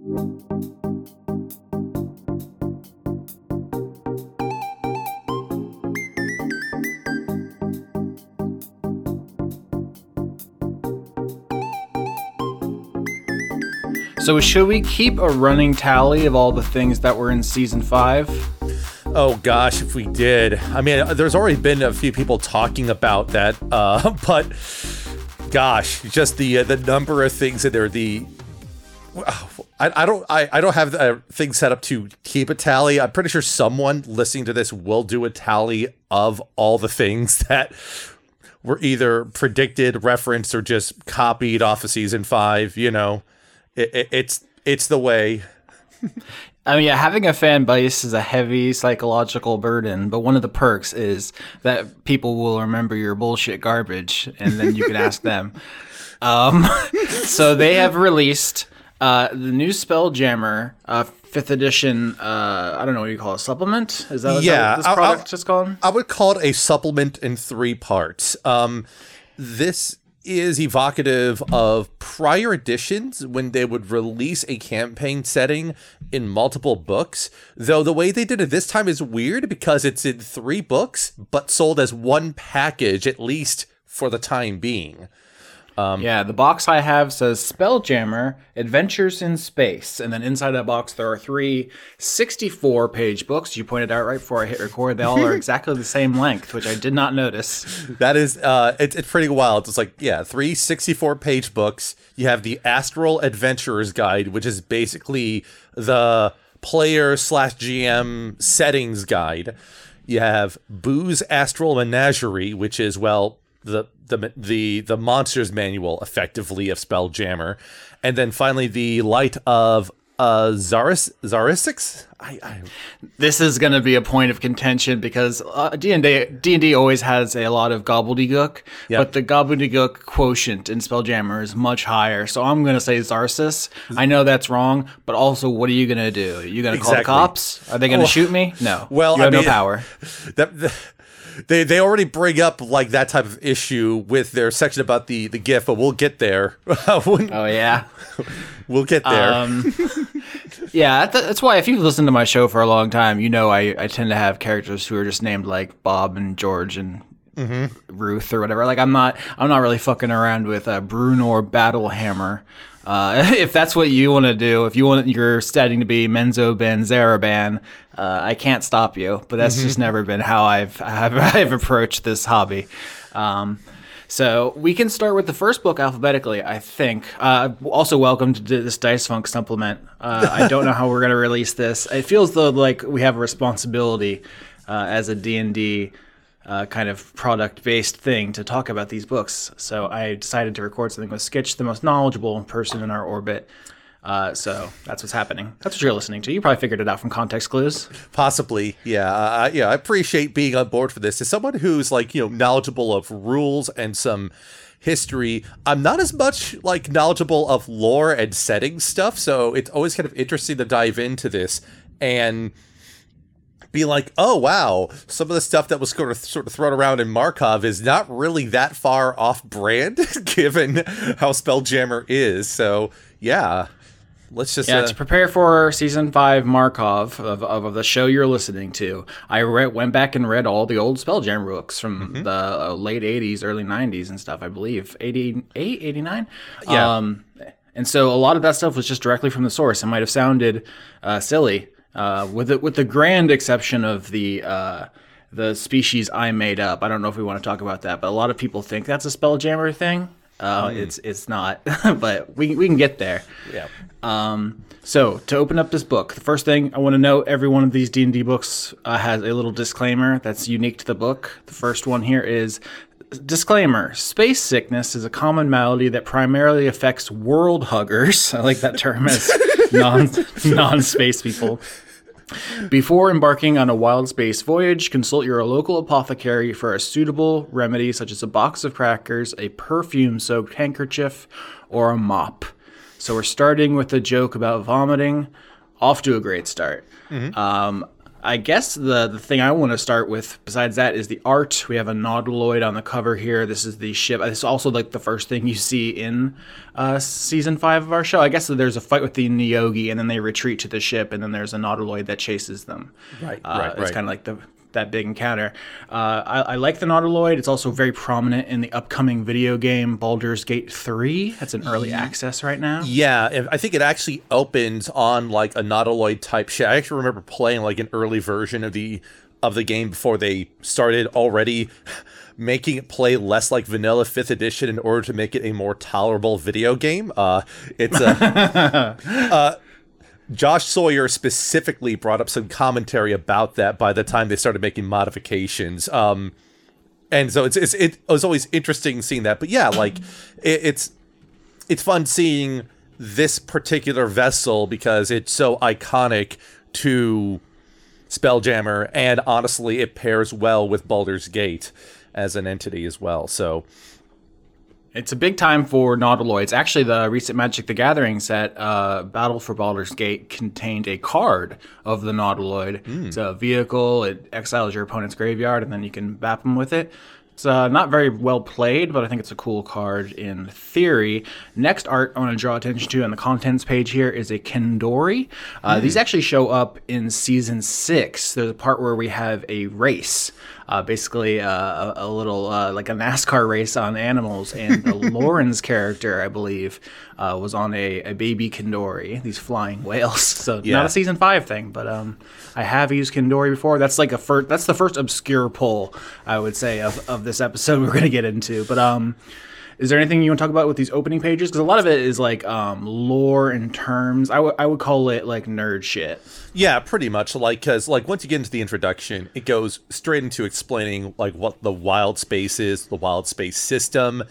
So, should we keep a running tally of all the things that were in season five? Oh gosh, if we did. I mean, there's already been a few people talking about that, uh, but gosh, just the uh, the number of things that there. The I, I don't I, I don't have a thing set up to keep a tally. I'm pretty sure someone listening to this will do a tally of all the things that were either predicted, referenced, or just copied off of season five. You know, it, it, it's it's the way. I mean, yeah, having a fan base is a heavy psychological burden, but one of the perks is that people will remember your bullshit garbage, and then you can ask them. Um, so they have released uh, the new Spelljammer uh, fifth edition. Uh, I don't know what you call it. Supplement? Is that, yeah, that what this product is called? I would call it a supplement in three parts. Um, this is evocative of prior editions when they would release a campaign setting in multiple books. Though the way they did it this time is weird because it's in three books, but sold as one package, at least for the time being. Um, yeah, the box I have says Spelljammer Adventures in Space. And then inside that box, there are three 64 page books. You pointed out right before I hit record. They all are exactly the same length, which I did not notice. That is, uh, it's, it's pretty wild. It's like, yeah, three 64 page books. You have the Astral Adventurer's Guide, which is basically the player slash GM settings guide. You have Boo's Astral Menagerie, which is, well, the the the the monsters manual effectively of Spelljammer, and then finally the light of uh Zaris Zaristix. I, I this is going to be a point of contention because uh, D and D D and D always has a lot of gobbledygook, yep. but the gobbledygook quotient in Spelljammer is much higher. So I'm going to say Zarsis. I know that's wrong, but also, what are you going to do? Are you going to exactly. call the cops? Are they going to shoot me? No. Well, you have I mean, no power. That, that they they already bring up like that type of issue with their section about the the giff, but we'll get there. oh yeah, we'll get there. Um, yeah, that's why if you've listened to my show for a long time, you know I I tend to have characters who are just named like Bob and George and Mm-hmm. Ruth or whatever. Like I'm not I'm not really fucking around with a uh, Bruenor Battlehammer. Uh, if that's what you want to do, if you want your setting to be Menzoberranzan, uh, I can't stop you. But that's mm-hmm. just never been how I've I've, I've approached this hobby. Um, so we can start with the first book alphabetically, I think. Uh, also, welcome to this Dice Funk supplement. Uh, I don't know how we're going to release this. It feels though like we have a responsibility uh, as a D and D uh, kind of product based thing to talk about these books. So I decided to record something with Skitch, the most knowledgeable person in our orbit. Uh, so that's what's happening. That's what you're listening to. You probably figured it out from context clues. Possibly, yeah. Uh, yeah, I appreciate being on board for this. As someone who's like you know knowledgeable of rules and some history, I'm not as much like knowledgeable of lore and setting stuff. So it's always kind of interesting to dive into this and be like, oh wow, some of the stuff that was sort of sort of thrown around in Markov is not really that far off brand, given how Spelljammer is. So yeah, let's just yeah uh, to prepare for season five Markov of, of, of the show you're listening to. I went back and read all the old Spelljammer books from mm-hmm. the uh, late '80s, early '90s, and stuff. I believe '88, '89. Yeah. Um, and so a lot of that stuff was just directly from the source. It might have sounded uh, silly, uh, with the, with the grand exception of the uh, the species I made up. I don't know if we want to talk about that, but a lot of people think that's a spelljammer thing. Uh, mm. It's it's not, but we we can get there. Yeah. Um, so to open up this book, the first thing I want to note: every one of these D and D books uh, has a little disclaimer that's unique to the book. The first one here is Disclaimer Space sickness is a common malady that primarily affects world huggers. I like that term as non non space people. Before embarking on a wild space voyage, consult your local apothecary for a suitable remedy such as a box of crackers, a perfume soaked handkerchief, or a mop. So we're starting with a joke about vomiting. Off to a great start. Mm-hmm. Um, I guess the the thing I want to start with, besides that, is the art. We have a Nautiloid on the cover here. This is the ship. This is also like the first thing you see in uh, season five of our show. I guess there's a fight with the Neogi, and then they retreat to the ship, and then there's a Nautiloid that chases them. Right, uh, right, It's right. kind of like the that big encounter. Uh, I, I like the Nautiloid. It's also very prominent in the upcoming video game Baldur's Gate 3. That's in early access right now. Yeah, I think it actually opens on like a Nautiloid type shit. I actually remember playing like an early version of the of the game before they started already making it play less like vanilla 5th edition in order to make it a more tolerable video game. Uh it's a uh Josh Sawyer specifically brought up some commentary about that by the time they started making modifications. Um and so it's, it's it was always interesting seeing that. But yeah, like it, it's it's fun seeing this particular vessel because it's so iconic to Spelljammer, and honestly, it pairs well with Baldur's Gate as an entity as well. So It's a big time for Nautiloids. Actually, the recent Magic the Gathering set, uh, Battle for Baldur's Gate, contained a card of the Nautiloid. It's a vehicle. It exiles your opponent's graveyard, and then you can bap them with it. It's uh, not very well played, but I think it's a cool card in theory. Next art I want to draw attention to on the contents page here is a Kindori. Uh, These actually show up in season six. There's a part where we have a race, uh, basically uh, a, a little uh, like a NASCAR race on animals, and Lawrence character, I believe, uh, was on a, a baby Kindori, these flying whales. So Yeah. not a season five thing, but um, I have used Kindori before. That's like a first. That's the first obscure pull I would say of, of this episode we're gonna get into. But um, is there anything you want to talk about with these opening pages? Because a lot of it is like um, lore and terms. I would I would call it like nerd shit. yeah, pretty much like because like once you get into the introduction, it goes straight into explaining like what the wild space is, the wild space system.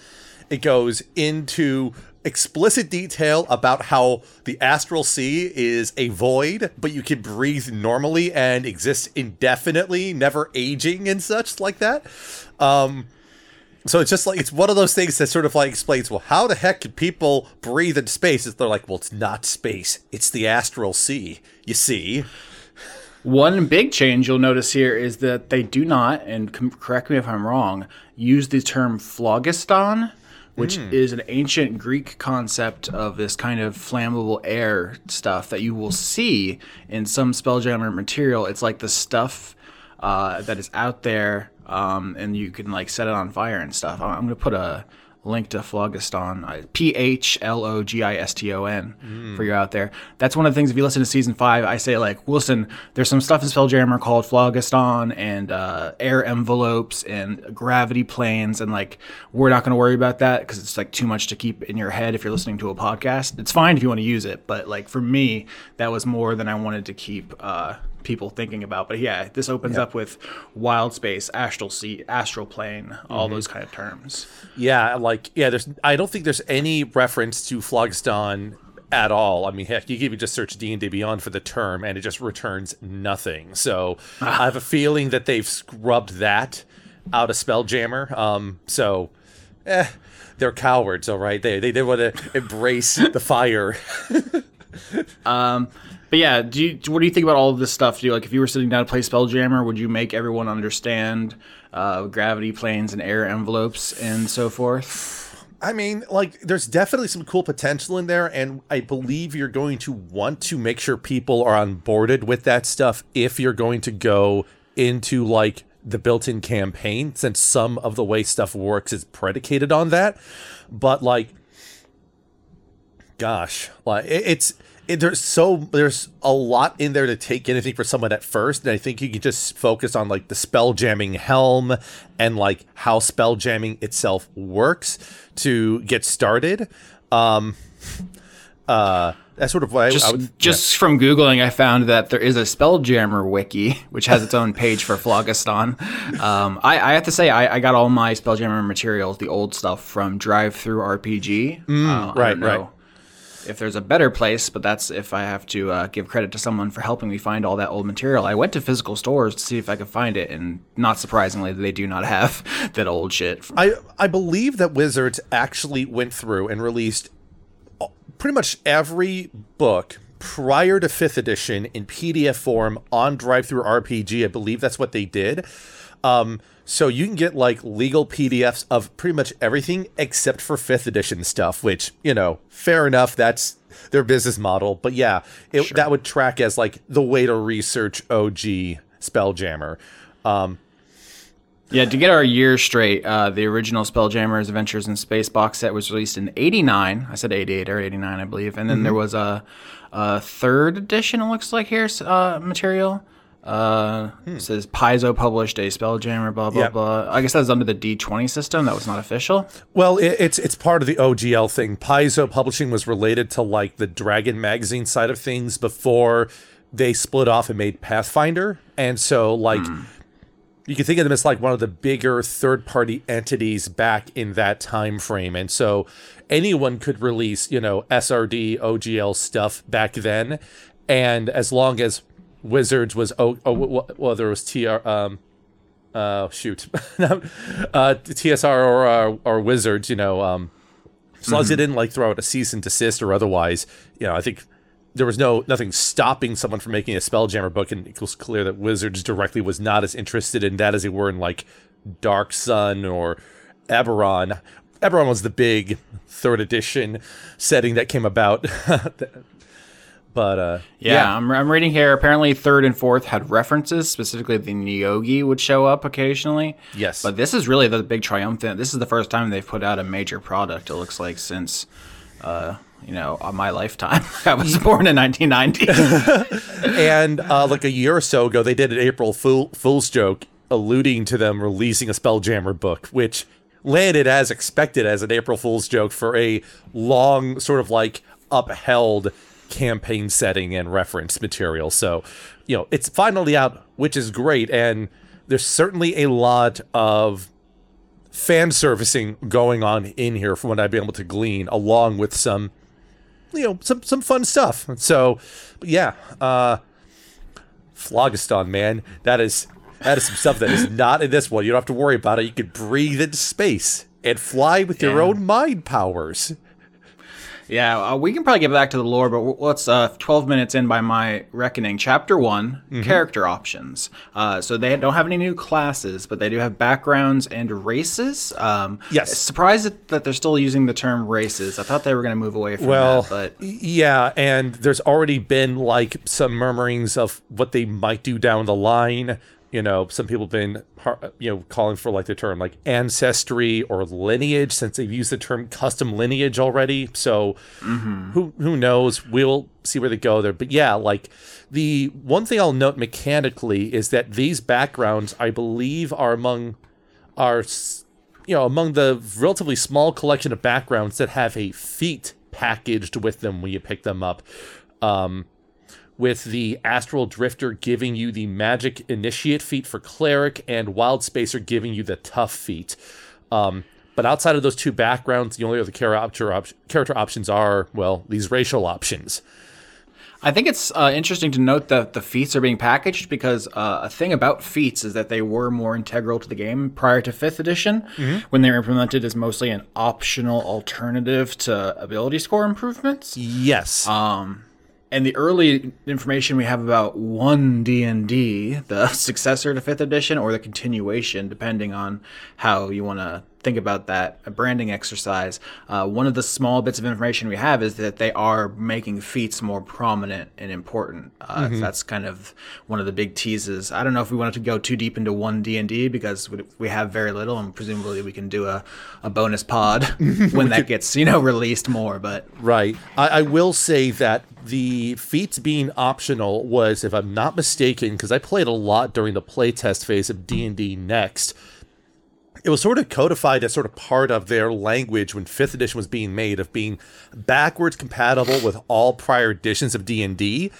It goes into explicit detail about how the astral sea is a void, but you can breathe normally and exist indefinitely, never aging and such like that. Um, so it's just like it's one of those things that sort of like explains, well, how the heck can people breathe in space? If they're like, well, it's not space, it's the astral sea. You see. One big change you'll notice here is that they do not, and correct me if I'm wrong, use the term phlogiston, which is an ancient Greek concept of this kind of flammable air stuff that you will see in some Spelljammer material. It's like the stuff uh, that is out there, um, and you can like set it on fire and stuff. I'm, I'm gonna put a link to phlogiston, P H L O G I S T O N, for you out there. That's one of the things. If you listen to season five, I say like, listen, there's some stuff in Spelljammer called phlogiston and uh, air envelopes and gravity planes, and like we're not gonna worry about that because it's like too much to keep in your head if you're listening to a podcast. It's fine if you want to use it, but like for me, that was more than I wanted to keep. Uh, people thinking about but yeah this opens up with wild space astral sea astral plane all those kind of terms Yeah, like yeah, there's I don't think there's any reference to Phlogiston at all. I mean, heck, you can even just search D and D Beyond for the term, and it just returns nothing. So I have a feeling that they've scrubbed that out of Spelljammer. Um, so, eh, they're cowards, all right. They they, they want to embrace the fire. but yeah do you what do you think about all of this stuff do you like if you were sitting down to play spelljammer would you make everyone understand uh, gravity planes and air envelopes and so forth I mean, like, there's definitely some cool potential in there, and I believe you're going to want to make sure people are on boarded with that stuff if you're going to go into like the built-in campaign, since some of the way stuff works is predicated on that. But like, gosh, like it's it, there's so there's a lot in there to take anything for someone at first, and I think you can just focus on like the spell jamming helm and like how spell jamming itself works to get started. Um, uh, that's sort of why just, I would just from googling i found that there is a spelljammer wiki which has its own page for phlogiston um, I, I have to say I, I got all my spelljammer materials the old stuff from DriveThruRPG uh, I Mm, right, don't know. right. If there's a better place but that's if i have to uh, give credit to someone for helping me find all that old material i went to physical stores to see if i could find it and not surprisingly they do not have that old shit I I believe that Wizards actually went through and released pretty much every book prior to 5th edition in PDF form on DriveThruRPG. I believe that's what they did. Um, so you can get like legal PDFs of pretty much everything except for 5th edition stuff, which, you know, fair enough. That's their business model. But yeah, it, sure. that would track as like the way to research OG Spelljammer. Um, yeah, to get our year straight, uh, the original Spelljammer's Adventures in Space box set was released in '89. I said '88 or '89, I believe. And then mm-hmm. there was a, a, third edition. It looks like here uh, material. Uh, hmm. Says Paizo published a Spelljammer. Blah blah yep. blah. I guess that was under the D20 system. That was not official. Well, it, it's it's part of the OGL thing. Paizo publishing was related to like the Dragon magazine side of things before they split off and made Pathfinder, and so like. Hmm you can think of them as like one of the bigger third party entities back in that time frame and so anyone could release you know srd ogl stuff back then and as long as wizards was oh, oh well there was tr um uh shoot uh tsr or uh, or wizards you know um as long mm-hmm. as they didn't like throw out a cease and desist or otherwise you know i think there was no nothing stopping someone from making a Spelljammer book, and it was clear that Wizards directly was not as interested in that as they were in like Dark Sun or Eberron. Eberron was the big third edition setting that came about. but uh, yeah, yeah. I'm, I'm reading here. Apparently, third and fourth had references. Specifically, the Neogi would show up occasionally. Yes, but this is really the big triumphant. This is the first time they've put out a major product. It looks like since. Uh, you know, my lifetime. I was born in 1990. and uh, like a year or so ago, they did an April Fool- Fool's joke alluding to them releasing a Spelljammer book, which landed as expected as an April Fool's joke for a long, sort of like upheld campaign setting and reference material. So, you know, it's finally out, which is great. And there's certainly a lot of fan servicing going on in here from what I've been able to glean, along with some you know some some fun stuff. So yeah, uh, Phlogiston, man, that is that is some stuff that is not in this one. You don't have to worry about it. You can breathe into space and fly with yeah. your own mind powers. Yeah, uh, we can probably get back to the lore, but let's uh, 12 minutes in by my reckoning. Chapter one mm-hmm. character options. Uh, so they don't have any new classes, but they do have backgrounds and races. Um, yes. Surprised that they're still using the term races. I thought they were going to move away from well, that, but. Yeah, and there's already been like some murmurings of what they might do down the line you know some people have been you know calling for like the term like ancestry or lineage since they've used the term custom lineage already. So mm-hmm. who who knows? We'll see where they go there. But yeah like the one thing i'll note mechanically is that these backgrounds i believe are among are you know among the relatively small collection of backgrounds that have a feat packaged with them when you pick them up. Um with the Astral Drifter giving you the Magic Initiate feat for Cleric, and Wild Spacer giving you the Tough feat. Um, but outside of those two backgrounds, the only other character, op- character options are, well, these racial options. I think it's uh, interesting to note that the feats are being packaged because uh, a thing about feats is that they were more integral to the game prior to 5th edition mm-hmm. when they were implemented as mostly an optional alternative to ability score improvements. Yes. Um, and the early information we have about one D&D, the successor to 5th edition or the continuation depending on how you want to think about that a branding exercise, uh, one of the small bits of information we have is that they are making feats more prominent and important. Uh, mm-hmm. That's kind of one of the big teases. I don't know if we wanted to go too deep into one D and D because we have very little, and presumably we can do a, a bonus pod when that gets you know released more. But right, I, I will say that the feats being optional was, if I'm not mistaken, because I played a lot during the playtest phase of D and D Next it was sort of codified as sort of part of their language when fifth edition was being made of being backwards compatible with all prior editions of d&d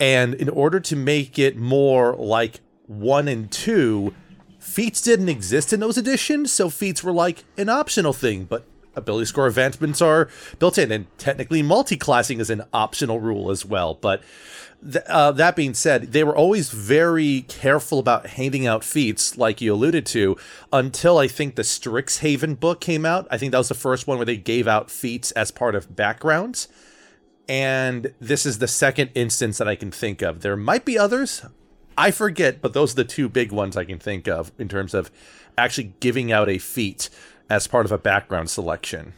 and in order to make it more like one and two feats didn't exist in those editions so feats were like an optional thing. But ability score advancements are built in and technically multi-classing is an optional rule as well. But Uh, that being said, they were always very careful about handing out feats, like you alluded to, until I think the Strixhaven book came out. I think that was the first one where they gave out feats as part of backgrounds. and this is the second instance that I can think of. There might be others. I forget, but those are the two big ones I can think of in terms of actually giving out a feat as part of a background selection.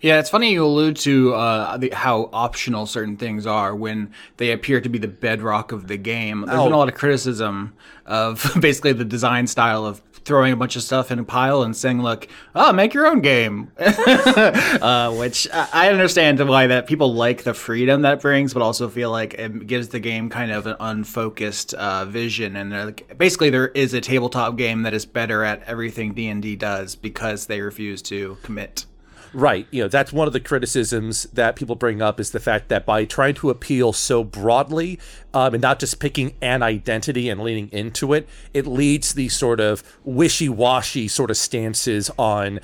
Yeah, it's funny you allude to uh, the, how optional certain things are when they appear to be the bedrock of the game. There's oh. been a lot of criticism of basically the design style of throwing a bunch of stuff in a pile and saying, "Look, oh, make your own game," uh, which I understand why that people like the freedom that brings, but also feel like it gives the game kind of an unfocused uh, vision. And like, basically, there is a tabletop game that is better at everything D and D does because they refuse to commit. Right. You know, that's one of the criticisms that people bring up is the fact that by trying to appeal so broadly um, and not just picking an identity and leaning into it, it leads these sort of wishy washy sort of stances on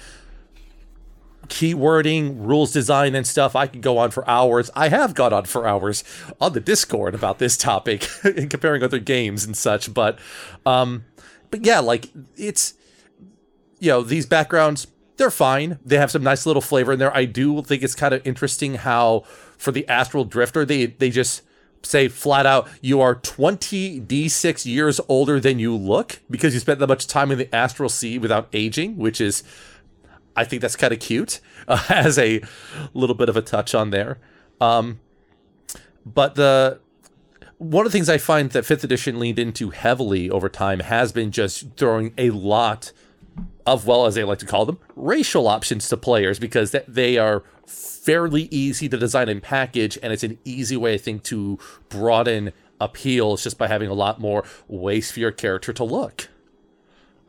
keywording, rules design, and stuff. I could go on for hours. I have gone on for hours on the Discord about this topic and comparing other games and such. But, um, but yeah, like it's, you know, these backgrounds they're fine. They have some nice little flavor in there. I do think it's kind of interesting how for the Astral Drifter, they they just say flat out, you are 20 d6 years older than you look because you spent that much time in the astral sea without aging, which is, I think that's kind of cute. Uh, as a little bit of a touch on there. Um, but the one of the things I find that fifth edition leaned into heavily over time has been just throwing a lot of well as they like to call them racial options to players because they are fairly easy to design and package and it's an easy way i think to broaden appeals just by having a lot more ways for your character to look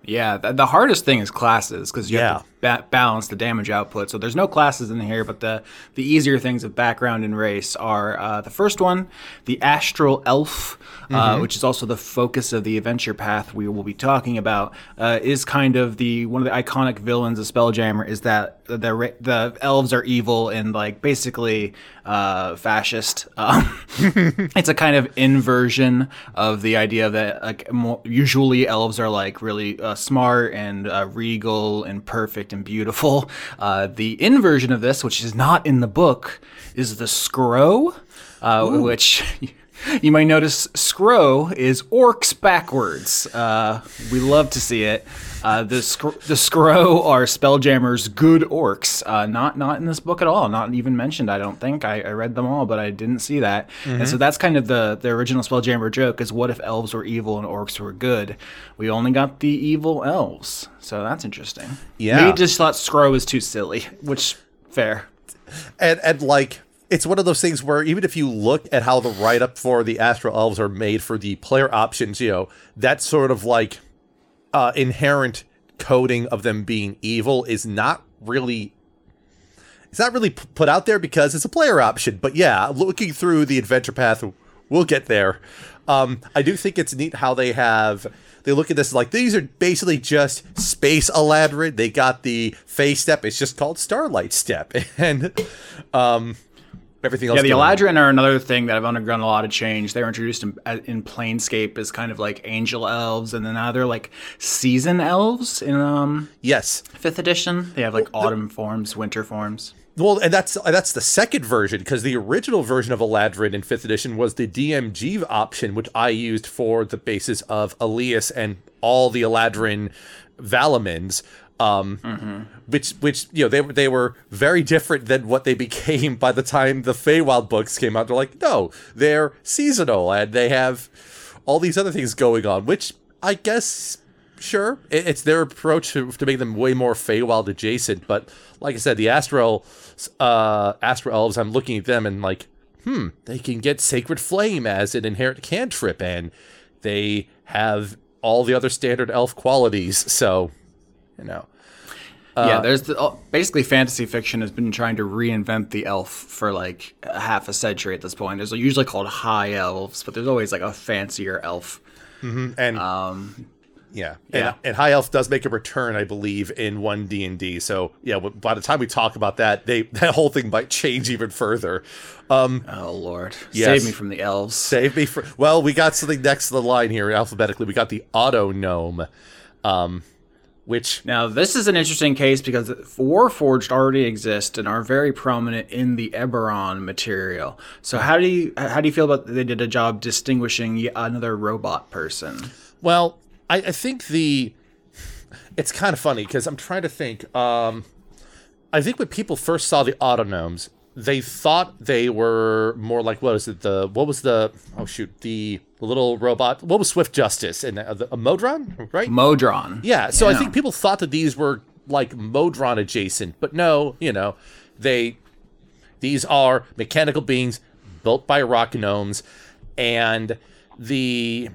yeah the hardest thing is classes because you yeah. have to ba- balance the damage output so there's no classes in here but the the easier things of background and race are uh, the first one the astral elf uh, mm-hmm. which is also the focus of the adventure path we will be talking about, uh, is kind of the one of the iconic villains of Spelljammer. Is that the the elves are evil and like basically uh, fascist. Um, it's a kind of inversion of the idea that like more, usually elves are like really uh, smart and uh, regal and perfect and beautiful. Uh, the inversion of this, which is not in the book, is the Scro, which you might notice Scro is orcs backwards. Uh, we love to see it. Uh, the the Scro are Spelljammer's good orcs. Uh, not not in this book at all. Not even mentioned. I don't think. I, I read them all, but I didn't see that. Mm-hmm. And so that's kind of the the original Spelljammer joke: is what if elves were evil and orcs were good? We only got the evil elves, so that's interesting. Yeah, we just thought Scro was too silly, which fair. And and like it's one of those things where even if you look at how the write up for the Astral Elves are made for the player options, you know, that sort of like uh, inherent coding of them being evil is not really it's not really put out there because it's a player option. But yeah, looking through the adventure path, we'll get there. Um, I do think it's neat how they have they look at this like these are basically just space Eladrin. They got the phase step. It's just called Starlight Step, and um, everything else. Yeah, the Eladrin are another thing that have undergone a lot of change. They were introduced in, in Planescape as kind of like angel elves, and then now they're like season elves in um yes fifth edition. They have like autumn forms, winter forms. Well, and that's that's the second version because the original version of Eladrin in fifth edition was the DMG option, which I used for the basis of Elias and all the Eladrin Valamins um, mm-hmm. which which you know they were they were very different than what they became by the time the Feywild books came out. They're like, no, they're seasonal and they have all these other things going on, which I guess sure it's their approach to, to make them way more Feywild adjacent. But like I said, the Astral uh, Astral Elves, I'm looking at them and like, hmm, they can get Sacred Flame as an inherent cantrip, and they have all the other standard elf qualities. So you know. Uh, yeah, there's the, uh, basically fantasy fiction has been trying to reinvent the elf for like a half a century at this point. There's usually called high elves, but there's always like a fancier elf. Mm-hmm. And um, yeah, yeah, and, and, high elf does make a return, I believe, in one D and D. So yeah, by the time we talk about that, they that whole thing might change even further. Um, oh Lord, yes. save me from the elves. Save me from. Well, we got something next to the line here alphabetically. We got the autognome. Um, which Now, this is an interesting case because Warforged already exist and are very prominent in the Eberron material. So, how do you how do you feel about they did a job distinguishing another robot person? Well, I, I think the it's kind of funny because I'm trying to think. Um, I think when people first saw the autognomes, they thought they were more like what is it? The what was the oh shoot the, the little robot? What was Swift Justice and uh, the, a Modron, right? Modron. Yeah, so I think people thought that these were like Modron adjacent, but no, you know, they these are mechanical beings built by rock gnomes, and the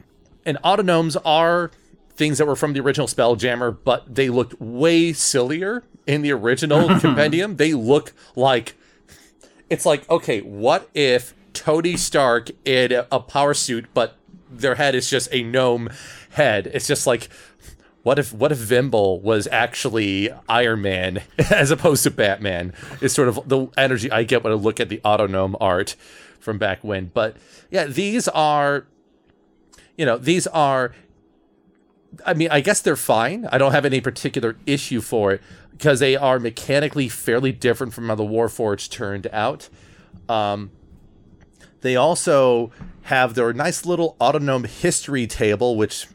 and autognomes are things that were from the original Spelljammer, but they looked way sillier in the original compendium. They look like it's like okay, what if Tony Stark in a power suit, but their head is just a gnome head? It's just like what if what if Vimble was actually Iron Man as opposed to Batman? Is sort of the energy I get when I look at the Autognome art from back when. But yeah, these are you know, these are I mean, I guess they're fine. I don't have any particular issue for it because they are mechanically fairly different from how the Warforged turned out. Um, they also have their nice little autognome history table, which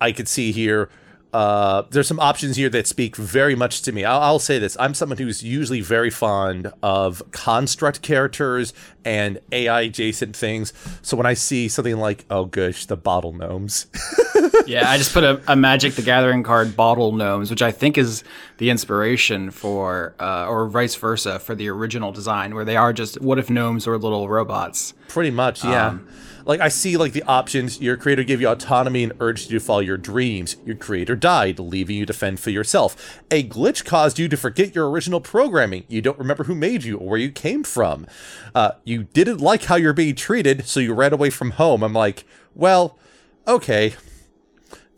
I could see here. Uh, there's some options here that speak very much to me. I'll, I'll say this: I'm someone who's usually very fond of construct characters and AI adjacent things. So when I see something like, oh gosh, the bottle gnomes, yeah, I just put a, a Magic the Gathering card, Bottle Gnomes, which I think is the inspiration for, uh, or vice versa, for the original design, where they are just what if gnomes were little robots? Pretty much, yeah. Like I see like the options. Your creator gave you autonomy and urged you to follow your dreams. Your creator died, leaving you to fend for yourself. A glitch caused you to forget your original programming. You don't remember who made you or where you came from. Uh, you didn't like how you're being treated, so you ran away from home. I'm like, well, okay.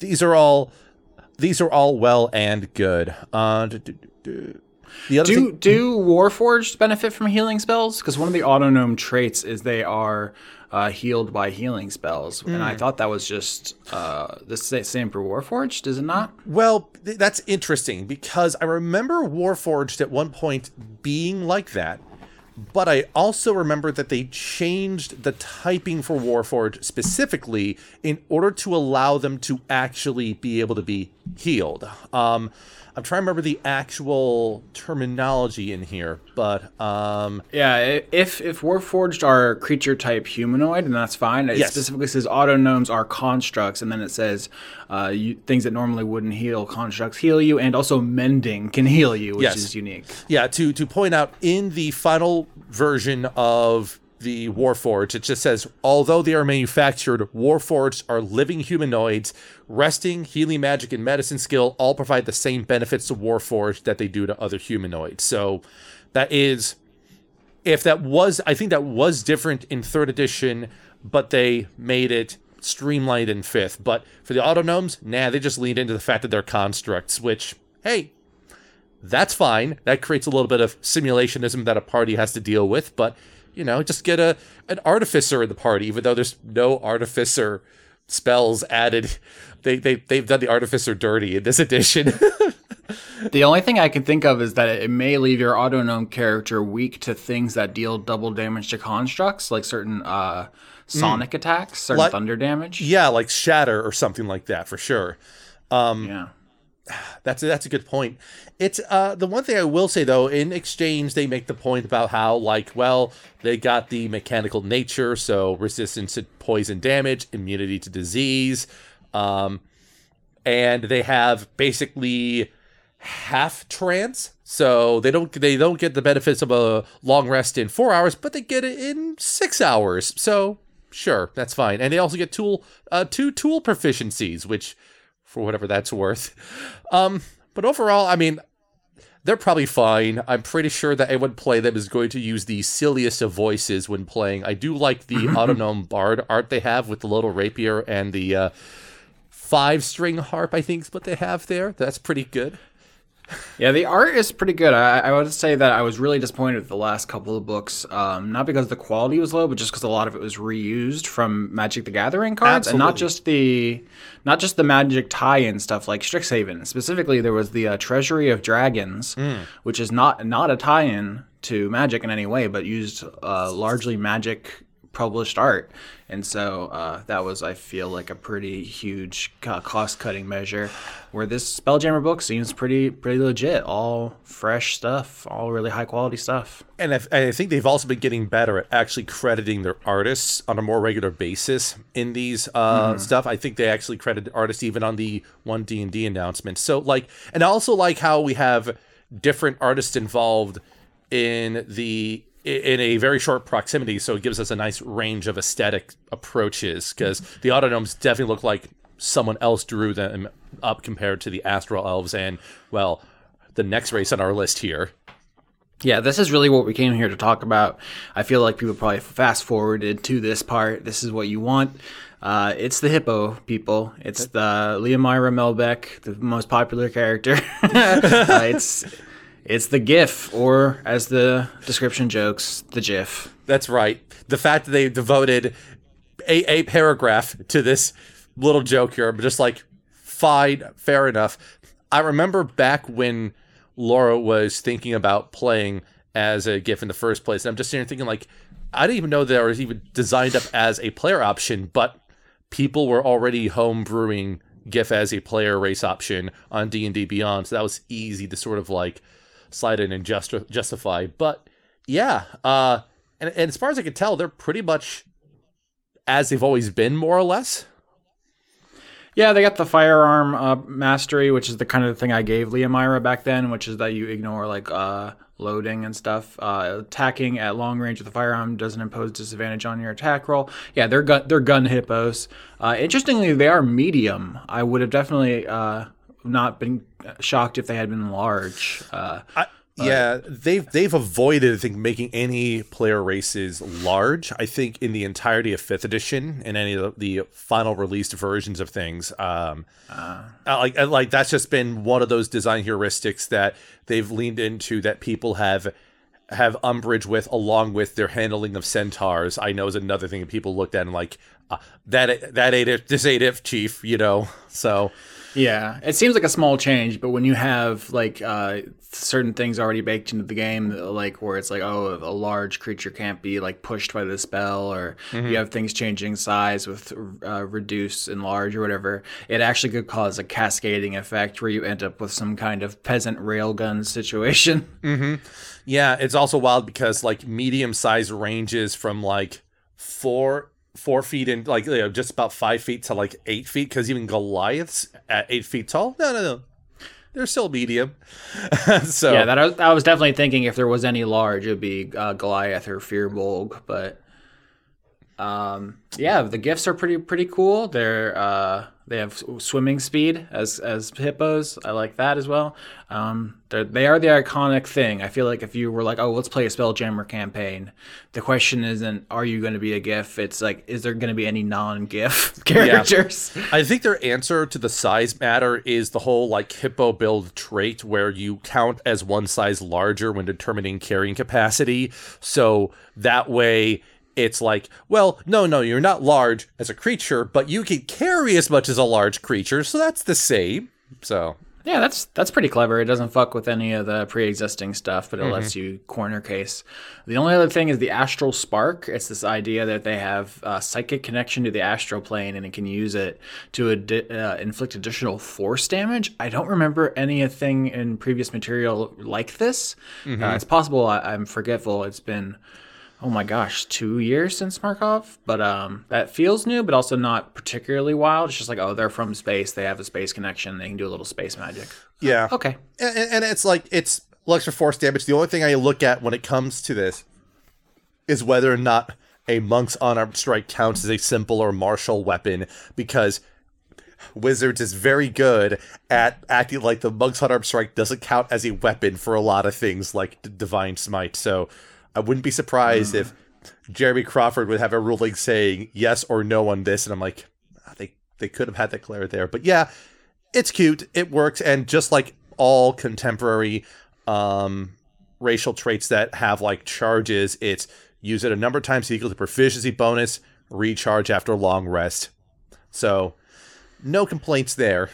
These are all these are all well and good. Uh. The other Do thing, do Warforged benefit from healing spells? Because one of the autognome traits is they are uh, healed by healing spells, and I thought that was just uh, the same for Warforged. Is it not? Well, th- that's interesting because I remember Warforged at one point being like that, but I also remember that they changed the typing for Warforged specifically in order to allow them to actually be able to be healed. Um, I'm trying to remember the actual terminology in here, but um, Yeah, if if Warforged are creature type humanoid, and that's fine. It Yes. specifically says autognomes are constructs, and then it says uh, you, things that normally wouldn't heal constructs heal you, and also mending can heal you, which Yes. is unique. yeah, to to point out in the final version of the Warforged, it just says although they are manufactured, Warforged are living humanoids. Resting, healing magic, and medicine skill all provide the same benefits to Warforged that they do to other humanoids. So that is if that was I think that was different in third edition, but they made it streamlined in fifth. But for the autognomes, nah, they just leaned into the fact that they're constructs, which hey, that's fine. That creates a little bit of simulationism that a party has to deal with, but you know, just get a an artificer in the party, even though there's no artificer spells added. They they they've done the artificer dirty in this edition. The only thing I can think of is that it may leave your autognome character weak to things that deal double damage to constructs, like certain uh, sonic attacks, certain Like- thunder damage. yeah, like shatter or something like that for sure. yeah. That's a, that's a good point. It's uh the one thing I will say though, in exchange they make the point about how like well they got the mechanical nature, so resistance to poison damage, immunity to disease, um, and they have basically half trance, so they don't they don't get the benefits of a long rest in four hours, but they get it in six hours. So sure, that's fine, and they also get tool uh two tool proficiencies, which for whatever that's worth. Um, but overall, I mean, they're probably fine. I'm pretty sure that anyone play them is going to use the silliest of voices when playing. I do like the autognome bard art they have with the little rapier and the uh, five string harp. I think is what they have there. That's pretty good. Yeah, the art is pretty good. I, I would say that I was really disappointed with the last couple of books, um, not because the quality was low, but just because a lot of it was reused from Magic the Gathering cards, and not just the not just the Magic tie-in stuff like Strixhaven. Specifically, there was the uh, Treasury of Dragons, which is not not a tie-in to Magic in any way, but used uh, largely Magic published art, and so uh, that was, I feel, like a pretty huge uh, cost-cutting measure. Where this Spelljammer book seems pretty pretty legit, all fresh stuff, all really high quality stuff. And I, I think they've also been getting better at actually crediting their artists on a more regular basis in these uh, stuff. I think they actually credit artists even on the one D and D announcement. So like, and I also like how we have different artists involved in the in a very short proximity. So it gives us a nice range of aesthetic approaches because the autognomes definitely look like someone else drew them up compared to the astral elves and well the next race on our list here Yeah, this is really what we came here to talk about. I feel like people probably fast forwarded to this part. This is what you want. Uh, it's the hippo people. It's the Leomira Melbeck, the most popular character. uh, it's it's the giff, or as the description jokes, the giff. That's right. The fact that they devoted a, a paragraph to this little joke here, I'm just like, fine, fair enough. I remember back when Laura was thinking about playing as a giff in the first place, and I'm just sitting here thinking, like, I didn't even know that it was even designed up as a player option, but people were already home brewing giff as a player race option on D and D Beyond, so that was easy to sort of like slide in and just justify. But yeah, uh, and, and as far as I can tell, they're pretty much as they've always been, more or less. Yeah, they got the firearm uh, mastery, which is the kind of thing I gave Leomira back then, which is that you ignore like uh, loading and stuff. Uh, attacking at long range with the firearm doesn't impose disadvantage on your attack roll. Yeah, they're gun they're gun hippos. Uh, interestingly, they are medium. I would have definitely uh, not been shocked if they had been large. Uh, I, yeah, they've they've avoided, I think, making any player races large. I think in the entirety of fifth edition and any of the, final released versions of things, um, uh, like like that's just been one of those design heuristics that they've leaned into that people have have umbrage with, along with their handling of centaurs. I know is another thing that people looked at and like uh, that that ain't it, this ain't it, chief. You know, so. Yeah, it seems like a small change, but when you have like uh, certain things already baked into the game, like where it's like, oh, a large creature can't be like pushed by the spell, or you have things changing size with uh, reduce and large or whatever, it actually could cause a cascading effect where you end up with some kind of peasant railgun situation. Yeah, it's also wild because like medium size ranges from like four four feet and like you know, just about five feet to like eight feet because even Goliaths at eight feet tall. No, no, no, they're still medium. so Yeah, that I was, I was definitely thinking if there was any large, it would be uh, Goliath or Firbolg, but um, yeah, the gifts are pretty pretty cool. They're uh, they have swimming speed as as hippos. I like that as well. Um, they're, the iconic thing. I feel like if you were like, oh, let's play a Spelljammer campaign, the question isn't are you going to be a giff? It's like, is there going to be any non-giff characters? I think their answer to the size matter is the whole like hippo build trait where you count as one size larger when determining carrying capacity. So that way it's like, well, no, no, you're not large as a creature, but you can carry as much as a large creature, so that's the same. So Yeah, that's that's pretty clever. It doesn't fuck with any of the pre-existing stuff, but it lets you corner case. The only other thing is the astral spark. It's this idea that they have a psychic connection to the astral plane, and it can use it to ad- uh, inflict additional force damage. I don't remember anything in previous material like this. Uh, it's possible I- I'm forgetful. It's been oh my gosh, two years since Markov. But um, that feels new, but also not particularly wild. It's just like, oh, they're from space. They have a space connection. They can do a little space magic. yeah, Okay. and, and it's like it's extra force damage. The only thing I look at when it comes to this is whether or not a monk's unarmed strike counts as a simple or martial weapon, because Wizards is very good at acting like the monk's unarmed strike doesn't count as a weapon for a lot of things like D- divine smite. So I wouldn't be surprised if Jeremy Crawford would have a ruling saying yes or no on this, and I'm like, "Ah, they they could have had that clear there, but yeah, it's cute, it works, and just like all contemporary um, racial traits that have like charges. It's use it a number of times equal to proficiency bonus, recharge after long rest. So no complaints there.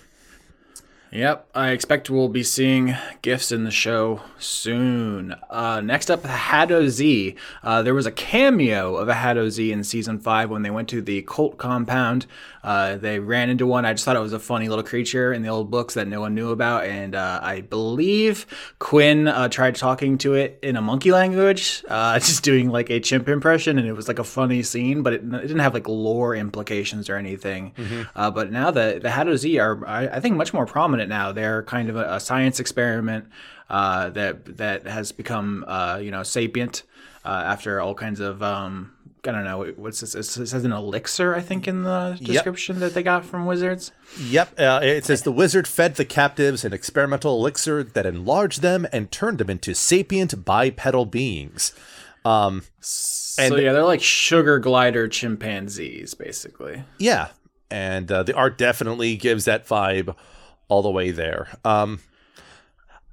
Yep, I expect we'll be seeing gifts in the show soon. Uh, next up, Hadozee. Uh, there was a cameo of a Hadozee in season five when they went to the cult compound. Uh, they ran into one. I just thought it was a funny little creature in the old books that no one knew about, and uh, I believe Quinn uh, tried talking to it in a monkey language, uh, just doing like a chimp impression, and it was like a funny scene, but it, it didn't have like lore implications or anything. Mm-hmm. but now the the Hadozee are, I, I think, much more prominent now. They're kind of a, a science experiment uh, that that has become uh, you know sapient uh, after all kinds of um, I don't know what's this. It says an elixir, I think, in the description yep. that they got from wizards. Yep, uh, it says the wizard fed the captives an experimental elixir that enlarged them and turned them into sapient bipedal beings. Um, so yeah, they're like sugar glider chimpanzees, basically. Yeah, and uh, the art definitely gives that vibe all the way there. Um,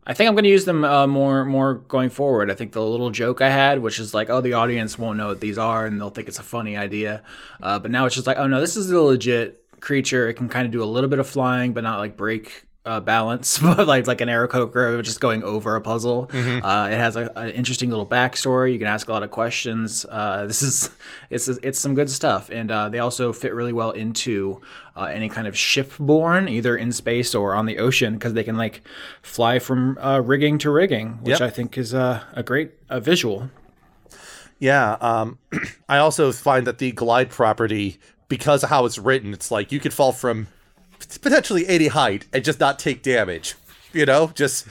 I think I'm going to use them uh, more more going forward. I think the little joke I had, which is like, oh, the audience won't know what these are, and they'll think it's a funny idea. Uh, but now it's just like, oh no, this is a legit creature. It can kind of do a little bit of flying, but not like break uh, balance, but like like an Aarakocra just going over a puzzle. Mm-hmm. Uh, it has an interesting little backstory. You can ask a lot of questions. Uh, this is it's it's some good stuff, and uh, they also fit really well into uh, any kind of shipborne, either in space or on the ocean, because they can like fly from uh, rigging to rigging, which yep. I think is a great visual. Yeah, um, I also find that the glide property, because of how it's written, it's like you could fall from potentially 80 height and just not take damage. You know, just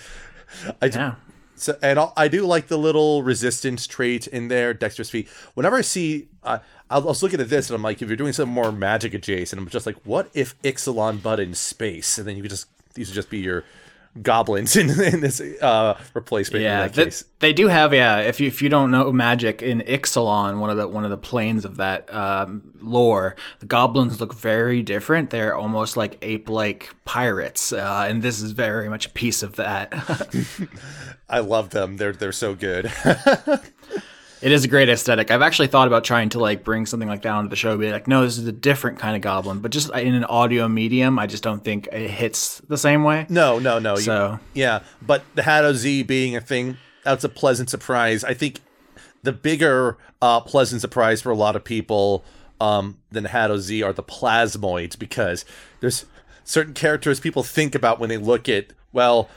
I yeah. So and I do like the little resistance trait in there, dexterous feat. Whenever I see, uh, I was looking at this and I'm like, if you're doing some more magic adjacent, I'm just like, what if Ixalan but in space, and then you could just these would just be your goblins in, in this uh, replacement. Yeah, that they do have. Yeah, if you if you don't know magic in Ixalan, one of the one of the planes of that um, lore, the goblins look very different. They're almost like ape like pirates, uh, and this is very much a piece of that. I love them. They're they're so good. It is a great aesthetic. I've actually thought about trying to like bring something like that onto the show, be like, no, this is a different kind of goblin, but just in an audio medium, I just don't think it hits the same way. No, no, no. So you, yeah, but the Hadozee being a thing, that's a pleasant surprise. I think the bigger uh, pleasant surprise for a lot of people um, than Hadozee are the plasmoids because there's certain characters people think about when they look at well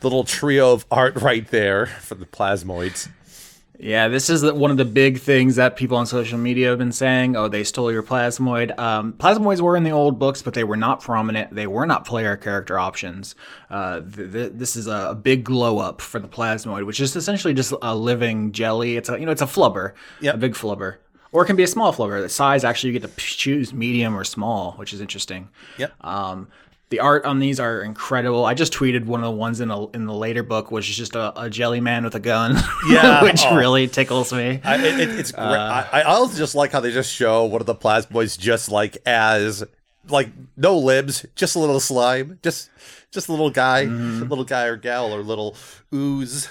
the little trio of art right there for the plasmoids. Yeah, this is one of the big things that people on social media have been saying. Oh, they stole your plasmoid. Um, plasmoids were in the old books, but they were not prominent. They were not player character options. Uh, th- th- this is a, big glow up for the plasmoid, which is essentially just a living jelly. It's a you know it's a flubber, yep. a big flubber, or it can be a small flubber. The size actually you get to choose medium or small, which is interesting. Yep. Um, the art on these are incredible. I just tweeted one of the ones in a, in the later book, which is just a, a jelly man with a gun. Yeah, which oh. really tickles me. I, it, it's great. Uh, I, I, also just like how they just show one of the plasmoids just like as like no libs, just a little slime, just just a little guy, mm. little guy or gal or little ooze.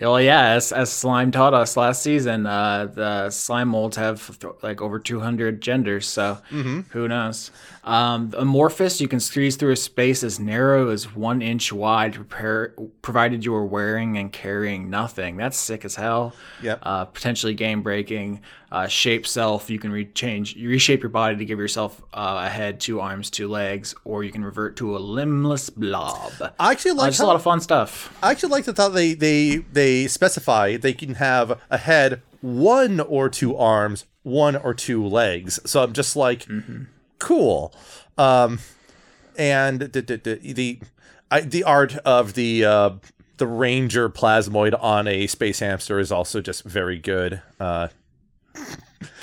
Well, yeah, as, as Slime taught us last season, uh, the slime molds have like over 200 genders, so mm-hmm. who knows? Um, amorphous, you can squeeze through a space as narrow as one inch wide, prepare, provided you are wearing and carrying nothing. That's sick as hell. Yep. Uh, potentially game breaking. Uh, shape self, you can re- change, you reshape your body to give yourself uh, a head, two arms, two legs, or you can revert to a limbless blob. I actually like just a lot of fun stuff. I actually like the thought they they they specify they can have a head, one or two arms, one or two legs. So I'm just like. Mm-hmm cool. Um, and the the the, I, the art of the uh, the Ranger plasmoid on a space hamster is also just very good. Uh,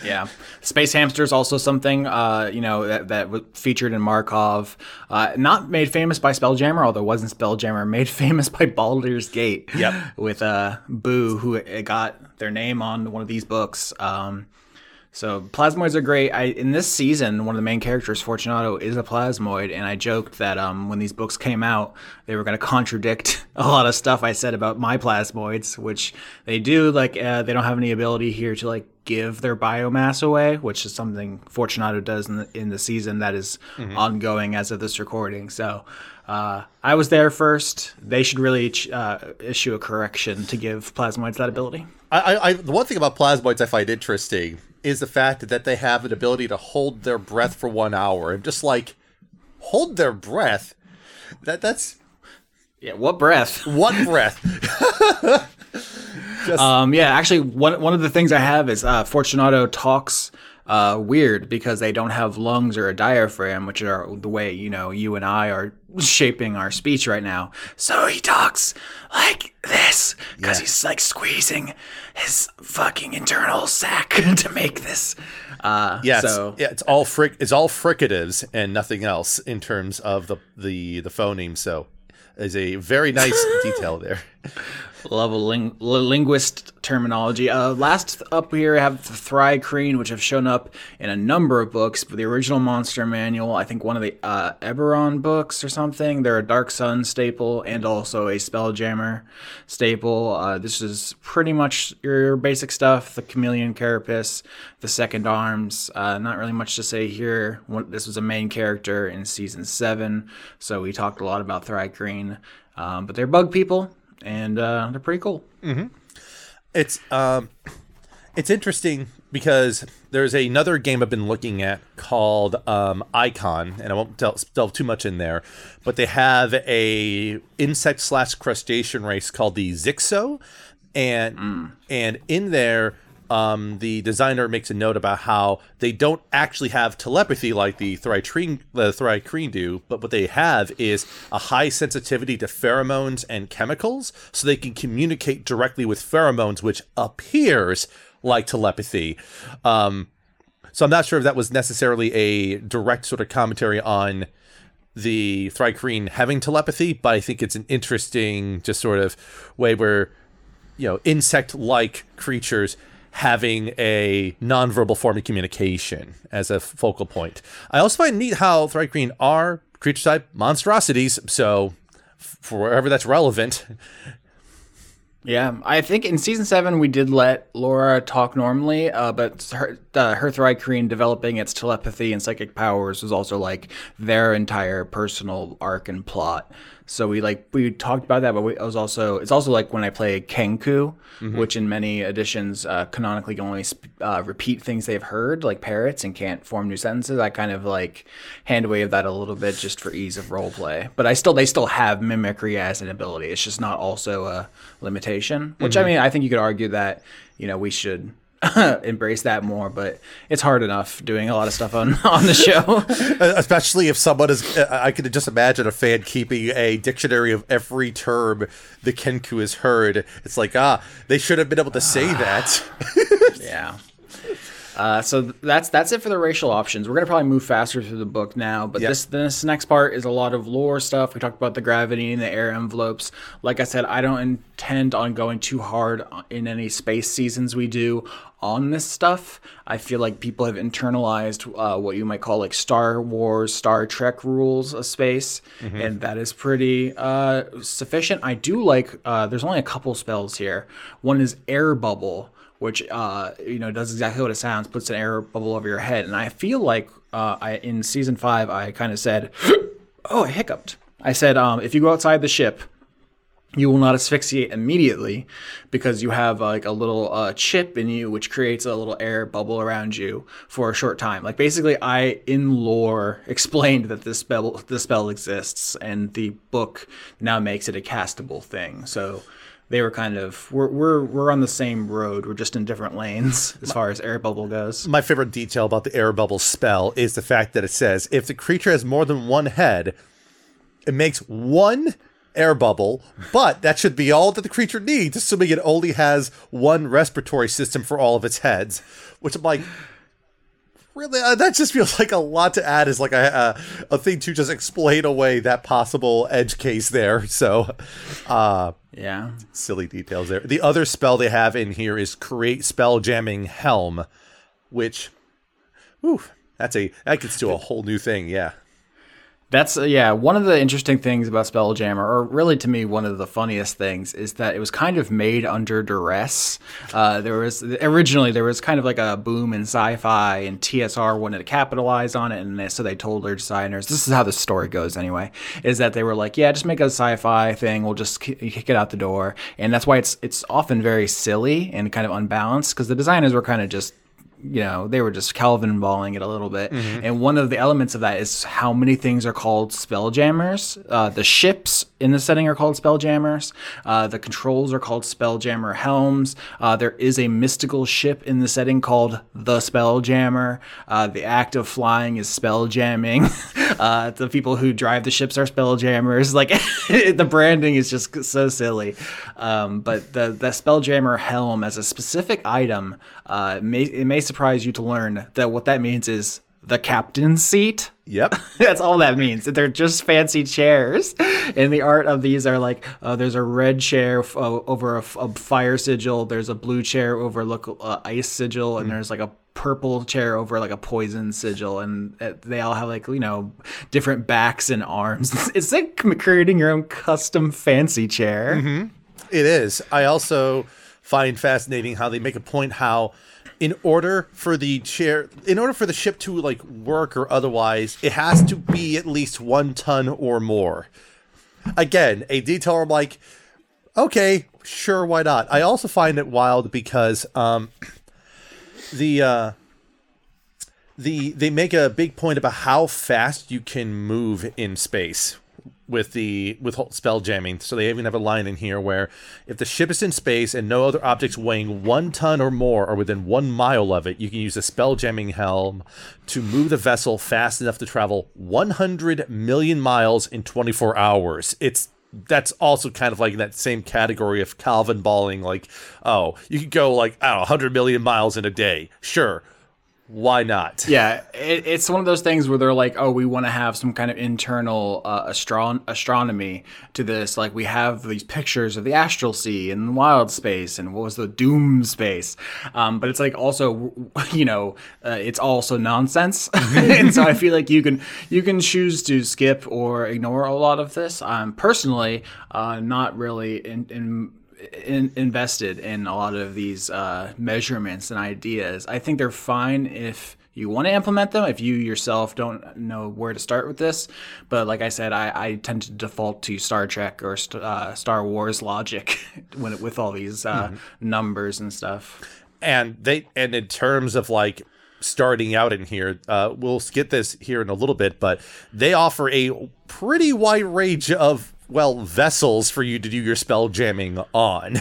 yeah, space hamster is also something uh, you know that that was featured in Markov, uh, not made famous by Spelljammer, although it wasn't Spelljammer, made famous by Baldur's Gate. Yep. with uh, Boo, who got their name on one of these books. Um, So plasmoids are great. I in this season, one of the main characters, Fortunato, is a plasmoid, and I joked that um, when these books came out, they were going to contradict a lot of stuff I said about my plasmoids, which they do. Like uh, they don't have any ability here to like give their biomass away, which is something Fortunato does in the, in the season that is mm-hmm. ongoing as of this recording. So uh, I was there first. They should really uh, issue a correction to give plasmoids that ability. I, I, the one thing about plasmoids I find interesting is the fact that they have an ability to hold their breath for one hour and just like hold their breath. That that's yeah. What breath? What breath? just... Um. Yeah. Actually, one one of the things I have is uh, Fortunato talks uh, weird because they don't have lungs or a diaphragm, which are the way you know you and I are shaping our speech right now. So he talks like this because yeah. he's like squeezing his fucking internal sac to make this. Uh, yeah, so it's, yeah, it's all fric, it's all fricatives and nothing else in terms of the the the phoneme. So, is a very nice detail there. Level ling- linguist terminology. Uh, last up here, I have the Thri-kreen, which have shown up in a number of books. But the original Monster Manual, I think one of the uh, Eberron books or something. They're a Dark Sun staple and also a Spelljammer staple. Uh, this is pretty much your basic stuff: the Chameleon Carapace, the Second Arms. Uh, not really much to say here. This was a main character in season seven, so we talked a lot about Thri-kreen. Um, but they're bug people and uh, they're pretty cool. Mm-hmm. It's um, it's interesting because there's another game I've been looking at called um, Icon, and I won't delve, delve too much in there, but they have a insect slash crustacean race called the Zixo, and mm. and in there um, the designer makes a note about how they don't actually have telepathy like the Thri-kreen, the do, but what they have is a high sensitivity to pheromones and chemicals, so they can communicate directly with pheromones, which appears like telepathy. Um, so I'm not sure if that was necessarily a direct sort of commentary on the Thri-kreen having telepathy, but I think it's an interesting just sort of way where you know insect-like creatures having a nonverbal form of communication as a focal point. I also find neat how Thri-kreen are creature type monstrosities, so for wherever that's relevant. Yeah, I think in season seven we did let Laura talk normally, uh, but her uh, her developing its telepathy and psychic powers was also like their entire personal arc and plot. So we like we talked about that, but we, it was also it's also like when I play Kenku, mm-hmm. which in many editions uh, canonically can only uh, repeat things they've heard, like parrots, and can't form new sentences. I kind of like hand wave that a little bit just for ease of role play. But I still they still have mimicry as an ability. It's just not also a limitation. Which mm-hmm. I mean, I think you could argue that you know we should embrace that more. But it's hard enough doing a lot of stuff on on the show, especially if someone is. I could just imagine a fan keeping a dictionary of every term the Kenku has heard. It's like ah, they should have been able to say that. yeah. Uh, so that's that's it for the racial options. We're gonna probably move faster through the book now, but yep. this this next part is a lot of lore stuff. We talked about the gravity and the air envelopes. Like I said, I don't intend on going too hard in any space seasons we do on this stuff. I feel like people have internalized uh, what you might call like Star Wars, Star Trek rules of space, mm-hmm. and that is pretty uh, sufficient. I do like. Uh, there's only a couple spells here. One is air bubble which uh, you know does exactly what it sounds, puts an air bubble over your head. And I feel like uh, I in season five I kind of said, "Oh, I hiccuped." I said, um, "If you go outside the ship." You will not asphyxiate immediately because you have like a little uh, chip in you, which creates a little air bubble around you for a short time. Like basically, I in lore explained that this spell this spell exists, and the book now makes it a castable thing. So they were kind of we're we're we're on the same road. We're just in different lanes as far as air bubble goes. My favorite detail about the air bubble spell is the fact that it says if the creature has more than one head, it makes one air bubble, but that should be all that the creature needs, assuming it only has one respiratory system for all of its heads. Which I'm like, really uh, that just feels like a lot to add is like a, a, a thing to just explain away that possible edge case there so uh yeah silly details there the other spell they have in here is create spell jamming helm which, whew, that's a that gets to a whole new thing. Yeah. That's uh, yeah. One of the interesting things about Spelljammer, or really to me, one of the funniest things, is that it was kind of made under duress. Uh, there was originally there was kind of like a boom in sci-fi, and TSR wanted to capitalize on it, and they, so they told their designers, "This is how the story goes anyway." Is that they were like, "Yeah, just make a sci-fi thing. We'll just kick it out the door," and that's why it's it's often very silly and kind of unbalanced because the designers were kind of just you know, they were just Calvin balling it a little bit. Mm-hmm. And one of the elements of that is how many things are called spelljammers. Uh, the ships in the setting are called spelljammers. Uh, the controls are called spelljammer helms. Uh, there is a mystical ship in the setting called the spelljammer. Uh, the act of flying is spelljamming. Uh, the people who drive the ships are spelljammers. Like the branding is just so silly. Um, but the the spelljammer helm as a specific item uh, may it may surprise you to learn that what that means is the captain's seat. Yep. That's all that means. They're just fancy chairs. And the art of these are like uh, there's a red chair f- uh, over a, f- a fire sigil, there's a blue chair over look, uh, ice sigil, and mm. there's like a purple chair over like a poison sigil. And uh, they all have like, you know, different backs and arms. it's like creating your own custom fancy chair. Mm-hmm. It is. I also find fascinating how they make a point how in order for the chair in order for the ship to like work or otherwise it has to be at least one ton or more. Again a detail i'm like okay sure why not? I also find it wild because um the uh the they make a big point about how fast you can move in space with the with spell jamming. So they even have a line in here where if the ship is in space and no other objects weighing one ton or more are within one mile of it, you can use a spell jamming helm to move the vessel fast enough to travel 100 million miles in 24 hours. It's that's also kind of like in that same category of Calvin balling, like, oh, you could go like, I don't know, 100 million miles in a day. Sure why not? Yeah, it, it's one of those things where they're like, oh, we want to have some kind of internal uh, astron- astronomy to this. Like, we have these pictures of the astral sea and wild space and what was the doom space. Um, but it's like also, you know, uh, it's also nonsense. and so I feel like you can you can choose to skip or ignore a lot of this. I'm personally uh, not really in, in in, invested in a lot of these uh, measurements and ideas. I think they're fine if you want to implement them, if you yourself don't know where to start with this. But like I said, I, I tend to default to Star Trek or uh, Star Wars logic when, with all these uh, mm-hmm. numbers and stuff. And they and in terms of like starting out in here. Uh, we'll get this here in a little bit, but they offer a pretty wide range of well, vessels for you to do your spell jamming on.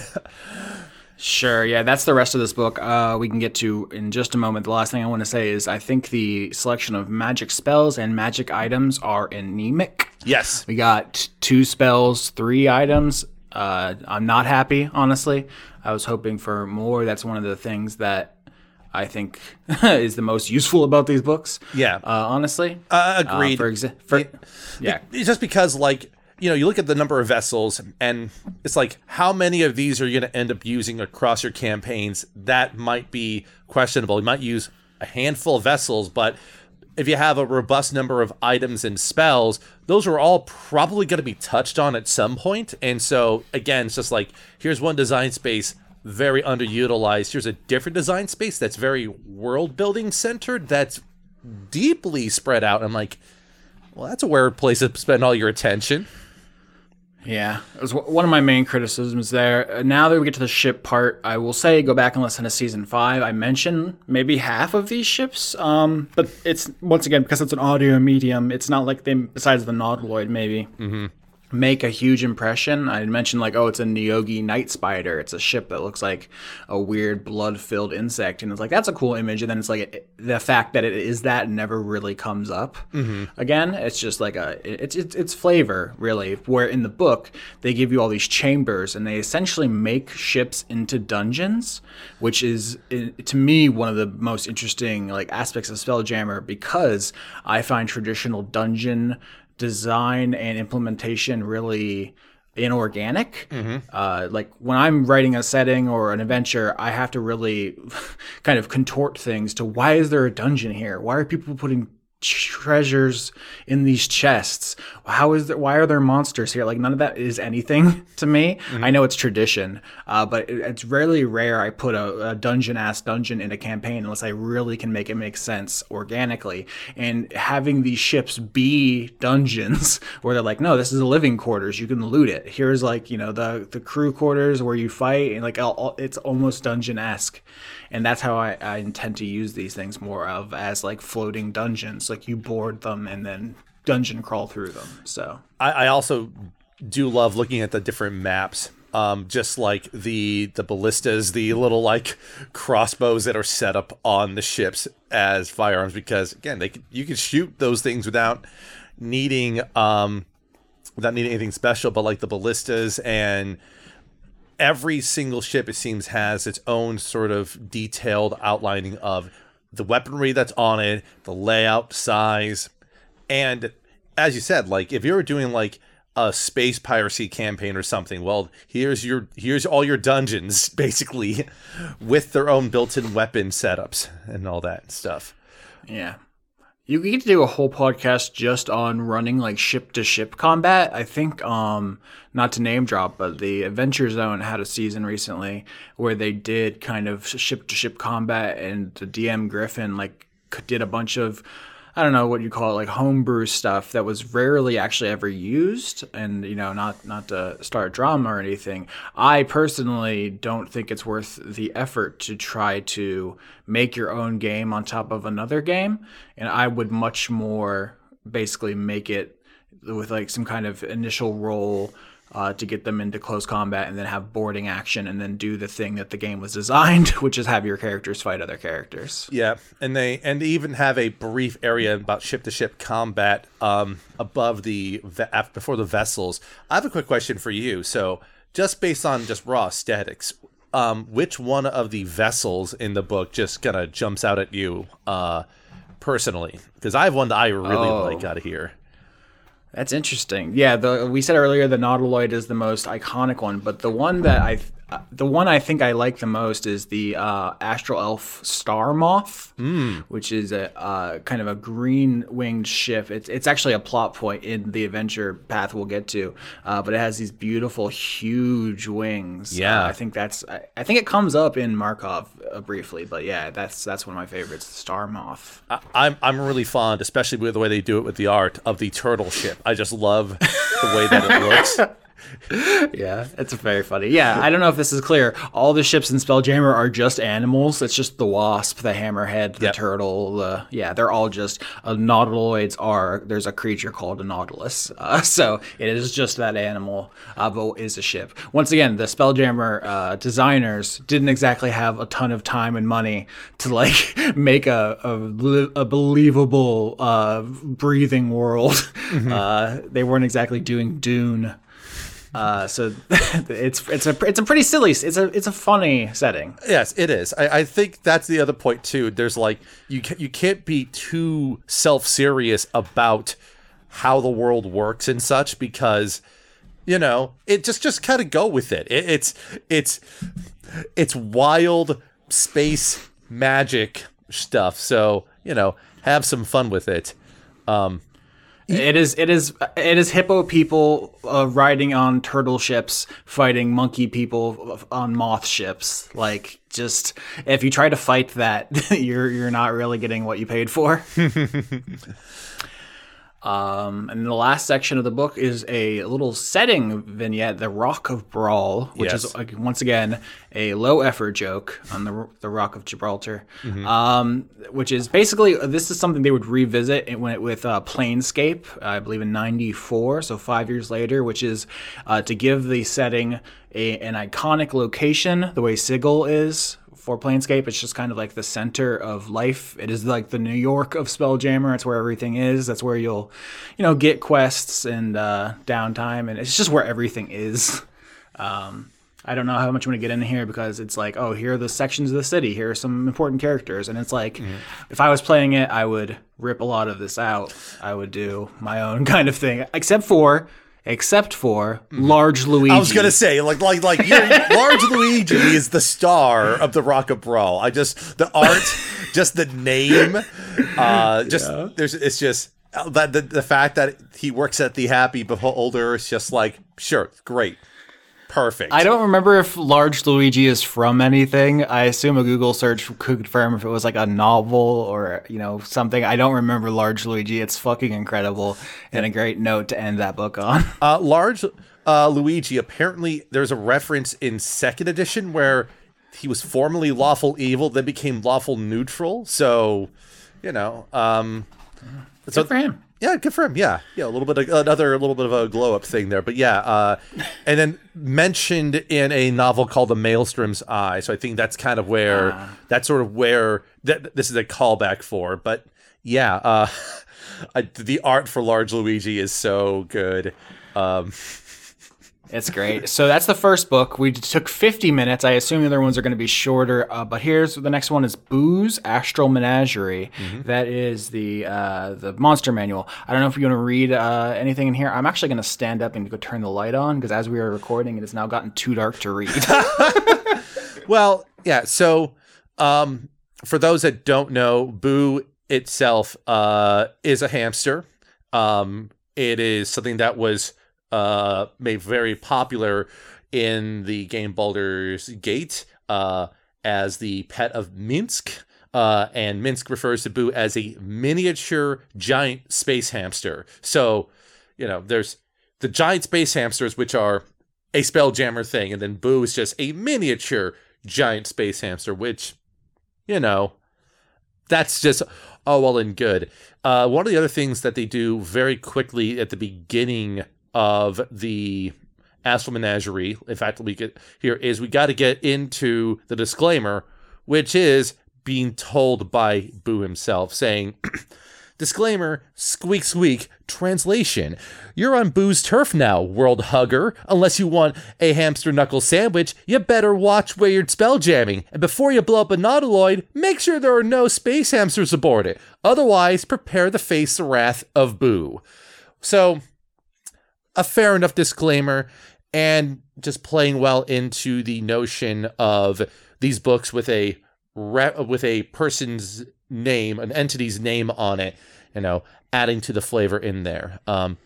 Sure, yeah, that's the rest of this book. Uh, we can get to in just a moment. The last thing I want to say is I think the selection of magic spells and magic items are anemic. Yes. We got two spells, three items. Uh, I'm not happy, honestly. I was hoping for more. That's one of the things that I think is the most useful about these books. Yeah. Uh, honestly. Uh, agreed. for exa- for, it, yeah. It, just because, like, you know, you look at the number of vessels, and it's like, how many of these are you going to end up using across your campaigns? That might be questionable. You might use a handful of vessels, but if you have a robust number of items and spells, those are all probably going to be touched on at some point. And so, again, it's just like, here's one design space very underutilized. Here's a different design space that's very world building centered, that's deeply spread out. I'm like, well, that's a weird place to spend all your attention. Yeah, it was one of my main criticisms there. Uh, now that we get to the ship part, I will say go back and listen to season five. I mentioned maybe half of these ships, um, but it's once again because it's an audio medium. It's not like they besides the Nautiloid maybe. Mm-hmm make a huge impression. I mentioned like, oh, it's a Neogi night spider. It's a ship that looks like a weird blood-filled insect, and it's like that's a cool image. And then it's like it, the fact that it is that never really comes up mm-hmm. again. It's just like a it's, it's it's flavor really. Where in the book they give you all these chambers, and they essentially make ships into dungeons, which is to me one of the most interesting like aspects of Spelljammer because I find traditional dungeon design and implementation really inorganic. Uh, like when I'm writing a setting or an adventure, I have to really kind of contort things to why is there a dungeon here? Why are people putting treasures in these chests? How is there? Why are there monsters here? Like none of that is anything to me. I know it's tradition, uh, but it, it's rarely rare I put a, a dungeon ass dungeon in a campaign unless I really can make it make sense organically. And having these ships be dungeons where they're like, no, this is a living quarters. You can loot it. Here's like you know the the crew quarters where you fight, and like all- it's almost dungeon esque. And that's how I, I intend to use these things more of as like floating dungeons. Like you board them and then dungeon crawl through them. So I, I also do love looking at the different maps. Um, just like the the ballistas, the little like crossbows that are set up on the ships as firearms, because again, they could, you can shoot those things without needing um, without needing anything special. But like the ballistas and every single ship, it seems, has its own sort of detailed outlining of the weaponry that's on it, the layout, size, and as you said, like if you were doing like a space piracy campaign or something, well, here's your here's all your dungeons basically with their own built-in weapon setups and all that stuff. yeah. You get to do a whole podcast just on running like ship to ship combat. I think, um, not to name drop, but the Adventure Zone had a season recently where they did kind of ship to ship combat, and the DM Griffin like did a bunch of I don't know what you call it, like homebrew stuff that was rarely actually ever used, and you know, not not to start drama or anything. I personally don't think it's worth the effort to try to make your own game on top of another game, and I would much more basically make it with like some kind of initial role uh, to get them into close combat and then have boarding action and then do the thing that the game was designed, which is have your characters fight other characters. Yeah, and they and they even have a brief area about ship to ship combat um, above the before the vessels. I have a quick question for you. So, just based on just raw aesthetics, um, which one of the vessels in the book just kind of jumps out at you uh, personally? Because I have one that I really Oh. like out of here. That's interesting. Yeah, the we said earlier the Nautiloid is the most iconic one, but the one that I the one I think I like the most is the uh, Astral Elf Star Moth, which is a uh, kind of a green winged ship. It's it's actually a plot point in the adventure path we'll get to, uh, but it has these beautiful, huge wings. Yeah. Uh, I think that's I, I think it comes up in Markov uh, briefly, but yeah, that's that's one of my favorites, the Star Moth. I, I'm I'm really fond, especially with the way they do it with the art of the turtle ship. I just love the way that it looks. Yeah, it's very funny. Yeah, I don't know if this is clear. All the ships in Spelljammer are just animals. It's just the wasp, the hammerhead, the Yep. turtle. The yeah, they're all just uh, nautiloids. Are there's a creature called a nautilus. Uh, so it is just that animal, uh, but is a ship. Once again, the Spelljammer uh, designers didn't exactly have a ton of time and money to like make a a, a believable uh, breathing world. Uh, they weren't exactly doing Dune. Uh, so it's it's a it's a pretty silly it's a it's a funny setting. Yes, it is. I, I think that's the other point too. There's like you you can't be too self serious about how the world works and such because you know it just just kind of go with it. it. It's it's it's wild space magic stuff. So you know have some fun with it. It is it is it is hippo people uh, riding on turtle ships fighting monkey people on moth ships. Like just if you try to fight that, you're you're not really getting what you paid for. Um, and the last section of the book is a little setting vignette, the Rock of Bral, which Yes. is like, once again a low effort joke on the the Rock of Gibraltar, um, which is basically this is something they would revisit it when it, with uh, Planescape, I believe in '94, so five years later, which is uh, to give the setting a, an iconic location, the way Sigil is for Planescape. It's just kind of like the center of life. It is like the New York of Spelljammer. It's where everything is. That's where you'll, you know, get quests and uh, downtime, and it's just where everything is. Um, I don't know how much I'm going to get in here because it's like, oh, here are the sections of the city. Here are some important characters, and it's like, if I was playing it, I would rip a lot of this out. I would do my own kind of thing, except for except for large Luigi. I was gonna say, like, like, like, you're, large Luigi is the star of the Rock of Bral. I just the art, just the name, uh, just there's, it's just uh, that the, the fact that he works at the Happy Beholder is just like, sure, great, perfect. I don't remember if large Luigi is from anything. I assume a Google search could confirm if it was like a novel or you know something. I don't remember large Luigi. It's fucking incredible and a great note to end that book on. Uh, large uh, Luigi. Apparently, there's a reference in second edition where he was formerly lawful evil, then became lawful neutral. So, you know, um, so for him. Yeah, good for him. Yeah, yeah, a little bit of another little bit of a glow up thing there, but yeah, uh, and then mentioned in a novel called The Maelstrom's Eye. So I think that's kind of where that's sort of where that this is a callback for. But yeah, uh, I, the art for Large Luigi is so good. Um, It's great. So that's the first book. We took 50 minutes. I assume the other ones are going to be shorter. Uh, but here's the next one is Boo's Astral Menagerie. That is the uh, the monster manual. I don't know if you want to read uh, anything in here. I'm actually going to stand up and go turn the light on because as we are recording, it has now gotten too dark to read. Well, yeah. So, um, for those that don't know, Boo itself uh, is a hamster. Um, it is something that was uh, made very popular in the game Baldur's Gate uh, as the pet of Minsk. Uh, and Minsk refers to Boo as a miniature giant space hamster. So, you know, there's the giant space hamsters, which are a spelljammer thing, and then Boo is just a miniature giant space hamster, which, you know, that's just all well and good. Uh, one of the other things that they do very quickly at the beginning of the Astral Menagerie, in fact, we get here is we got to get into the disclaimer, which is being told by Boo himself, saying. Disclaimer, squeak squeak, translation. You're on Boo's turf now, world hugger. Unless you want a hamster knuckle sandwich, you better watch where you're spell jamming. And before you blow up a nautiloid, make sure there are no space hamsters aboard it. Otherwise, prepare to face the wrath of Boo. So, a fair enough disclaimer, and just playing well into the notion of these books with a re- with a person's name, an entity's name on it, you know, adding to the flavor in there. Um,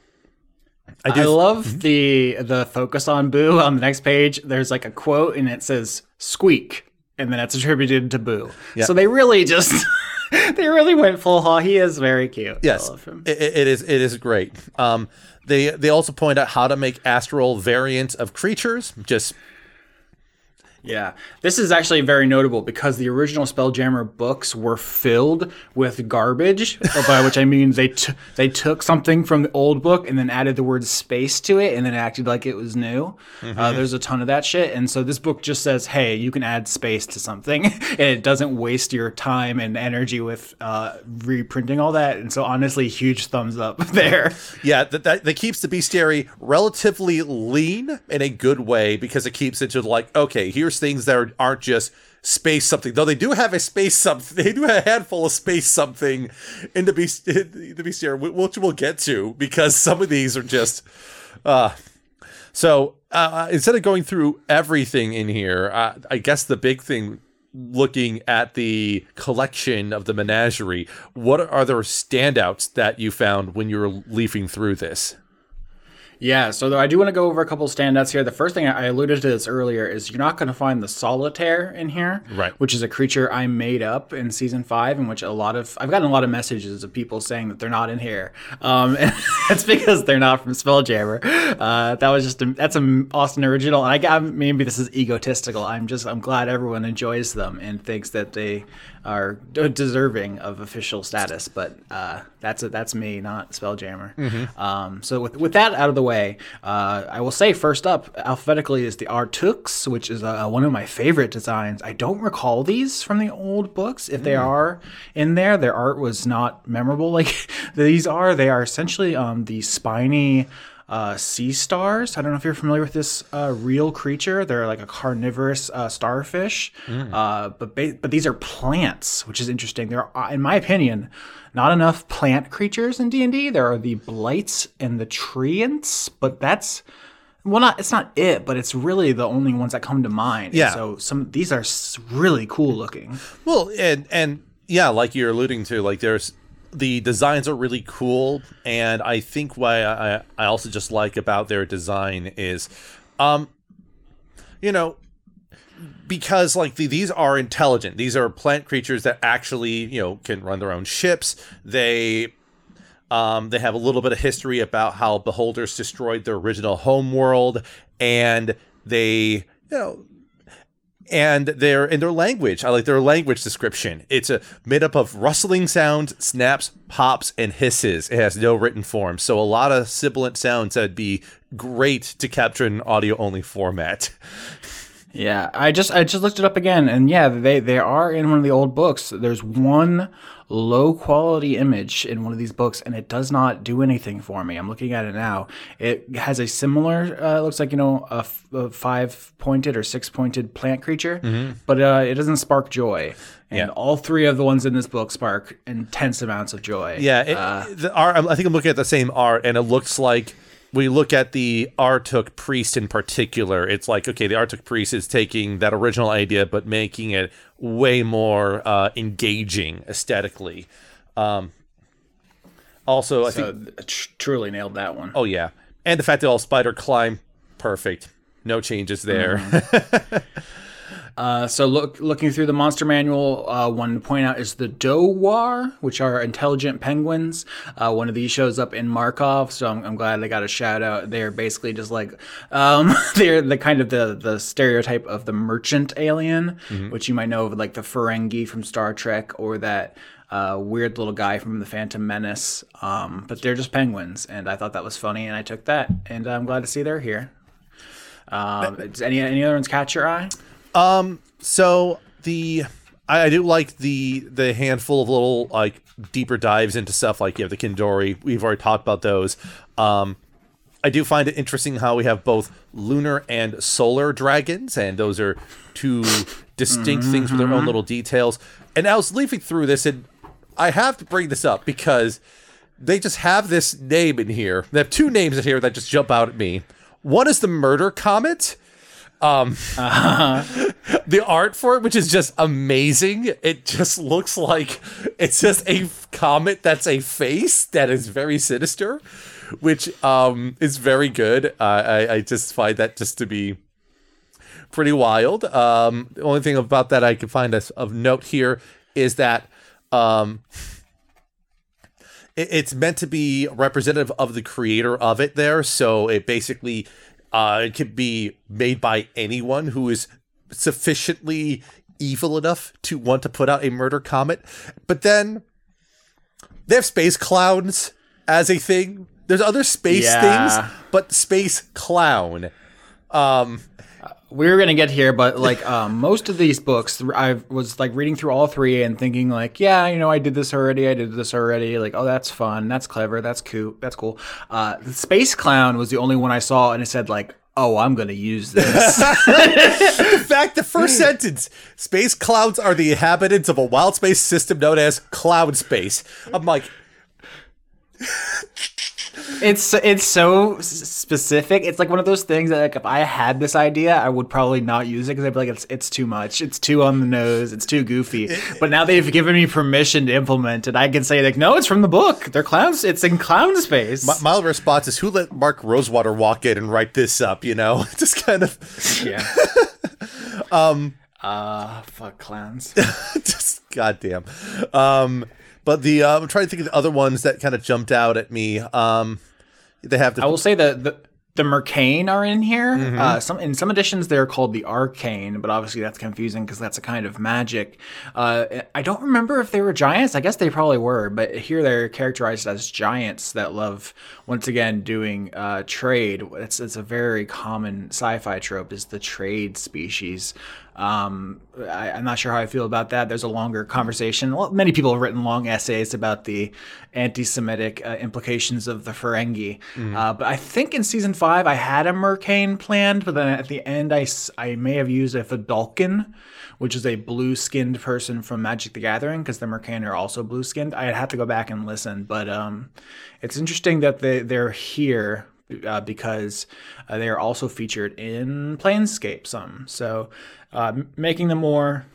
I, do- love the the focus on Boo on the next page. There's like a quote and it says "squeak," and then it's attributed to Boo. So they really just they really went full haul. He is very cute. Yes, I love him. it, it is. It is great. Um, they they also point out how to make astral variants of creatures. Just Yeah, this is actually very notable because the original Spelljammer books were filled with garbage, by which I mean they t- they took something from the old book and then added the word space to it and then acted like it was new. Uh, there's a ton of that shit, and so this book just says, "Hey, you can add space to something," and it doesn't waste your time and energy with uh, reprinting all that. And so, honestly, huge thumbs up there. yeah, that, that that keeps the bestiary relatively lean in a good way because it keeps it to like okay, here's things that are, aren't just space something. Though they do have a space something, they do have a handful of space something in the beast the bestiary, wh- which we'll get to because some of these are just. Uh, so uh, instead of going through everything in here, uh, I guess the big thing looking at the collection of the menagerie, what are the standouts that you found when you were leafing through this? Yeah, so I do want to go over a couple standouts here. The first thing I alluded to this earlier is you're not going to find the solitaire in here, Right. Which is a creature I made up in season five, in which a lot of I've gotten a lot of messages of people saying that they're not in here. Um, and it's because they're not from Spelljammer. Uh, that was just a, that's an Austin original, and I got maybe this is egotistical. I'm just I'm glad everyone enjoys them and thinks that they are deserving of official status, but uh, that's a, that's me, not Spelljammer. Um, so with with that out of the way, uh, I will say first up alphabetically is the Aartuks, which is uh, one of my favorite designs. I don't recall these from the old books. If they are in there, their art was not memorable like these are. They are essentially um, the spiny uh, sea stars. I don't know if you're familiar with this uh, real creature. They're like a carnivorous uh, starfish, uh, but ba- but these are plants, which is interesting. There are, in my opinion, not enough plant creatures in D and D. There are the blights and the treants, but that's well, not it's not it, but it's really the only ones that come to mind. Yeah. So some these are really cool looking. Well, and and yeah, like you're alluding to, like there's the designs are really cool, and I think why I I also just like about their design is, um, you know, because like the, these are intelligent. These are plant creatures that actually you know can run their own ships. They um, they have a little bit of history about how beholders destroyed their original home world, and they, you know, and their in their language. I like their language description. It's a made up of rustling sounds, snaps, pops, and hisses. It has no written form, so a lot of sibilant sounds that'd be great to capture in an audio only format. Yeah, I just I just looked it up again, and yeah, they they are in one of the old books. There's one low quality image in one of these books, and it does not do anything for me. I'm looking at it now. It has a similar, uh, looks like you know a, f- a five pointed or six pointed plant creature, but uh, it doesn't spark joy. And Yeah. all three of the ones in this book spark intense amounts of joy. Yeah, it, the art. I think I'm looking at the same art, and it looks like we look at the Aartuk priest in particular. It's like okay, the Aartuk priest is taking that original idea, but making it way more uh, engaging aesthetically. Um, also, I think So tr- truly nailed that one. oh yeah, and the fact that all spider climb, perfect. No changes there. Uh, so look, looking through the monster manual, uh, one to point out is the Dohwar, which are intelligent penguins. Uh, one of these shows up in Markov, so I'm, I'm glad they got a shout out. They're basically just like um, they're the kind of the the stereotype of the merchant alien, which you might know of like the Ferengi from Star Trek or that. Uh, weird little guy from the Phantom Menace, um, but they're just penguins, and I thought that was funny, and I took that, and I'm glad to see they're here. Um, does any any other ones catch your eye? So the I, I do like the the handful of little like deeper dives into stuff like you have the Kindori. We've already talked about those. Um, I do find it interesting how we have both lunar and solar dragons, and those are two distinct things with their own little details. And I was leafing through this, and I have to bring this up because they just have this name in here. They have two names in here that just jump out at me. One is the Murder Comet. Um, the art for it, which is just amazing. It just looks like it's just a comet that's a face that is very sinister, which um is very good. Uh, I I just find that just to be pretty wild. Um, the only thing about that I can find as of note here is that um it- it's meant to be representative of the creator of it there so it basically uh it could be made by anyone who is sufficiently evil enough to want to put out a murder comet. But then they have space clowns as a thing. There's other space Yeah. things but space clown. Um we were gonna get here, but like um, most of these books, I was like reading through all three and thinking like, yeah, you know, I did this already, I did this already. Like, oh, that's fun, that's clever, that's cool, that's cool. Uh, Space Clown was the only one I saw, and it said like, oh, I'm gonna use this. In fact, the first sentence space clowns are the inhabitants of a wild space system known as cloud space. I'm like, it's it's so specific. It's like one of those things that like if I had this idea, I would probably not use it because I'd be like, it's it's too much, it's too on the nose, it's too goofy. But now they've given me permission to implement it. I can say like, no, it's from the book. They're clowns. It's in clown space. my, my response is, who let Mark Rosewater walk in and write this up? You know, just kind of, Yeah. um. Uh. Fuck clowns. just goddamn. Um, but the uh, I'm trying to think of the other ones that kind of jumped out at me. Um, they have the I will say that the the Mercane are in here. Uh, some in some editions they're called the Arcane, but obviously that's confusing because that's a kind of magic. Uh, I don't remember if they were giants. I guess they probably were, but here they're characterized as giants that love once again doing uh, trade. It's it's a very common sci-fi trope is the trade species. Um, I, am not sure how I feel about that. There's a longer conversation. Well, many people have written long essays about the anti-Semitic uh, implications of the Ferengi. Mm. Uh, but I think in season five I had a Mercane planned, but then at the end I, I may have used a Vedalken, which is a blue-skinned person from Magic the Gathering, because the Mercane are also blue-skinned. I'd have to go back and listen, but um, it's interesting that they they're here uh, because uh, they are also featured in Planescape some. So uh, making them more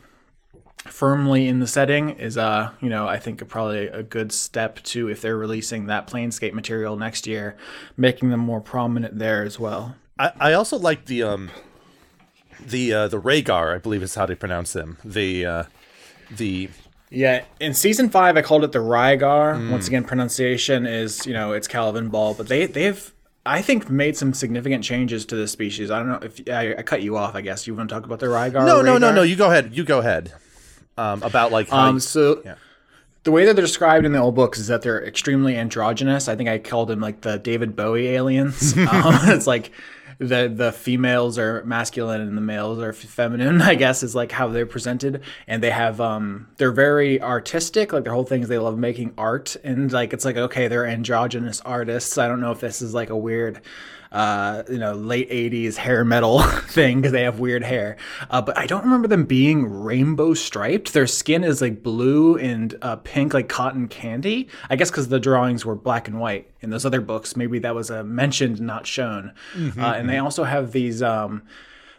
firmly in the setting is uh you know i think probably a good step to if they're releasing that planescape material next year making them more prominent there as well i, I also like the um the uh the Reigar, i believe is how they pronounce them the uh the yeah, in season five, I called it the Rygar. Mm. Once again, pronunciation is you know it's Calvin Ball, but they they've I think made some significant changes to this species. I don't know if I, I cut you off. I guess you want to talk about the Rygar. No, no, no, no. You go ahead. You go ahead. Um, about like um, so yeah. the way that they're described in the old books is that they're extremely androgynous. I think I called them like the David Bowie aliens. um, it's like the the females are masculine and the males are feminine i guess is like how they're presented. And they have um they're very artistic like their whole thing is they love making art. And like it's like okay they're androgynous artists. I don't know if this is like a weird uh, you know, late 80s hair metal thing because they have weird hair. Uh, but I don't remember them being rainbow striped. Their skin is like blue and uh, pink, like cotton candy. I guess because the drawings were black and white in those other books. Maybe that was uh, mentioned, not shown. Mm-hmm. Uh, and they also have these um,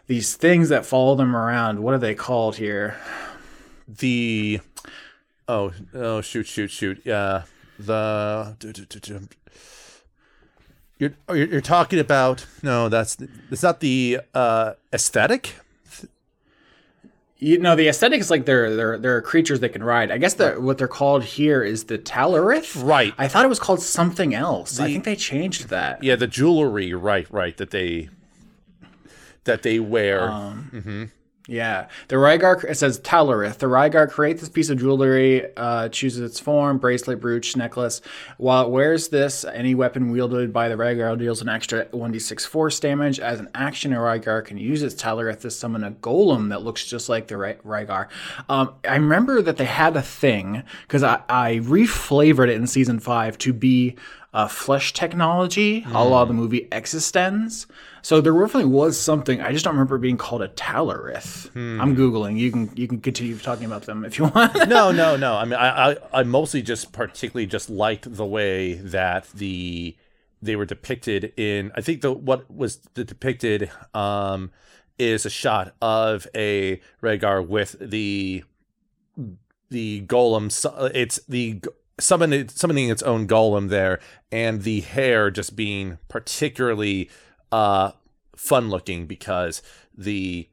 these things that follow them around. What are they called here? The oh oh shoot shoot shoot yeah the you're you're talking about no, that's it's not the uh, aesthetic. You know, the aesthetic is like they're they're they're creatures that can ride. I guess that what they're called here is the Talarith. Right. I thought it was called something else. The, I think they changed that. Yeah, the jewelry. Right, right. That they that they wear. Um, mm-hmm. Yeah, the Reigar it says Talarith. The Reigar creates this piece of jewelry, uh, chooses its form, bracelet, brooch, necklace. While it wears this, any weapon wielded by the Reigar deals an extra 1d6 force damage. As an action, a Reigar can use its Talarith to summon a golem that looks just like the Reigar. Um, I remember that they had a thing because I, I reflavored it in season five to be uh, flesh technology, mm. a la the movie eXistenZ. So there definitely was something. I just don't remember being called a Talarith. Hmm. I'm googling. You can you can continue talking about them if you want. no, no, no. I mean, I, I I mostly just particularly just liked the way that the they were depicted in. I think the what was depicted um is a shot of a Reigar with the the golem. It's the summoning summoning its own golem there, and the hair just being particularly uh, fun looking because the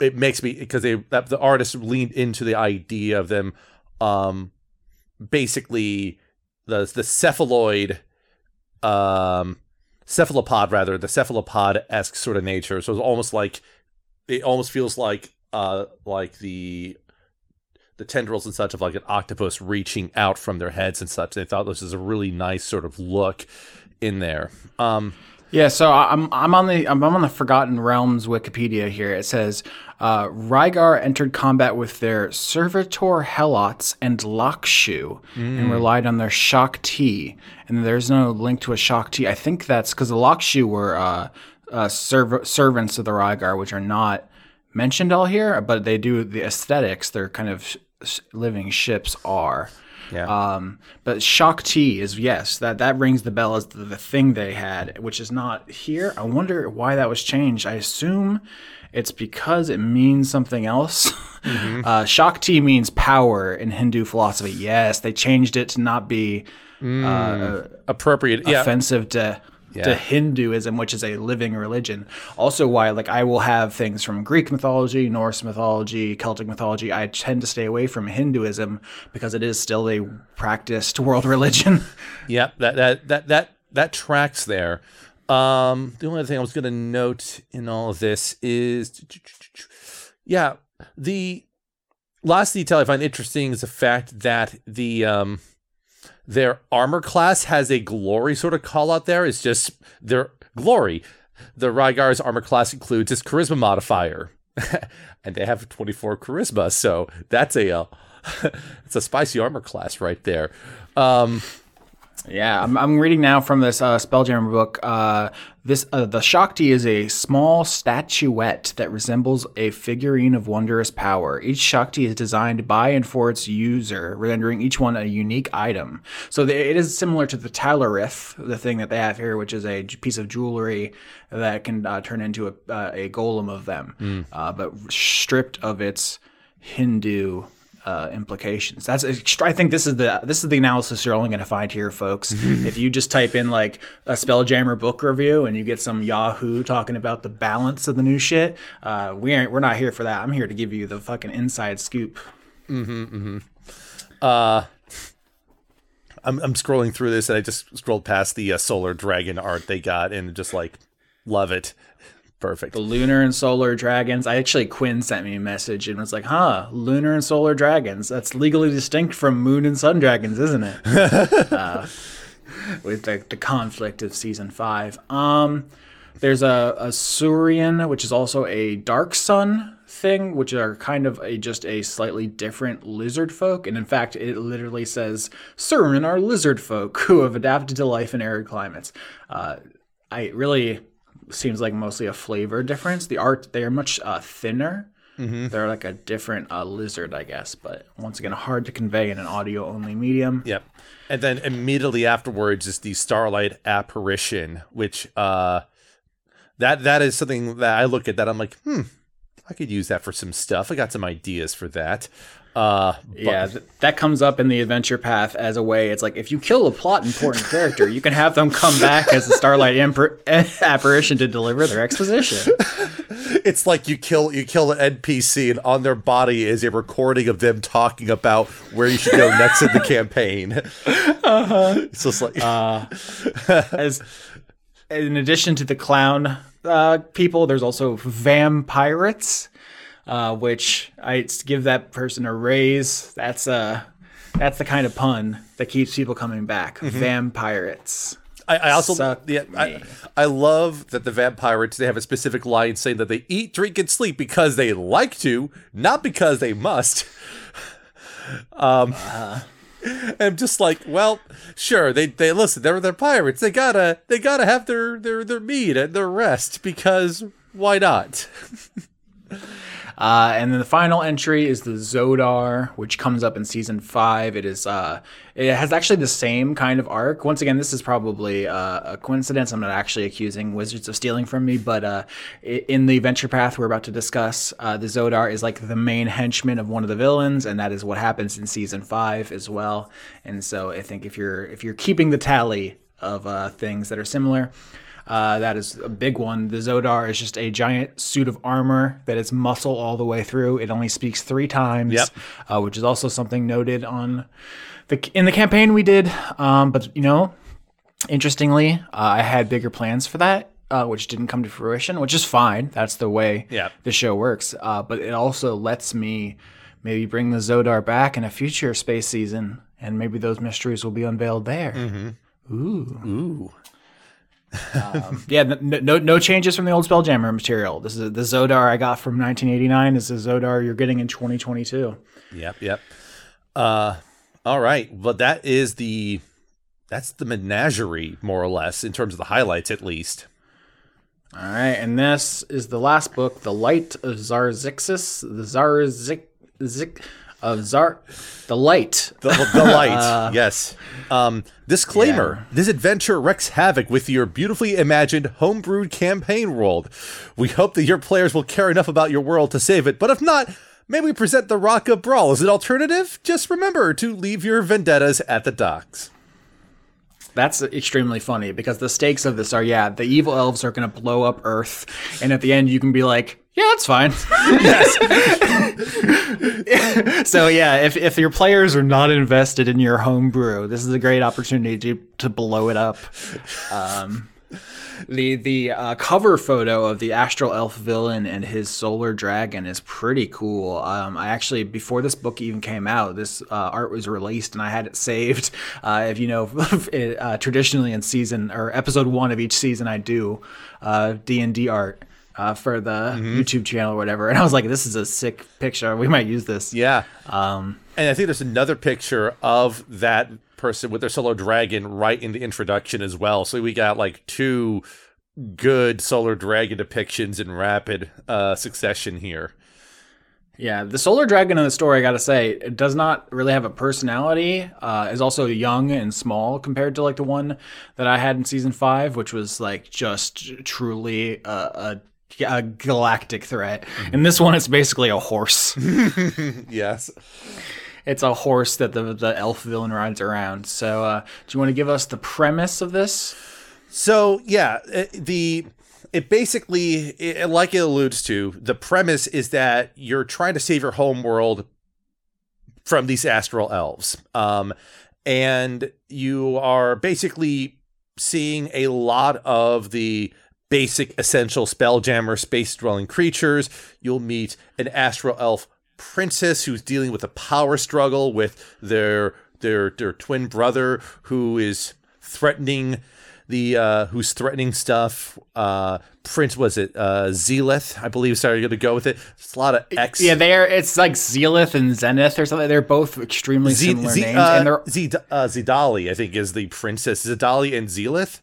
it makes me because they that the artist leaned into the idea of them um basically the the cephaloid um cephalopod rather the cephalopod esque sort of nature. So it's almost like it almost feels like uh like the the tendrils and such of like an octopus reaching out from their heads and such. They thought this is a really nice sort of look in there. Um yeah, so I'm I'm on the I'm on the Forgotten Realms Wikipedia here. It says uh, Reigar entered combat with their Servitor Helots and Lakshu mm. and relied on their Shakti. And there's no link to a Shakti. I think that's because the Lakshu were uh, uh, serv- servants of the Reigar, which are not mentioned all here, but they do the aesthetics. They're kind of living ships are. Yeah. Um, but Shakti is yes, that that rings the bell as the, the thing they had, which is not here. I wonder why that was changed. I assume it's because it means something else. Mm-hmm. Uh, Shakti means power in Hindu philosophy. Yes, they changed it to not be mm, uh, appropriate, offensive yeah. to yeah. to Hinduism, which is a living religion. Also, why like I will have things from Greek mythology, Norse mythology, Celtic mythology. I tend to stay away from Hinduism because it is still a practiced world religion. yep, that that that that that tracks there. Um, the only other thing I was going to note in all of this is, yeah, the last detail I find interesting is the fact that the um their armor class has a glory sort of call out there. It's just their glory. The Reigar's armor class includes its charisma modifier, and they have 24 charisma, so that's a uh, it's a spicy armor class right there. Um, yeah, I'm, I'm reading now from this uh, Spelljammer book. Uh, this uh, the Shakti is a small statuette that resembles a figurine of wondrous power. Each Shakti is designed by and for its user, rendering each one a unique item. So the, it is similar to the Talarith, the thing that they have here, which is a piece of jewelry that can uh, turn into a, uh, a golem of them, mm. but stripped of its Hindu uh, implications. That's I think this is the this is the analysis you're only going to find here, folks. if you just type in like a Spelljammer book review and you get some Yahoo talking about the balance of the new shit, uh, we aren't we're not here for that. I'm here to give you the fucking inside scoop. Mm-hmm. mm-hmm. Uh, I'm I'm scrolling through this and I just scrolled past the uh, Solar Dragon art they got and just like love it. Perfect. The lunar and solar dragons. I actually Quinn sent me a message and was like, "Huh, lunar and solar dragons. That's legally distinct from moon and sun dragons, isn't it?" uh, with the, the conflict of season five. Um, there's a, a Saurian, which is also a dark sun thing, which are kind of a just a slightly different lizard folk. And in fact, it literally says Saurian are lizard folk who have adapted to life in arid climates. Uh, I really seems like mostly a flavor difference. The art they are much uh, thinner. Mm-hmm. They're like a different uh, lizard, I guess, but once again, hard to convey in an audio only medium. Yep. And then immediately afterwards is the Starlight Apparition, which uh, that that is something that I look at that I'm like, hmm, I could use that for some stuff. I got some ideas for that. Uh, yeah, th- that comes up in the adventure path as a way. It's like if you kill a plot important character, you can have them come back as a Starlight apparition to deliver their exposition. It's like you kill you kill an NPC, and on their body is a recording of them talking about where you should go next in the campaign. Uh-huh. It's just like uh, as in addition to the clown uh, people, there's also vampirates uh, which I give that person a raise. That's a uh, that's the kind of pun that keeps people coming back. Mm-hmm. Vampirates. I, I also yeah, I, I love that the vampirates they have a specific line saying that they eat, drink, and sleep because they like to, not because they must. um, uh, I'm just like, well, sure, they they listen, they're they're pirates. They gotta they gotta have their their their meat and their rest because why not? Uh, and then the final entry is the Zodar, which comes up in season five. It is uh, it has actually the same kind of arc. Once again, this is probably uh, a coincidence. I'm not actually accusing Wizards of stealing from me, but uh, in the adventure path we're about to discuss, uh, the Zodar is like the main henchman of one of the villains, and that is what happens in season five as well. And so I think if you're if you're keeping the tally of uh, things that are similar. Uh, that is a big one. The Zodar is just a giant suit of armor that is muscle all the way through. It only speaks three times, yep. uh, which is also something noted on the in the campaign we did. Um, but you know, interestingly, uh, I had bigger plans for that. Uh, which didn't come to fruition, which is fine. That's the way yep. the show works. Uh, but it also lets me maybe bring the Zodar back in a future space season, and maybe those mysteries will be unveiled there. Mm-hmm. Ooh. Ooh. Um, yeah, no, no, changes from the old Spelljammer material. This is the Zodar I got from 1989. This is the Zodar you're getting in 2022. Yep, yep. Uh, all right. Well, that is the that's the menagerie more or less in terms of the highlights, at least. All right, and this is the last book, The Light of Xaryxis, the Zarzik. Zik, of Zar, the light, the, the light. uh, yes. Um, disclaimer: yeah. This adventure wreaks havoc with your beautifully imagined homebrewed campaign world. We hope that your players will care enough about your world to save it, but if not, May we present the Rock of Bral as an alternative. Just remember to leave your vendettas at the docks. That's extremely funny because the stakes of this are yeah, the evil elves are going to blow up Earth, and at the end you can be like, yeah, that's fine. yes. so yeah, if if your players are not invested in your homebrew, this is a great opportunity to to blow it up. Um, the the uh, cover photo of the astral elf villain and his solar dragon is pretty cool. Um, I actually before this book even came out, this uh, art was released and I had it saved. Uh, if you know, uh, traditionally in season or episode one of each season, I do uh, D and D art uh, for the YouTube channel or whatever, and I was like, "This is a sick picture. We might use this." Yeah. Um, And I think there's another picture of that person with their solar dragon right in the introduction as well. So we got like two good solar dragon depictions in rapid uh, succession here. Yeah, the Solar Dragon in the story, I gotta say, it does not really have a personality. Uh, is also young and small compared to like the one that I had in season five, which was like just truly a, a, a galactic threat. And this one, it's basically a horse. Yes. it's a horse that the the elf villain rides around. So, uh, do you want to give us the premise of this? So yeah, it, the it basically it, like it alludes to the premise is that you're trying to save your home world from these astral elves, um, and you are basically seeing a lot of the basic essential spelljammer space dwelling creatures. You'll meet an astral elf princess who's dealing with a power struggle with their their their twin brother who is threatening the uh who's threatening stuff uh prince was it uh i believe sorry you're gonna go with it it's a lot of x Yeah, they're it's like Zealith and Zenith or something. They're both extremely Z- similar Z- names, uh, and they're Z- uh, Xedalli, I think, is the princess. Xedalli and Xeleth.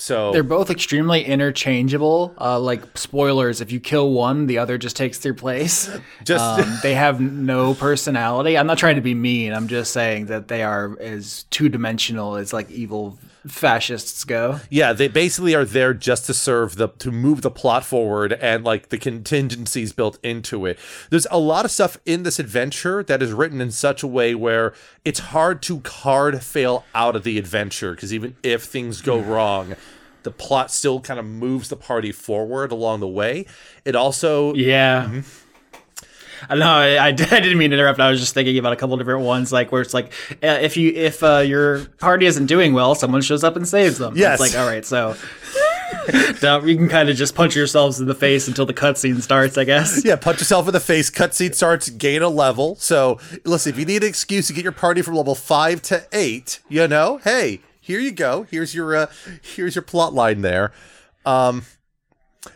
So They're both extremely interchangeable. Uh, like spoilers, if you kill one, the other just takes their place. Just- um, they have no personality. I'm not trying to be mean. I'm just saying that they are as two dimensional as like evil fascists go. yeah, they basically are there just to serve the to move the plot forward and like the contingencies built into it. There's a lot of stuff in this adventure that is written in such a way where it's hard to card fail out of the adventure because even if things go wrong, the plot still kind of moves the party forward along the way. It also Yeah. Mm-hmm. I know. I, I, I didn't mean to interrupt. I was just thinking about a couple different ones, like where it's like, uh, if you if uh, your party isn't doing well, someone shows up and saves them. Yes. It's like, all right, so now you can kind of just punch yourselves in the face until the cutscene starts, I guess. Yeah, punch yourself in the face. Cutscene starts, gain a level. So, listen, if you need an excuse to get your party from level five to eight, you know, hey, here you go. Here's your uh, here's your plot line there. Um,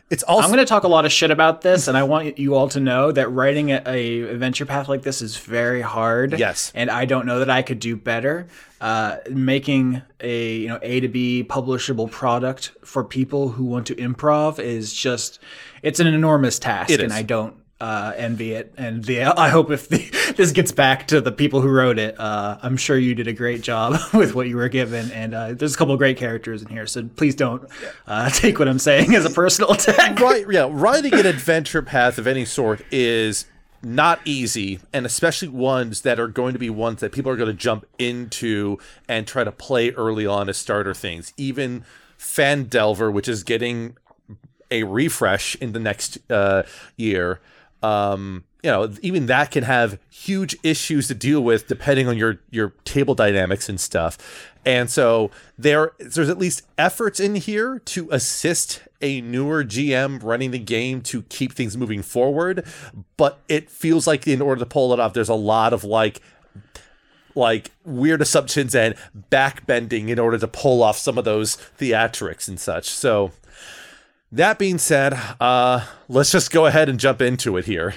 it's also I'm going to talk a lot of shit about this, and I want you all to know that writing a, a adventure path like this is very hard. Yes. and I don't know that I could do better. Uh, making a you know A to B publishable product for people who want to improv is just it's an enormous task, and. I don't uh, envy it. And the, I hope if the, this gets back to the people who wrote it, uh, I'm sure you did a great job with what you were given. And uh, there's a couple of great characters in here, so please don't uh, take what I'm saying as a personal attack. right, yeah, writing an adventure path of any sort is not easy, and especially ones that are going to be ones that people are going to jump into and try to play early on as starter things. Even Phandelver, which is getting a refresh in the next uh, year. Um, you know, even that can have huge issues to deal with depending on your your table dynamics and stuff. And so there there's at least efforts in here to assist a newer GM running the game to keep things moving forward, but it feels like in order to pull it off there's a lot of like like weird assumptions and backbending in order to pull off some of those theatrics and such. So that being said, uh, let's just go ahead and jump into it here.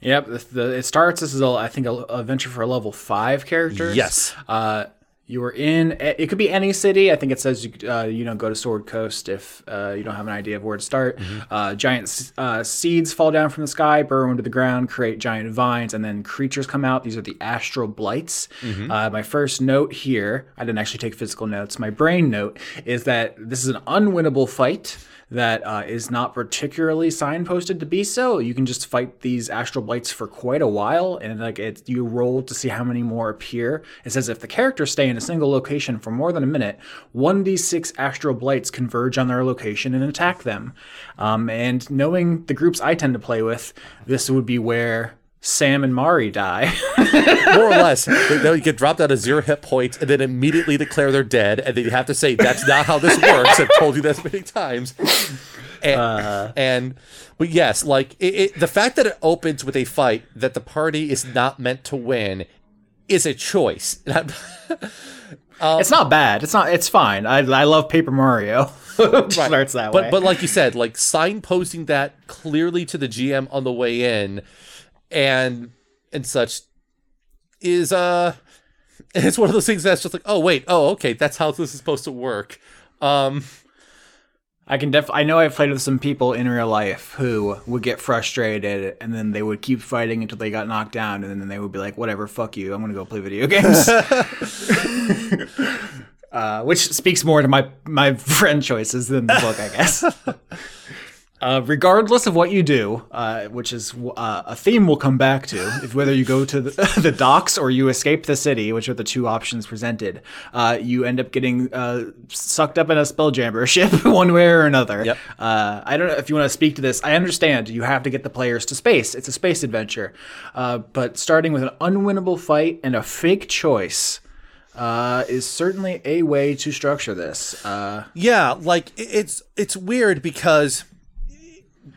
Yep, the, the, it starts. This is, a, I think, a, a venture for a level five characters. Yes. Uh, you are in. It could be any city. I think it says you, uh, you don't go to Sword Coast if uh, you don't have an idea of where to start. Uh, giant uh, seeds fall down from the sky, burrow into the ground, create giant vines, and then creatures come out. These are the astral blights. Uh, my first note here, I didn't actually take physical notes. My brain note is that this is an unwinnable fight that uh, is not particularly signposted to be so. You can just fight these astral blights for quite a while, and like it, you roll to see how many more appear. It says if the characters stay in a single location for more than a minute, one d six astral blights converge on their location and attack them. Um, and knowing the groups I tend to play with, this would be where Sam and Mari die. More or less, they, they get dropped out of zero hit points and then immediately declare they're dead, and then you have to say that's not how this works. I've told you that many times. And, uh. and but yes, like it, it, the fact that it opens with a fight that the party is not meant to win is a choice. I'm- um, it's not bad. It's not. It's fine. I, I love Paper Mario. starts that but, way. But like you said, like signposting that clearly to the GM on the way in, and and such, is uh, it's one of those things that's just like, oh wait, oh okay, that's how this is supposed to work. Um, I can def I know I've played with some people in real life who would get frustrated and then they would keep fighting until they got knocked down and then they would be like, whatever, fuck you, I'm gonna go play video games. uh, which speaks more to my my friend choices than the book, I guess. Uh, regardless of what you do, uh, which is uh, a theme we'll come back to, if whether you go to the, the, docks or you escape the city, which are the two options presented, uh, you end up getting uh, sucked up in a spelljammer ship one way or another. Yep. Uh, I don't know if you want to speak to this. I understand you have to get the players to space. It's a space adventure. but starting with an unwinnable fight and a fake choice. Uh, is certainly a way to structure this. Uh, yeah, like it's it's weird because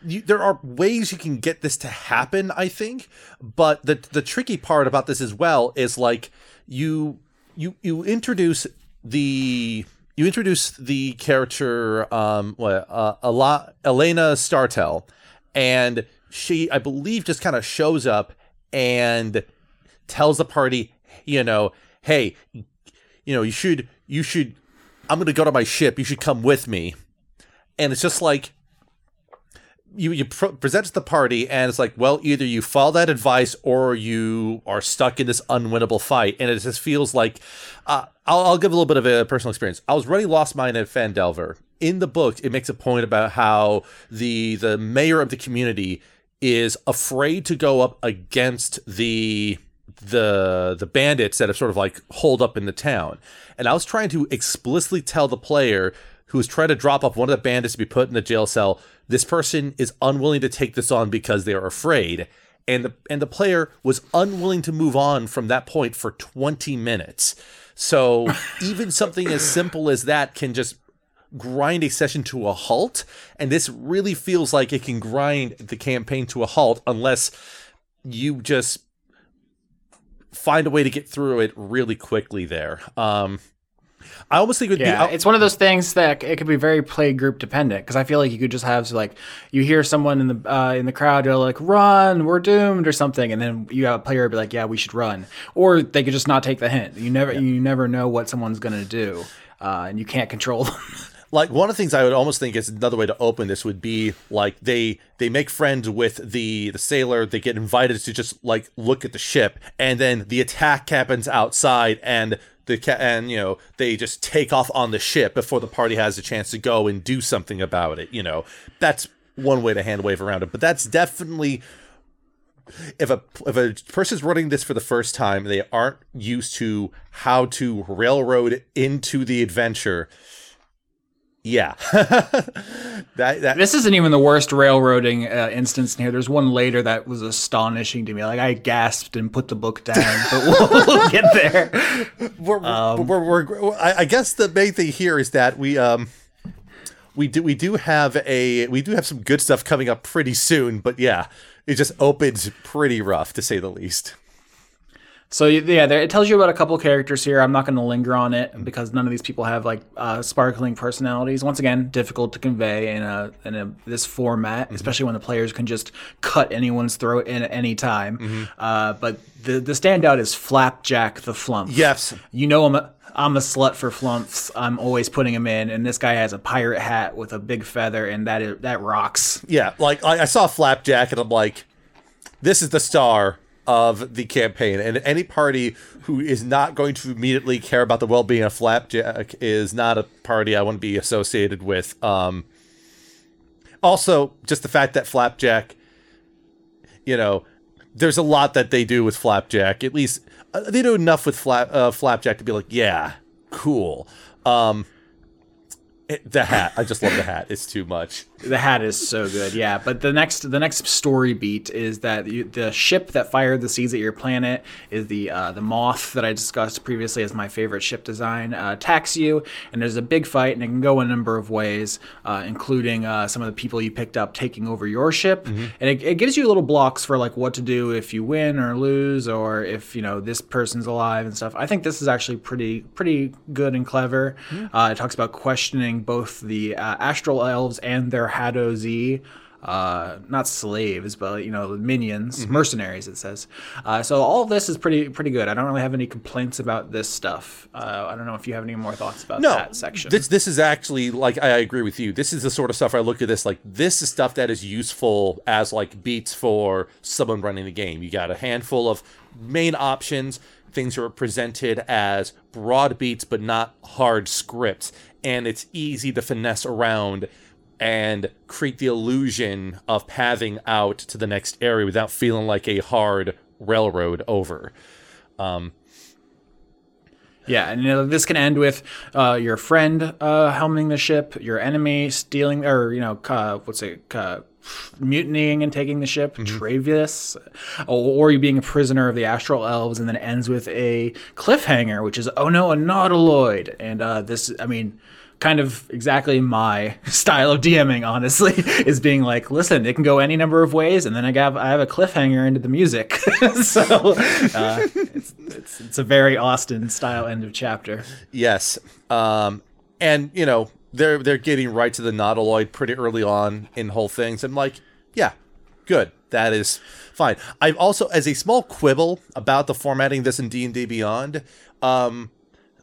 you, there are ways you can get this to happen, I think, but the the tricky part about this as well is like you you you introduce the you introduce the character um what uh Elena Startel and she I believe just kind of shows up and tells the party, you know, hey, you know, you should you should I'm to go to my ship. You should come with me. And it's just like you you pr- present to the party and it's like well either you follow that advice or you are stuck in this unwinnable fight. And it just feels like uh, I'll, I'll give a little bit of a personal experience. I was running lost mine at Phandelver in the book it makes a point about how the the mayor of the community is afraid to go up against the the the bandits that have sort of like holed up in the town. And i was trying to explicitly tell the player who was trying to drop off one of the bandits to be put in the jail cell. This person is unwilling to take this on because they are afraid. And the and the player was unwilling to move on from that point for 20 minutes. So even something as simple as that can just grind a session to a halt. And this really feels like it can grind the campaign to a halt unless you just find a way to get through it really quickly there. Um I almost think it would yeah, be. it's one of those things that it could be very play group dependent because I feel like you could just have like you hear someone in the uh, in the crowd go like run we're doomed or something and then you have a player be like yeah we should run or they could just not take the hint you never yeah. you never know what someone's gonna do uh, and you can't control them. like one of the things I would almost think is another way to open this would be like they they make friends with the the sailor they get invited to just like look at the ship and then the attack happens outside and the ca- and you know they just take off on the ship before the party has a chance to go and do something about it you know. That's one way to hand wave around it but that's definitely if a if a person's running this for the first time they aren't used to how to railroad into the adventure yeah. That, that this isn't even the worst railroading uh, instance in here. There's one later that was astonishing to me. Like i gasped and put the book down but we'll, we'll get there. We're, um, we're, we're, I guess the main thing here is that we um we do we do have a we do have some good stuff coming up pretty soon but yeah it just opens pretty rough to say the least so yeah, there, it tells you about a couple characters here. I'm not going to linger on it because none of these people have like uh, sparkling personalities. Once again, difficult to convey in a in a this format, mm-hmm. especially when the players can just cut anyone's throat in at any time. Mm-hmm. Uh, but the the standout is Flapjack the Flump. Yes, you know I'm a, I'm a slut for flumps. I'm always putting him in, and this guy has a pirate hat with a big feather, and that is that rocks. Yeah, like I, I saw Flapjack, and I'm like, this is the star of the campaign. And any party who is not going to immediately care about the well being of Flapjack is not a party I want to be associated with. Um, also, just the fact that Flapjack, you know, there's a lot that they do with Flapjack. At least uh, they do enough with Flap, uh, Flapjack to be like, yeah, cool. Um, it, the hat, I just love the hat. It's too much. The hat is so good, yeah. But the next, the next story beat is that you, the ship that fired the seeds at your planet is the uh, the moth that I discussed previously as my favorite ship design. Uh, attacks you, and there's a big fight, and it can go a number of ways, uh, including uh, some of the people you picked up taking over your ship, mm-hmm. and it, it, gives you little blocks for like what to do if you win or lose, or if you know this person's alive and stuff. I think this is actually pretty pretty good and clever. Mm-hmm. Uh, it talks about questioning both the uh, astral elves and their Hadozee uh, not slaves, but you know, minions, mm-hmm. mercenaries. It says. Uh, so all this is pretty pretty good. I don't really have any complaints about this stuff. Uh, I don't know if you have any more thoughts about no, that section. This this is actually like I agree with you. This is the sort of stuff I look at this like this is stuff that is useful as like beats for someone running the game. You got a handful of main options. Things are presented as broad beats, but not hard scripts, and it's easy to finesse around and create the illusion of pathing out to the next area without feeling like a hard railroad over. Um, yeah, and you know, this can end with uh, your friend uh, helming the ship, your enemy stealing, or you know, uh, what's it, mutinying and taking the ship, mm-hmm. Travis, or, or you being a prisoner of the Astral Elves, and then ends with a cliffhanger, which is oh no, a nautiloid, and uh, this, I mean kind of exactly my style of DMing, honestly, is being like, listen, it can go any number of ways, and then I have I have a cliffhanger into the music. so uh, it's, it's, it's a very Austin style end of chapter. Yes, um, and you know they're they're getting right to the nautiloid pretty early on in whole things. I'm like, yeah, good. That is fine. I've also, as a small quibble about the formatting this in D and D Beyond. Um,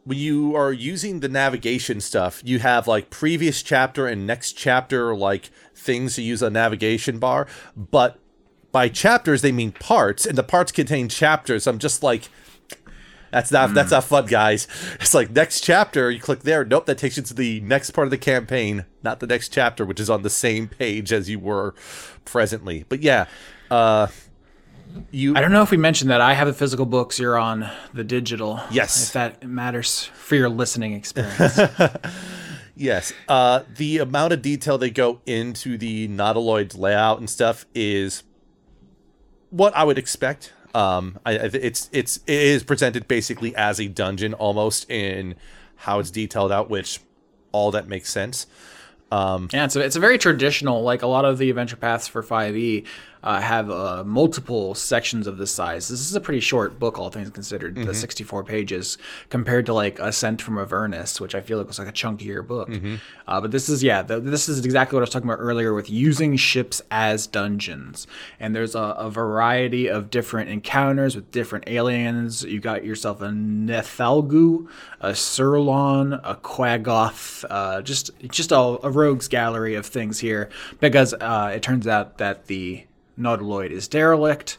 when you are using the navigation stuff, you have like previous chapter and next chapter like things to use a navigation bar, but by chapters they mean parts, and the parts contain chapters. I'm just like, that's not mm. that's not fun, guys. It's like next chapter, you click there. Nope, that takes you to the next part of the campaign, not the next chapter, which is on the same page as you were presently. But yeah, uh, you I don't know if we mentioned that I have the physical books. You're on the digital. Yes, if that matters for your listening experience. yes, uh, the amount of detail they go into the Nautiloid's layout and stuff is what I would expect. Um, I, it's it's it is presented basically as a dungeon almost in how it's detailed out, which all that makes sense. Um, yeah, it's a, it's a very traditional, like a lot of the adventure paths for 5e uh, have uh, multiple sections of this size. This is a pretty short book, all things considered, mm-hmm. the 64 pages, compared to like Ascent from Avernus, which I feel like was like a chunkier book. Mm-hmm. Uh, but this is, yeah, the, this is exactly what I was talking about earlier with using ships as dungeons. And there's a, a variety of different encounters with different aliens. You got yourself a Neh-thalggu, a Surlon, a Quaggoth, uh, just just a, a rogues gallery of things here because uh, it turns out that the Nautiloid is derelict.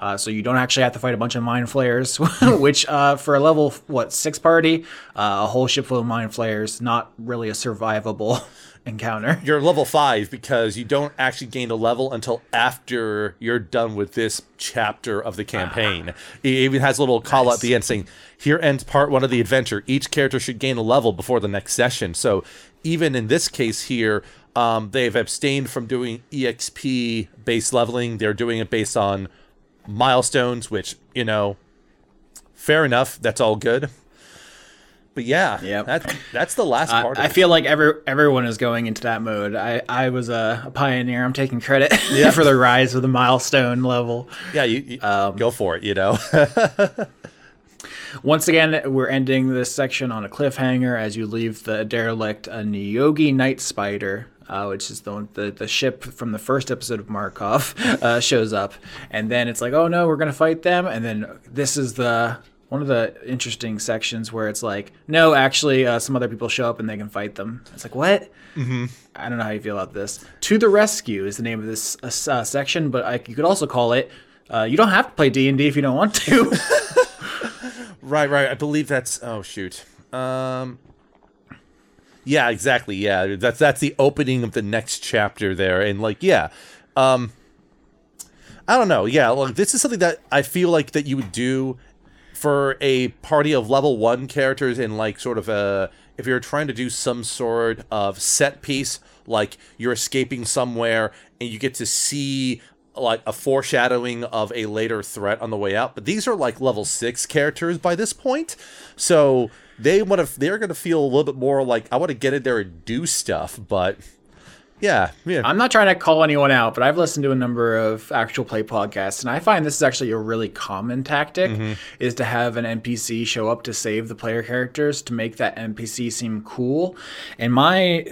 Uh, so you don't actually have to fight a bunch of mind flayers, which uh, for a level what six party, uh, a whole ship full of mind flayers, not really a survivable encounter. You're level five because you don't actually gain a level until after you're done with this chapter of the campaign. it even has a little call nice. at the end saying, "Here ends part one of the adventure. Each character should gain a level before the next session." So even in this case here, um, they've abstained from doing EXP based leveling. They're doing it based on milestones, which, you know, fair enough. That's all good. But yeah, yeah, that's that's the last part. I feel like every everyone is going into that mode. I I was a, a pioneer. I'm taking credit yeah. for the rise of the milestone level. Yeah, you, you um, go for it. You know. Once again, we're ending this section on a cliffhanger as you leave the derelict a Neogi Night Spider uh, which is the, the, the ship from the first episode of Markov, uh, shows up, and then it's like, oh no, we're gonna fight them, and then this is the one of the interesting sections where it's like, no, actually, uh, some other people show up and they can fight them. It's like, what? Mm-hmm. I don't know how you feel about this. To the rescue is the name of this uh, uh section, but I, you could also call it. Uh, you don't have to play D and D if you don't want to. right, right. I believe that's. Oh shoot. Um, yeah, exactly. Yeah, that's that's the opening of the next chapter there, and like, yeah, um, I don't know. Yeah, like this is something that I feel like that you would do for a party of level one characters in like sort of a if you're trying to do some sort of set piece, like you're escaping somewhere and you get to see like a foreshadowing of a later threat on the way out. But these are like level six characters by this point, so they want to they're going to feel a little bit more like I want to get in there and do stuff, but Yeah, yeah. I'm not trying to call anyone out, but I've listened to a number of actual play podcasts, and I find this is actually a really common tactic: Mm-hmm. is to have an NPC show up to save the player characters to make that NPC seem cool. And my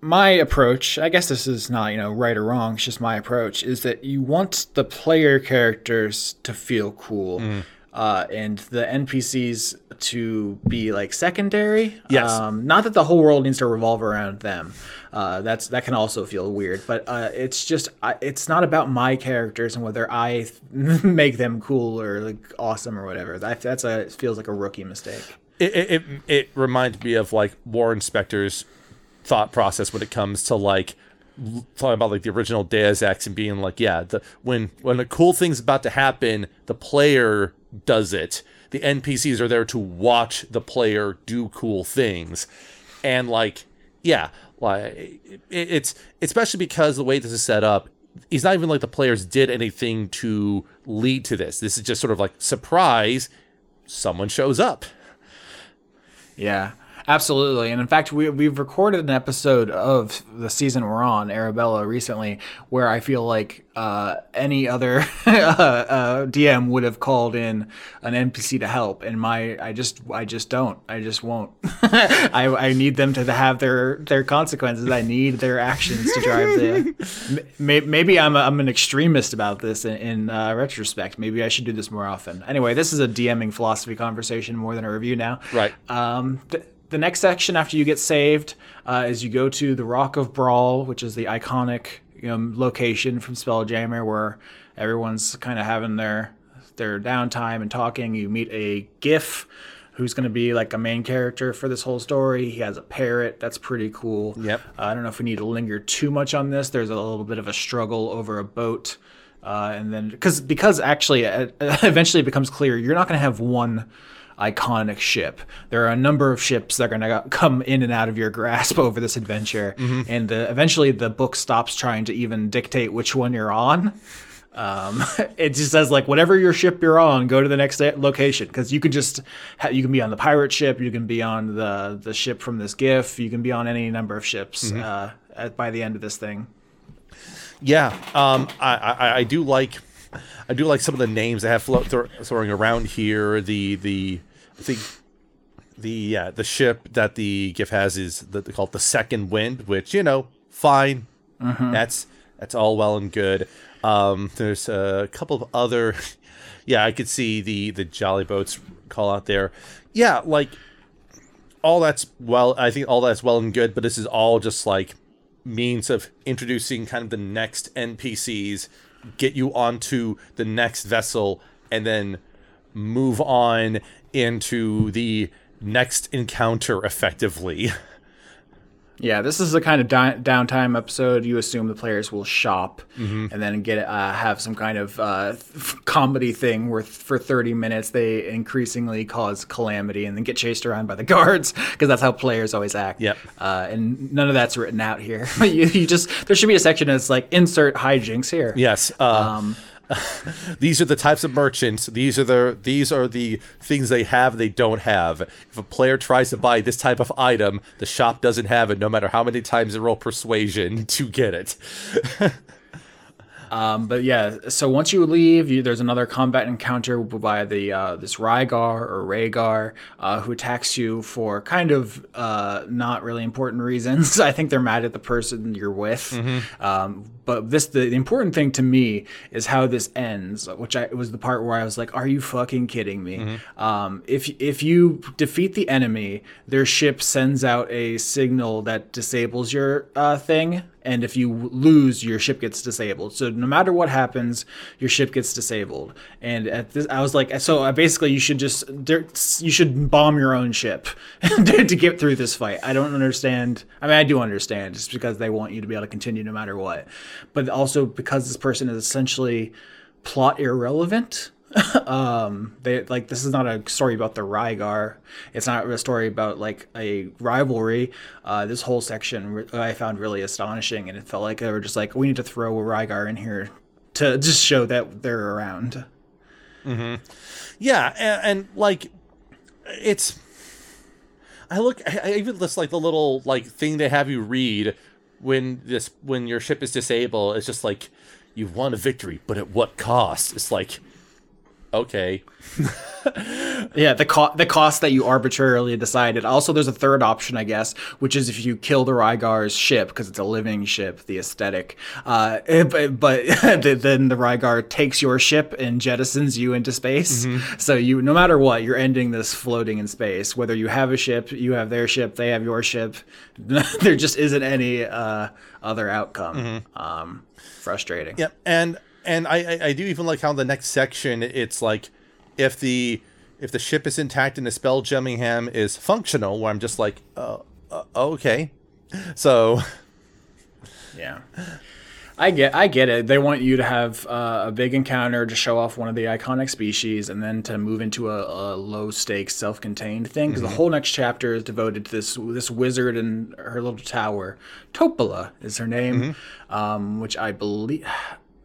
my approach, I guess this is not you know right or wrong. It's just my approach is that you want the player characters to feel cool. Mm. Uh, and the NPCs to be like secondary. Yes. Um, not that the whole world needs to revolve around them. Uh, that's that can also feel weird, but uh, it's just I, it's not about my characters and whether I th- make them cool or like awesome or whatever. That that's a it feels like a rookie mistake. it, it, it, it reminds me of like Warren Spector's thought process when it comes to like talking about like the original Deus Ex and being like, yeah, the when when a cool thing's about to happen, the player does it. The NPCs are there to watch the player do cool things, and like, yeah, like it, it's especially because the way this is set up. It's not even like the players did anything to lead to this. This is just sort of like surprise. Someone shows up. Yeah, absolutely. And in fact, we we've recorded an episode of the season we're on, Arabella, recently, where I feel like uh, any other uh, uh, DM would have called in an NPC to help, and my I just I just don't. I just won't. I I need them to have their their consequences. I need their actions to drive the. May, maybe I'm a, I'm an extremist about this in, in uh, retrospect. Maybe I should do this more often. Anyway, this is a DMing philosophy conversation more than a review now. Right. Um, th- the next section after you get saved uh, is you go to the Rock of Bral, which is the iconic you know, location from Spelljammer where everyone's kind of having their their downtime and talking. You meet a giff who's going to be like a main character for this whole story. He has a parrot. That's pretty cool. Yep. Uh, I don't know if we need to linger too much on this. There's a little bit of a struggle over a boat. Uh, and then because because actually uh, eventually it becomes clear you're not going to have one iconic ship. There are a number of ships that are going to come in and out of your grasp over this adventure, and the, eventually the book stops trying to even dictate which one you're on. Um, it just says like whatever your ship you're on, go to the next location because you can just ha- you can be on the pirate ship, you can be on the the ship from this giff, you can be on any number of ships uh, at, by the end of this thing. Yeah, um, I, I I do like I do like some of the names they have float th- throwing around here. The the Think the yeah the ship that the giff has is the, they call it the Second Wind, which you know fine. That's that's all well and good. Um, there's a couple of other. Yeah, I could see the the Jolly Boats call out there. Yeah, like all that's well. I think all that's well and good, but this is all just like means of introducing kind of the next NPCs, get you onto the next vessel, and then move on into the next encounter effectively. Yeah, this is the kind of di- downtime episode you assume the players will shop and then get uh, have some kind of uh, th- comedy thing where th- for 30 minutes they increasingly cause calamity and then get chased around by the guards because that's how players always act. Yep. Uh, and none of that's written out here. you, you just there should be a section that's like insert hijinks here. Yes. Uh, Um, these are the types of merchants. These are the these are the things they have they don't have. If a player tries to buy this type of item, the shop doesn't have it, no matter how many times they roll persuasion to get it. Um, but yeah, so once you leave, you, there's another combat encounter by the uh, this Rygar or Rhaegar, uh, who attacks you for kind of uh, not really important reasons. I think they're mad at the person you're with. Um, but this the, the important thing to me is how this ends, which I was the part where I was like, "Are you fucking kidding me?" Um, if if you defeat the enemy, their ship sends out a signal that disables your uh, thing and if you lose your ship gets disabled. So no matter what happens your ship gets disabled. And at this i was like so I basically you should just you should bomb your own ship to get through this fight. I don't understand i mean i do understand just because they want you to be able to continue no matter what but also because this person is essentially plot irrelevant um they like this is not a story about the Reigar. It's not a story about like a rivalry. Uh this whole section I found really astonishing and it felt like they were just like we need to throw a Reigar in here to just show that they're around. Mm-hmm. Yeah, and, and like it's I look I, I even just like the little like thing they have you read when this when your ship is disabled, it's just like you've won a victory, but at what cost? It's like okay. yeah, the co- the cost that you arbitrarily decided. Also, there's a third option, I guess, which is if you kill the Reigar's ship because it's a living ship, the aesthetic. Uh, but, but then the Rygar takes your ship and jettisons you into space. Mm-hmm. So you, no matter what, you're ending this floating in space. Whether you have a ship, you have their ship, they have your ship. there just isn't any uh, other outcome. Mm-hmm. Um, frustrating. Yep, and and I, I do even like how the next section it's like if the if the ship is intact and the spelljamming helm is functional, where I'm just like, uh, uh, okay, so yeah. I get, I get it. They want you to have uh, a big encounter to show off one of the iconic species, and then to move into a, a low stakes, self contained thing. Because mm-hmm. the whole next chapter is devoted to this this wizard and her little tower. Topola is her name, mm-hmm. um, which I believe.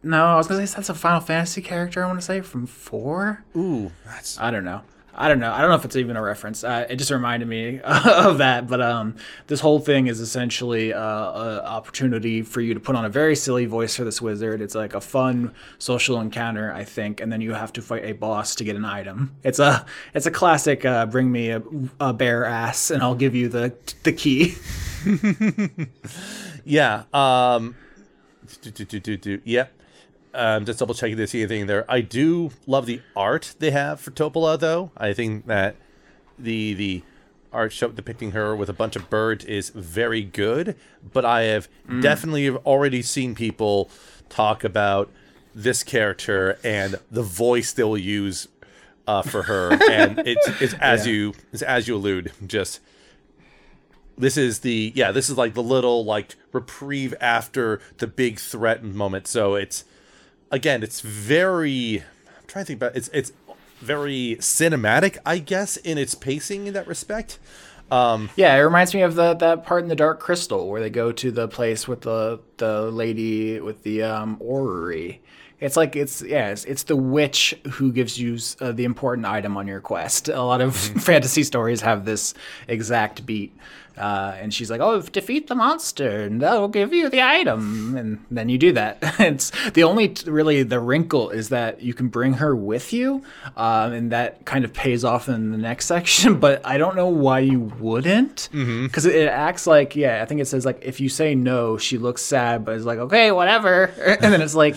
No, I was gonna say that's a Final Fantasy character. I want to say from four. Ooh, that's. I don't know. I don't know. I don't know if it's even a reference. Uh, it just reminded me of that. But um, this whole thing is essentially uh, an opportunity for you to put on a very silly voice for this wizard. It's like a fun social encounter, I think, and then you have to fight a boss to get an item. It's a it's a classic. Uh, bring me a, a bare ass, and I'll give you the the key. yeah. Um. Do, do, do, do, do. Yep. Um, just double checking to see anything there. I do love the art they have for Topola, though. I think that the the art show depicting her with a bunch of birds is very good. But I have mm. definitely already seen people talk about this character and the voice they'll use uh, for her, and it's it's as yeah. you it's as you allude, just this is the yeah this is like the little like reprieve after the big threat moment so it's again, it's very. I'm trying to think about it's it's very cinematic, I guess, in its pacing in that respect. Um, yeah, it reminds me of the that part in the Dark Crystal where they go to the place with the the lady with the um, orrery. It's like it's yeah, it's, it's the witch who gives you uh, the important item on your quest. A lot of mm-hmm. fantasy stories have this exact beat. Uh, and she's like, "Oh, defeat the monster, and that'll give you the item." And then you do that. it's the only really the wrinkle is that you can bring her with you, um, and that kind of pays off in the next section. But I don't know why you wouldn't, because mm-hmm. it, it acts like yeah. I think it says like if you say no, she looks sad, but it's like okay, whatever. and then it's like.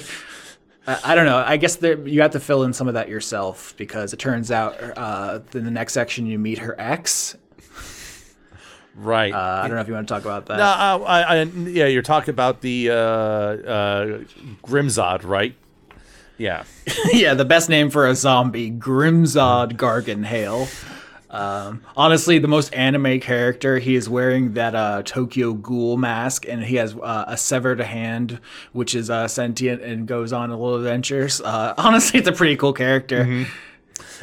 I don't know. I guess there, you have to fill in some of that yourself because it turns out uh, in the next section you meet her ex, Right. Uh, I don't know if you want to talk about that. No, uh, I, I, yeah, you're talking about the uh, uh, Grimzod, right? Yeah. yeah, the best name for a zombie, Grimzod Gargenhale. Um, honestly, the most anime character. He is wearing that uh, Tokyo Ghoul mask, and he has uh, a severed hand, which is uh, sentient and goes on little adventures. Uh, honestly, it's a pretty cool character. Mm-hmm.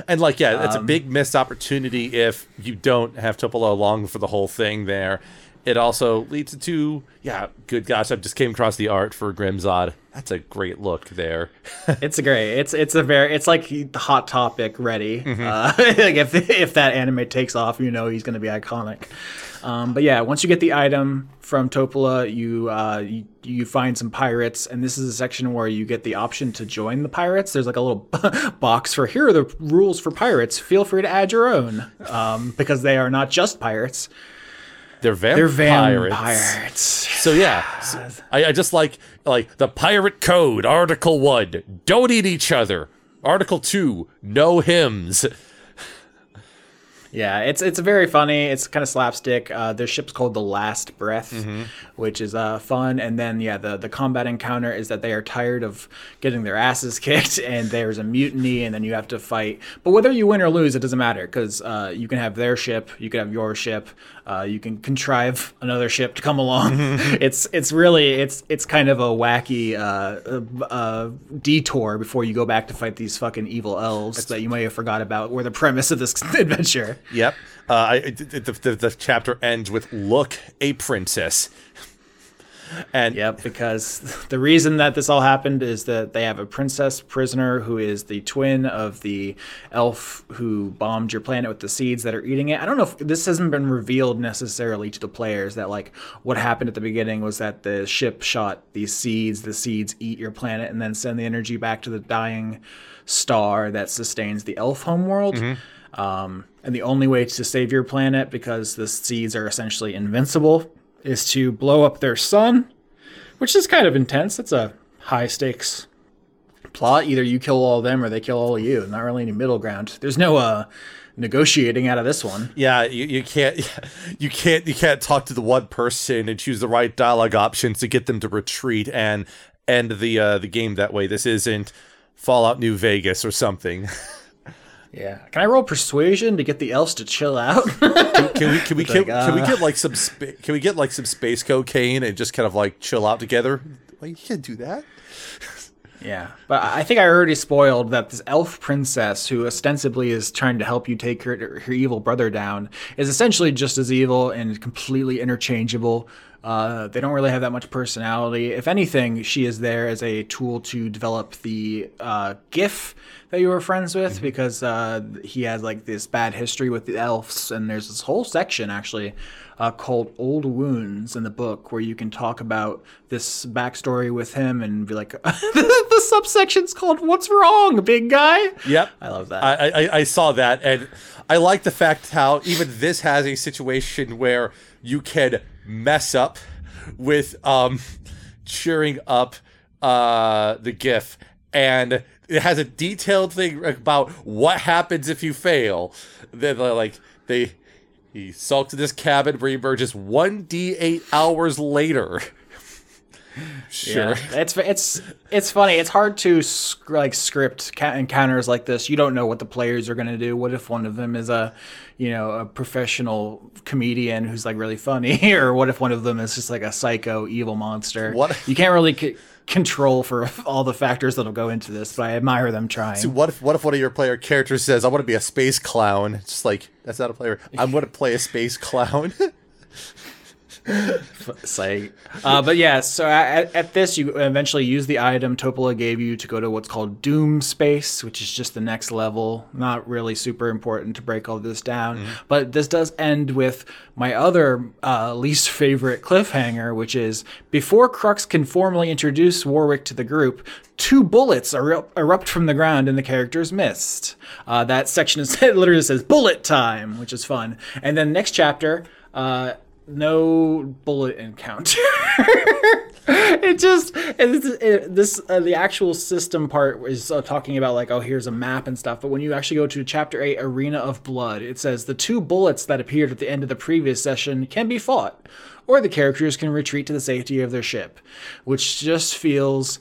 And like, yeah, it's um, a big missed opportunity if you don't have Topola along for the whole thing there. It also leads to, yeah, good gosh, I just came across the art for Grimzod. That's a great look there. it's a great. It's it's a very. It's like the hot topic ready. Mm-hmm. Uh, like if if that anime takes off, you know he's going to be iconic. Um, but yeah, once you get the item from Topola, you, uh, you, you find some pirates, and this is a section where you get the option to join the pirates. There's like a little box for here are the rules for pirates. Feel free to add your own um, because they are not just pirates. They're vampires. They're vampires. So yeah, so I, I just like like the pirate code. Article one: Don't eat each other. Article two: No hymns. Yeah, it's it's very funny. It's kind of slapstick. Uh, their ship's called the Last Breath, mm-hmm. which is uh, fun. And then yeah, the the combat encounter is that they are tired of getting their asses kicked, and there's a mutiny, and then you have to fight. But whether you win or lose, it doesn't matter because uh, you can have their ship, you can have your ship, uh, you can contrive another ship to come along. It's it's really it's it's kind of a wacky uh, uh, detour before you go back to fight these fucking evil elves that you may have forgot about were the premise of this adventure. Yep. Uh, I, the, the, the, chapter ends with "Look, a princess." And Yep, because the reason that this all happened is that they have a princess prisoner who is the twin of the elf who bombed your planet with the seeds that are eating it. I don't know if this hasn't been revealed necessarily to the players that like what happened at the beginning was that the ship shot these seeds, the seeds eat your planet and then send the energy back to the dying star that sustains the elf homeworld. Um, and the only way to save your planet, because the seeds are essentially invincible, is to blow up their sun, which is kind of intense. It's a high stakes plot. Either you kill all of them or they kill all of you. Not really any middle ground. There's no uh, negotiating out of this one. yeah, you, you can't you can't you can't talk to the one person and choose the right dialogue options to get them to retreat and end the uh, the game that way. This isn't Fallout New Vegas or something. Yeah. Can I roll persuasion to get the elves to chill out? Can we can we Like, can, can we uh, get like some spa- can we get like some space cocaine and just kind of like chill out together? Well, you can't do that. Yeah, but I think I already spoiled that this elf princess, who ostensibly is trying to help you take her her evil brother down, is essentially just as evil and completely interchangeable. Uh, they don't really have that much personality. If anything, she is there as a tool to develop the uh, giff that you were friends with because uh, he has like this bad history with the elves, and there's this whole section actually uh, called Old Wounds in the book where you can talk about this backstory with him and be like, the subsection's called What's Wrong, Big Guy? Yep. I love that. I, I I saw that, and I like the fact how even this has a situation where you can mess up with um cheering up uh the giff, and it has a detailed thing about what happens if you fail. Then like they he sulks in this cabin where he emerges one d eight hours later. sure. Yeah, it's it's it's funny. It's hard to sc- like script ca- encounters like this. You don't know what the players are going to do. What if one of them is a, you know, a professional comedian who's like really funny, or what if one of them is just like a psycho evil monster? What- you can't really c- control for all the factors that'll go into this, but I admire them trying. What if what if one of your player characters says, "I want to be a space clown"? It's just like that's not a player. I'm going to play a space clown. Like, uh, but yeah. So at, at this, you eventually use the item Topola gave you to go to what's called Doom Space, which is just the next level. Not really super important to break all this down, but this does end with my other uh, least favorite cliffhanger, which is before Crux can formally introduce Warwick to the group. Two bulettes erupt from the ground and the character's missed. Uh, that section is literally says bullet time, which is fun. And then next chapter, uh, no bulette encounter. it just it's, it, this uh, the actual system part is uh, talking about like oh here's a map and stuff but when you actually go to chapter 8 arena of blood it says the two bulettes that appeared at the end of the previous session can be fought or the characters can retreat to the safety of their ship which just feels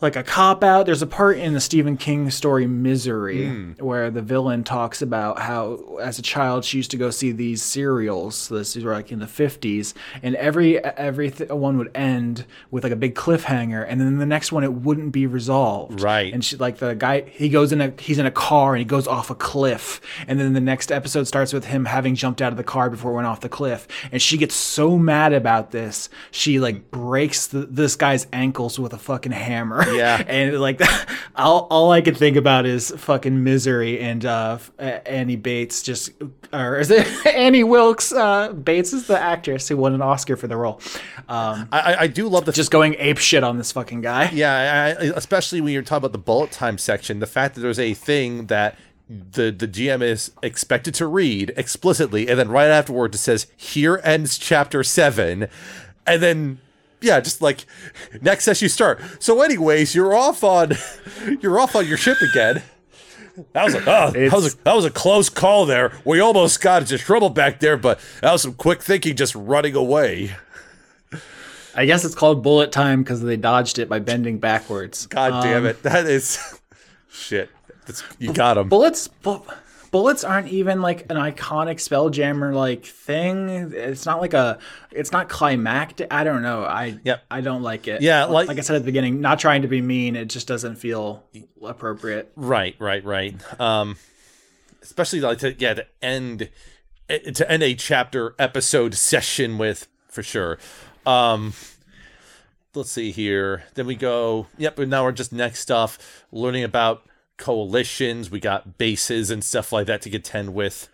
like a cop out. There's a part in the Stephen King story Misery hmm. where the villain talks about how, as a child, she used to go see these serials. This is like in the 50s, and every every th- one would end with like a big cliffhanger, and then the next one it wouldn't be resolved. Right. And she like the guy he goes in a he's in a car and he goes off a cliff, and then the next episode starts with him having jumped out of the car before it went off the cliff, and she gets so mad about this she like breaks the, this guy's ankles with a fucking hammer. Yeah. and like all, all I could think about is fucking misery and uh, uh, Annie Bates just or is it Annie Wilkes? Uh, Bates is the actress who won an Oscar for the role. Um, I, I- do love the just going ape shit on this fucking guy. yeah, I, especially when you're talking about the bullet time section. The fact that there's a thing that the the GM is expected to read explicitly, and then right afterward it says, "Here ends chapter seven. and then. Yeah, just like next session you start. So, anyways, you're off on you're off on your ship again. That was a oh, that was a, that was a close call there. We almost got into trouble back there, but that was some quick thinking, just running away. I guess it's called bullet time because they dodged it by bending backwards. God damn um, it, that is shit. That's, you got him. bulettes bu- bulettes aren't even like an iconic spelljammer like thing it's not like a it's not climactic i don't know i Yep. i don't like it Yeah, like- like i said at the beginning not trying to be mean it just doesn't feel appropriate Right, right, right. Um, especially like to yeah to end eh, to end a chapter episode session with for sure. Um, let's see here. Then we go. Yep. And now we're just next stuff, learning about coalitions. We got bases and stuff like that to contend with.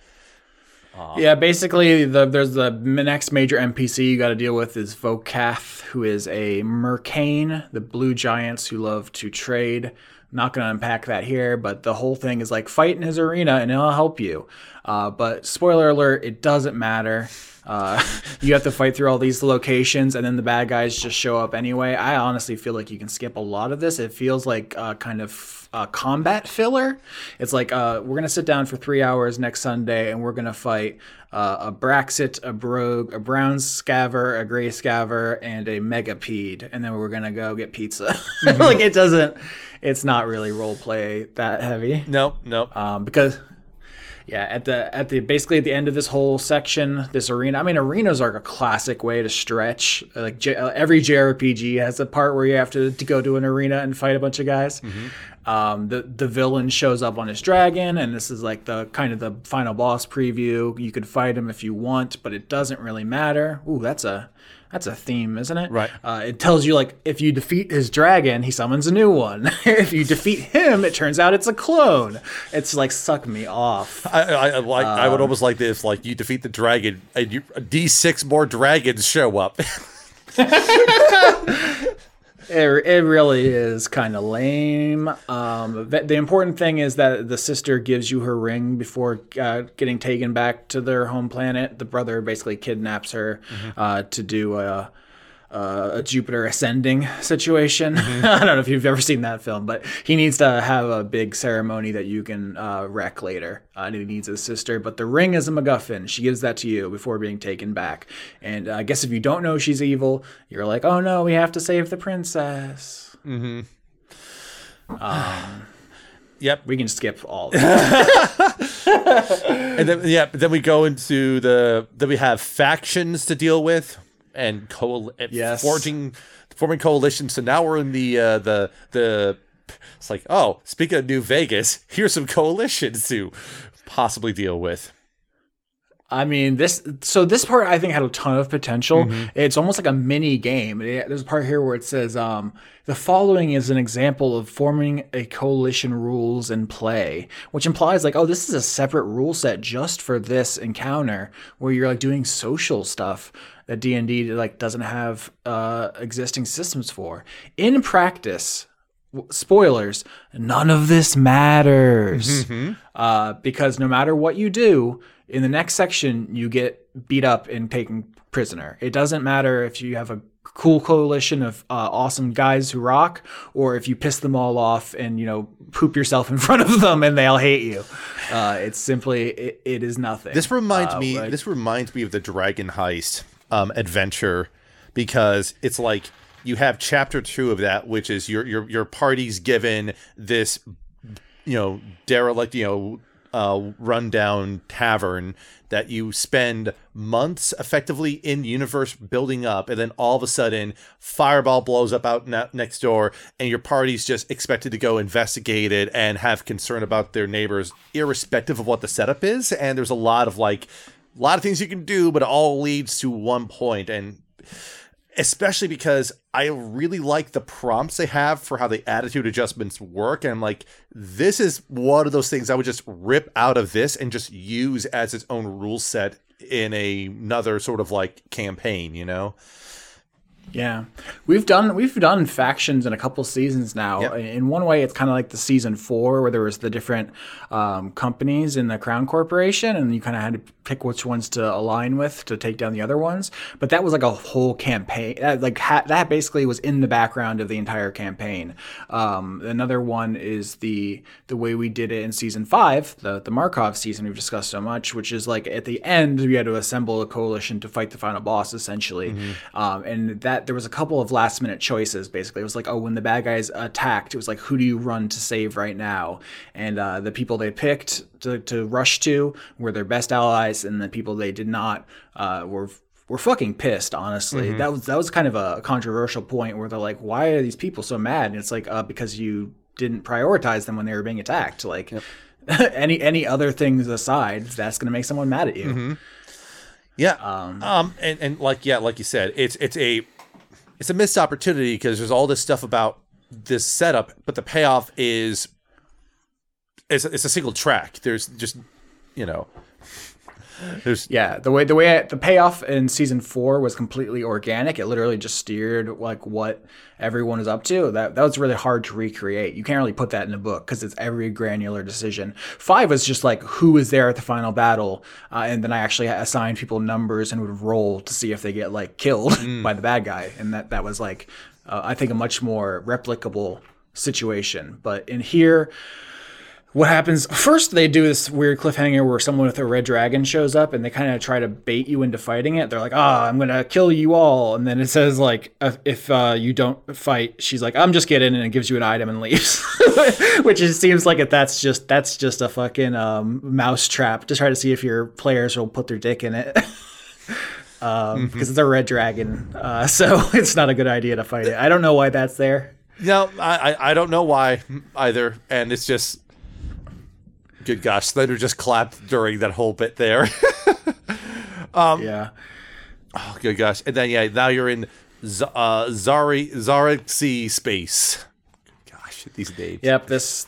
Yeah, basically, the, there's the next major NPC you got to deal with is Vocath, who is a Mercane, the blue giants who love to trade. Not going to unpack that here, but the whole thing is like fight in his arena and it'll help you. Uh, but spoiler alert, it doesn't matter. Uh, you have to fight through all these locations, and then the bad guys just show up anyway. I honestly feel like you can skip a lot of this. It feels like uh, kind of uh, combat filler. It's like uh, we're gonna sit down for three hours next Sunday, and we're gonna fight uh, a Braxat, a Brogue, a Brown Scavver, a Gray Scavver, and a Megapede, and then we're gonna go get pizza. like it doesn't. It's not really role play that heavy. No, no. Um, because yeah, at the at the basically at the end of this whole section, this arena. I mean, arenas are a classic way to stretch. Like J- uh, every JRPG has a part where you have to, to go to an arena and fight a bunch of guys. Um, the the villain shows up on his dragon, and this is like the kind of the final boss preview. You could fight him if you want, but it doesn't really matter. Ooh, that's a that's a theme, isn't it? Right. Uh, it tells you like if you defeat his dragon, he summons a new one. if you defeat him, it turns out it's a clone. It's like suck me off. I, I, I like. I Um, would almost like this. Like you defeat the dragon, and you D six more dragons show up. It, it really is kind of lame. Um, the, important thing is that the sister gives you her ring before uh, getting taken back to their home planet. The brother basically kidnaps her uh, to do a, a, a Jupiter ascending situation. I don't know if you've ever seen that film, but he needs to have a big ceremony that you can uh, wreck later. Uh, and he needs his sister, but the ring is a MacGuffin. She gives that to you before being taken back. And uh, I guess if you don't know she's evil, you're like, oh no, we have to save the princess. Um. yep. We can skip all. That. And then yeah, but then we go into the then we have factions to deal with and coal Yes. forging forming coalitions. So now we're in the uh, the the it's like oh speaking of New Vegas, here's some coalitions to possibly deal with. I mean, this. So this part I think had a ton of potential. It's almost like a mini game. It- there's a part here where it says, um, "The following is an example of forming a coalition rules and play," which implies like, oh, this is a separate rule set just for this encounter, where you're like doing social stuff that D and D like doesn't have uh, existing systems for. In practice, spoilers, none of this matters. Uh, because no matter what you do, in the next section, you get beat up and taken prisoner. It doesn't matter if you have a cool coalition of uh, awesome guys who rock, or if you piss them all off and you know poop yourself in front of them and they'll hate you. Uh, it's simply it, it is nothing. This reminds Uh, me. like- This reminds me of the Dragon Heist um, adventure because it's like you have chapter two of that, which is your your your party's given this, you know, derelict, you know, uh, rundown tavern that you spend months effectively in universe building up, and then all of a sudden, fireball blows up out ne- next door, and your party's just expected to go investigate it and have concern about their neighbors, irrespective of what the setup is. And there's a lot of like, a lot of things you can do, but it all leads to one point, and especially because I really like the prompts they have for how the attitude adjustments work. And like, this is one of those things I would just rip out of this and just use as its own rule set in a, another sort of like campaign, you know? Yeah, we've done we've done factions in a couple seasons now. Yep. In one way, it's kind of like the season four where there was the different um, companies in the Crown Corporation, and you kind of had to pick which ones to align with to take down the other ones. But that was like a whole campaign. That, like ha- that basically was in the background of the entire campaign. Um, another one is the the way we did it in season five, the the Markov season we've discussed so much, which is like at the end we had to assemble a coalition to fight the final boss essentially, um, and that there was a couple of last minute choices. Basically, it was like, oh, when the bad guys attacked, it was like, who do you run to save right now? And uh, the people they picked to, to rush to were their best allies, and the people they did not uh, were were fucking pissed. Honestly, that was that was kind of a controversial point where they're like, why are these people so mad? And it's like, uh, because you didn't prioritize them when they were being attacked. Like. any any other things aside, that's going to make someone mad at you. Yeah. Um, Um, and, and like, yeah, like you said, it's, it's a, it's a missed opportunity because there's all this stuff about this setup, but the payoff is it's, it's a single track. There's just you know there's Yeah, the way the way I, the payoff in season four was completely organic. It literally just steered like what everyone is up to. That that was really hard to recreate. You can't really put that in a book because it's every granular decision. Five was just like who was there at the final battle, uh, and then I actually assigned people numbers and would roll to see if they get like killed by the bad guy, and that that was like uh, I think a much more replicable situation. But in here what happens first they do this weird cliffhanger where someone with a red dragon shows up and they kind of try to bait you into fighting it. They're like ah oh, i'm gonna kill you all. And then it says like uh, if uh, you don't fight she's like i'm just getting and it gives you an item and leaves. Which it seems like if that's just that's just a fucking um, mouse trap to try to see if your players will put their dick in it. Because um, mm-hmm. it's a red dragon uh, so it's not a good idea to fight it. I don't know why that's there. No i i don't know why either. And it's just Good gosh, Slender just clapped during that whole bit there. um, yeah. Oh, good gosh. And then, yeah, now you're in Z- uh, Zari, Zaraxi space. Gosh, these names. Yep, this,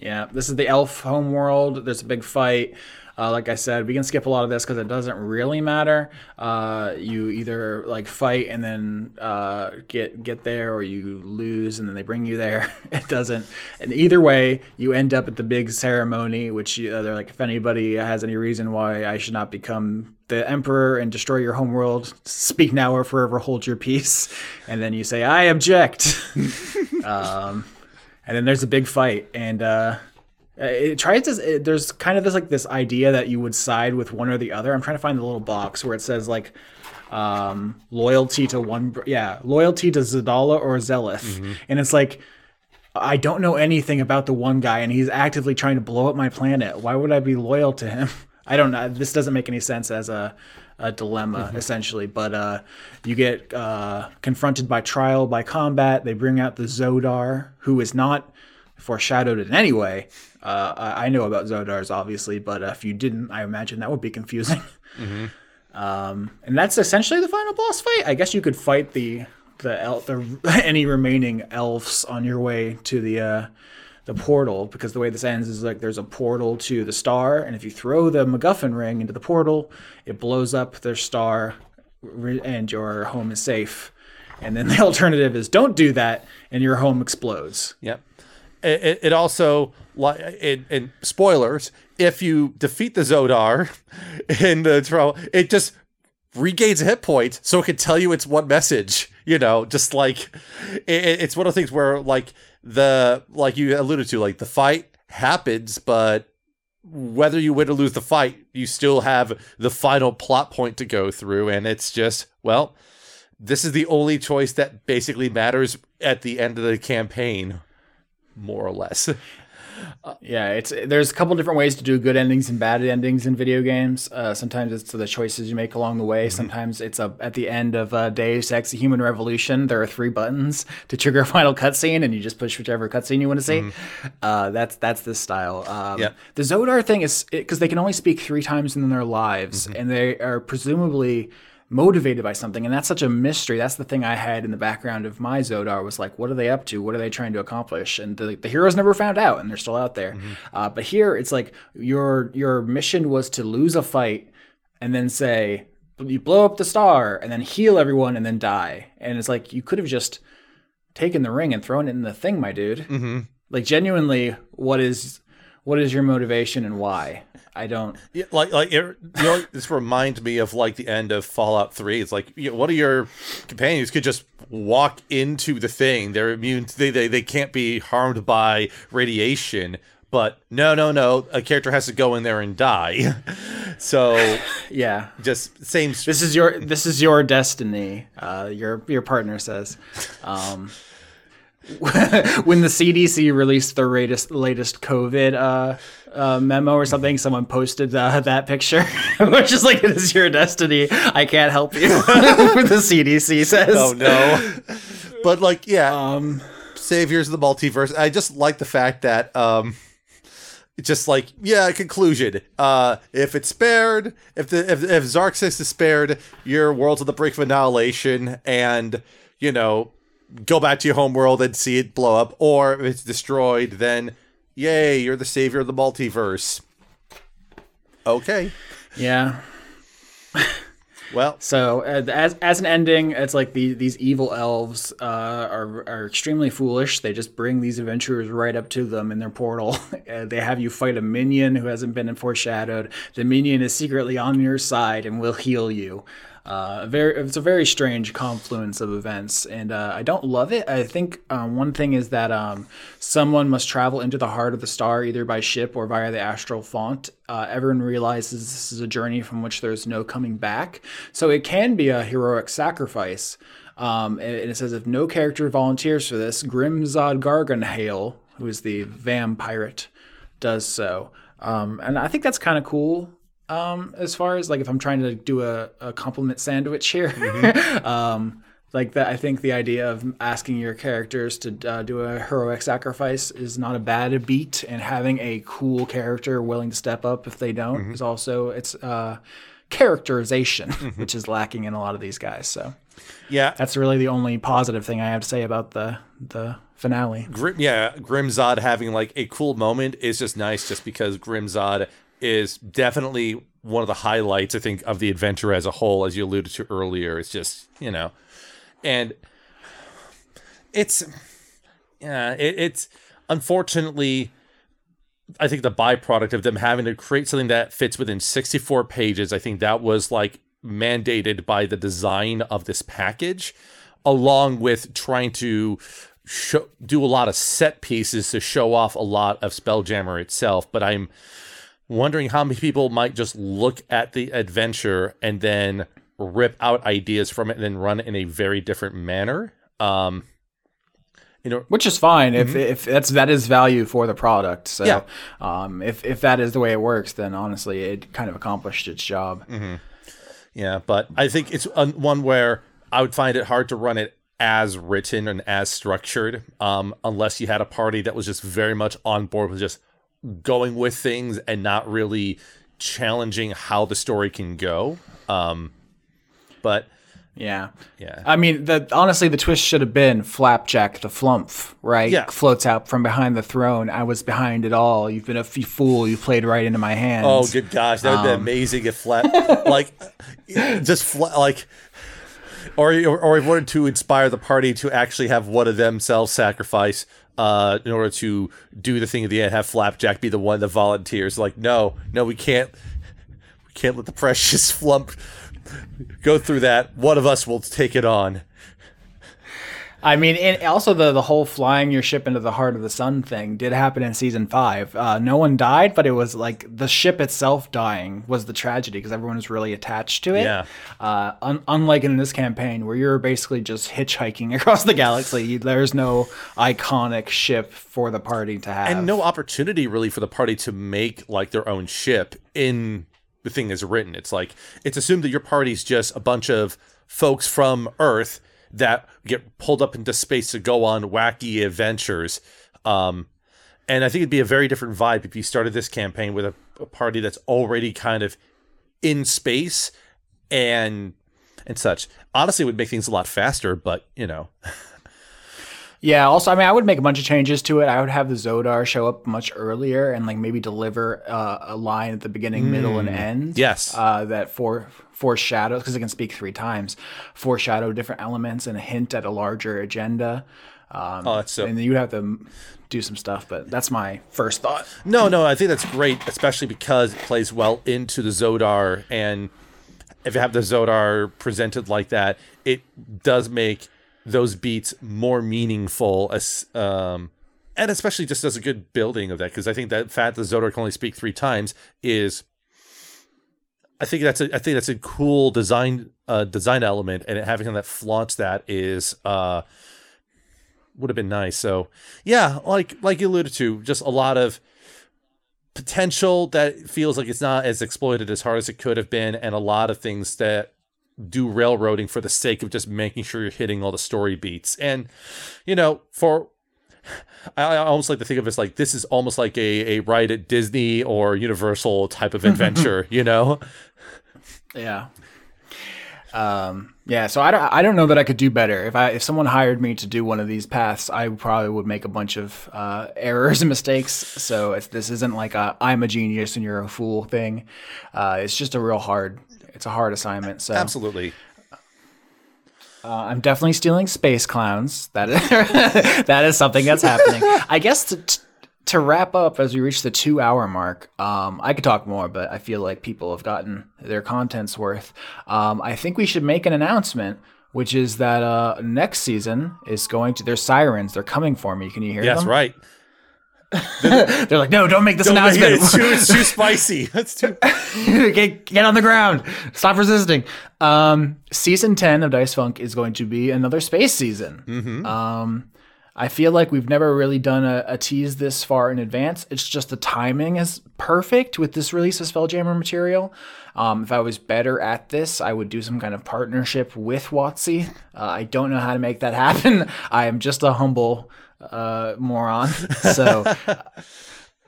yeah, this is the elf homeworld. There's a big fight. Uh, like I said, we can skip a lot of this because it doesn't really matter. Uh, you either like fight and then uh, get get there, or you lose and then they bring you there. it doesn't. And either way, you end up at the big ceremony, which uh, they're like, if anybody has any reason why I should not become the emperor and destroy your homeworld, speak now or forever hold your peace. And then you say, I object. um, and then there's a big fight, and uh, it tries to. It, there's kind of this like this idea that you would side with one or the other. I'm trying to find the little box where it says like um, loyalty to one. Yeah, loyalty to Xedalli or Xeleth, mm-hmm. and it's like. I don't know anything about the one guy, and he's actively trying to blow up my planet. Why would I be loyal to him? I don't know. This doesn't make any sense as a, a dilemma, mm-hmm. essentially. But uh, you get uh, confronted by trial, by combat. They bring out the Zodar, who is not foreshadowed in any way. Uh, I know about Zodars, obviously, but if you didn't, I imagine that would be confusing. Mm-hmm. Um, and that's essentially the final boss fight. I guess you could fight the the, el- the any remaining elves on your way to the uh, the portal because the way this ends is like there's a portal to the star, and if you throw the MacGuffin ring into the portal, it blows up their star, and your home is safe. And then the alternative is don't do that, and your home explodes. Yep it, it also in, in spoilers if you defeat the zodar in the trial it just regains a hit point so it can tell you it's one message you know just like it, it's one of the things where like the like you alluded to like the fight happens but whether you win or lose the fight you still have the final plot point to go through and it's just well this is the only choice that basically matters at the end of the campaign more or less. Uh, yeah, it's there's a couple different ways to do good endings and bad endings in video games. Uh, sometimes it's the choices you make along the way. Mm-hmm. Sometimes it's a, at the end of uh, Deus Ex: Human Revolution. There are three buttons to trigger a final cutscene, and you just push whichever cutscene you want to see. Mm-hmm. Uh, that's that's this style. Um, yeah. The Zodar thing is because they can only speak three times in their lives, mm-hmm. and they are presumably motivated by something and that's such a mystery. That's the thing i had in the background of my zodar was like what are they up to? What are they trying to accomplish? And the, the heroes never found out and they're still out there. Mm-hmm. uh, but here it's like your your mission was to lose a fight and then say you blow up the star and then heal everyone and then die. And it's like you could have just taken the ring and thrown it in the thing my dude. Mm-hmm. like genuinely what is what is your motivation and why I don't. Yeah, like like it, you know, this reminds me of like the end of Fallout Three. It's like you know, one of your companions could just walk into the thing. They're immune. They they they can't be harmed by radiation. But no, no, no. A character has to go in there and die. so yeah, just same. This is your this is your destiny. Uh, your your partner says. Um, when the CDC released the latest latest COVID uh, uh, memo or something, someone posted uh, that picture, which is like, "It is your destiny. I can't help you." the CDC says. Oh no! But like, yeah, um, saviors of the multiverse. I just like the fact that um, just like yeah conclusion uh if it's spared if the if, if Xaryxis is spared your world's on the brink of annihilation and you know go back to your home world and see it blow up or if it's destroyed then yay you're the savior of the multiverse okay Yeah. well So uh, as as an ending, it's like the, these evil elves uh, are are extremely foolish. They just bring these adventurers right up to them in their portal. uh, they have you fight a minion who hasn't been foreshadowed. The minion is secretly on your side and will heal you. Uh, very, it's a very strange confluence of events, and uh, I don't love it. I think um, one thing is that um, someone must travel into the heart of the star either by ship or via the astral font. Uh, everyone realizes this is a journey from which there's no coming back, so it can be a heroic sacrifice. Um, and it says if no character volunteers for this, Grimzod Gargenhale, who is the vampire, does so. Um, and I think that's kind of cool. Um, as far as like if I'm trying to do a, a compliment sandwich here, um, like that, I think the idea of asking your characters to uh, do a heroic sacrifice is not a bad beat, and having a cool character willing to step up if they don't is also it's uh, characterization, which is lacking in a lot of these guys. So yeah that's really the only positive thing I have to say about the the finale. Grim, yeah, Grimzod having like a cool moment is just nice, just because Grimzod is definitely one of the highlights, I think, of the adventure as a whole, as you alluded to earlier. It's just you know, and it's yeah, it, it's unfortunately. I think the byproduct of them having to create something that fits within 64 pages, I think that was like mandated by the design of this package, along with trying to show, do a lot of set pieces to show off a lot of Spelljammer itself. But I'm wondering how many people might just look at the adventure and then rip out ideas from it and then run it in a very different manner. Um, you know, which is fine if, if that's that is value for the product. So Yeah. um, if if that is the way it works, then honestly, it kind of accomplished its job. Yeah, but I think it's one where I would find it hard to run it as written and as structured, um, unless you had a party that was just very much on board with just going with things and not really challenging how the story can go. Um, but Yeah. yeah, I mean, the honestly, the twist should have been Flapjack the Flumph, right? Yeah. Floats out from behind the throne. I was behind it all. You've been a fool. You played right into my hands. oh good gosh, that would be amazing if flat like just flat like. Or, or, or wanted to inspire the party to actually have one of them self-sacrifice uh, in order to do the thing at the end. Have Flapjack be the one that volunteers. Like, no, no, we can't. We can't let the precious flumph go through that. One of us will take it on. I mean, and also the the whole flying your ship into the heart of the sun thing did happen in season five. Uh, no one died, but it was like the ship itself dying was the tragedy because everyone was really attached to it. Yeah. Uh, un- unlike in this campaign where you're basically just hitchhiking across the galaxy, there's no iconic ship for the party to have. and no opportunity really for the party to make like their own ship in the thing is written it's like it's assumed that your party's just a bunch of folks from earth that get pulled up into space to go on wacky adventures. Um and i think it'd be a very different vibe if you started this campaign with a, a party that's already kind of in space and and such. Honestly it would make things a lot faster but you know Yeah. Also, I mean, I would make a bunch of changes to it. I would have the Zodar show up much earlier and like maybe deliver uh, a line at the beginning, middle, and end. Yes. Uh, that for foreshadows because it can speak three times, foreshadow different elements and hint at a larger agenda. Um, Oh, that's so- And you would have to do some stuff, but that's my first thought. No, no, I think that's great, especially because it plays well into the Zodar, and if you have the Zodar presented like that, it does make those beats more meaningful, as um, and especially just does a good building of that. Because I think that fact that Zodar can only speak three times is, I think that's a, I think that's a cool design uh, design element, and having that flaunts that is uh, would have been nice. So yeah, like like you alluded to, just a lot of potential that feels like it's not as exploited as hard as it could have been, and a lot of things that do railroading for the sake of just making sure you're hitting all the story beats. And you know, for I, almost like to think of it as like this is almost like a, a ride at Disney or Universal type of adventure, you know? Yeah. Um, yeah, so I don't, I don't know that I could do better. If I if someone hired me to do one of these paths, I probably would make a bunch of uh, errors and mistakes. So if this isn't like a I'm a genius and you're a fool thing. Uh, it's just a real hard. It's a hard assignment. So Absolutely. uh, I'm definitely stealing space clowns. That is that is something that's happening. I guess to, to wrap up as we reach the two hour mark, um, I could talk more, but I feel like people have gotten their content's worth. Um, I think we should make an announcement, which is that uh, next season is going to. There's sirens. They're coming for me. Can you hear Yes, them? right. They're like, no, don't make this Don't make it- announcement. It's too, it's too spicy. That's too. get, get on the ground. Stop resisting. Um, season 10 of Dice Funk is going to be another space season. Um, I feel like we've never really done a, a tease this far in advance. It's just the timing is perfect with this release of Spelljammer material. Um, if I was better at this, I would do some kind of partnership with WotC. Uh, I don't know how to make that happen. I am just a humble uh, moron. So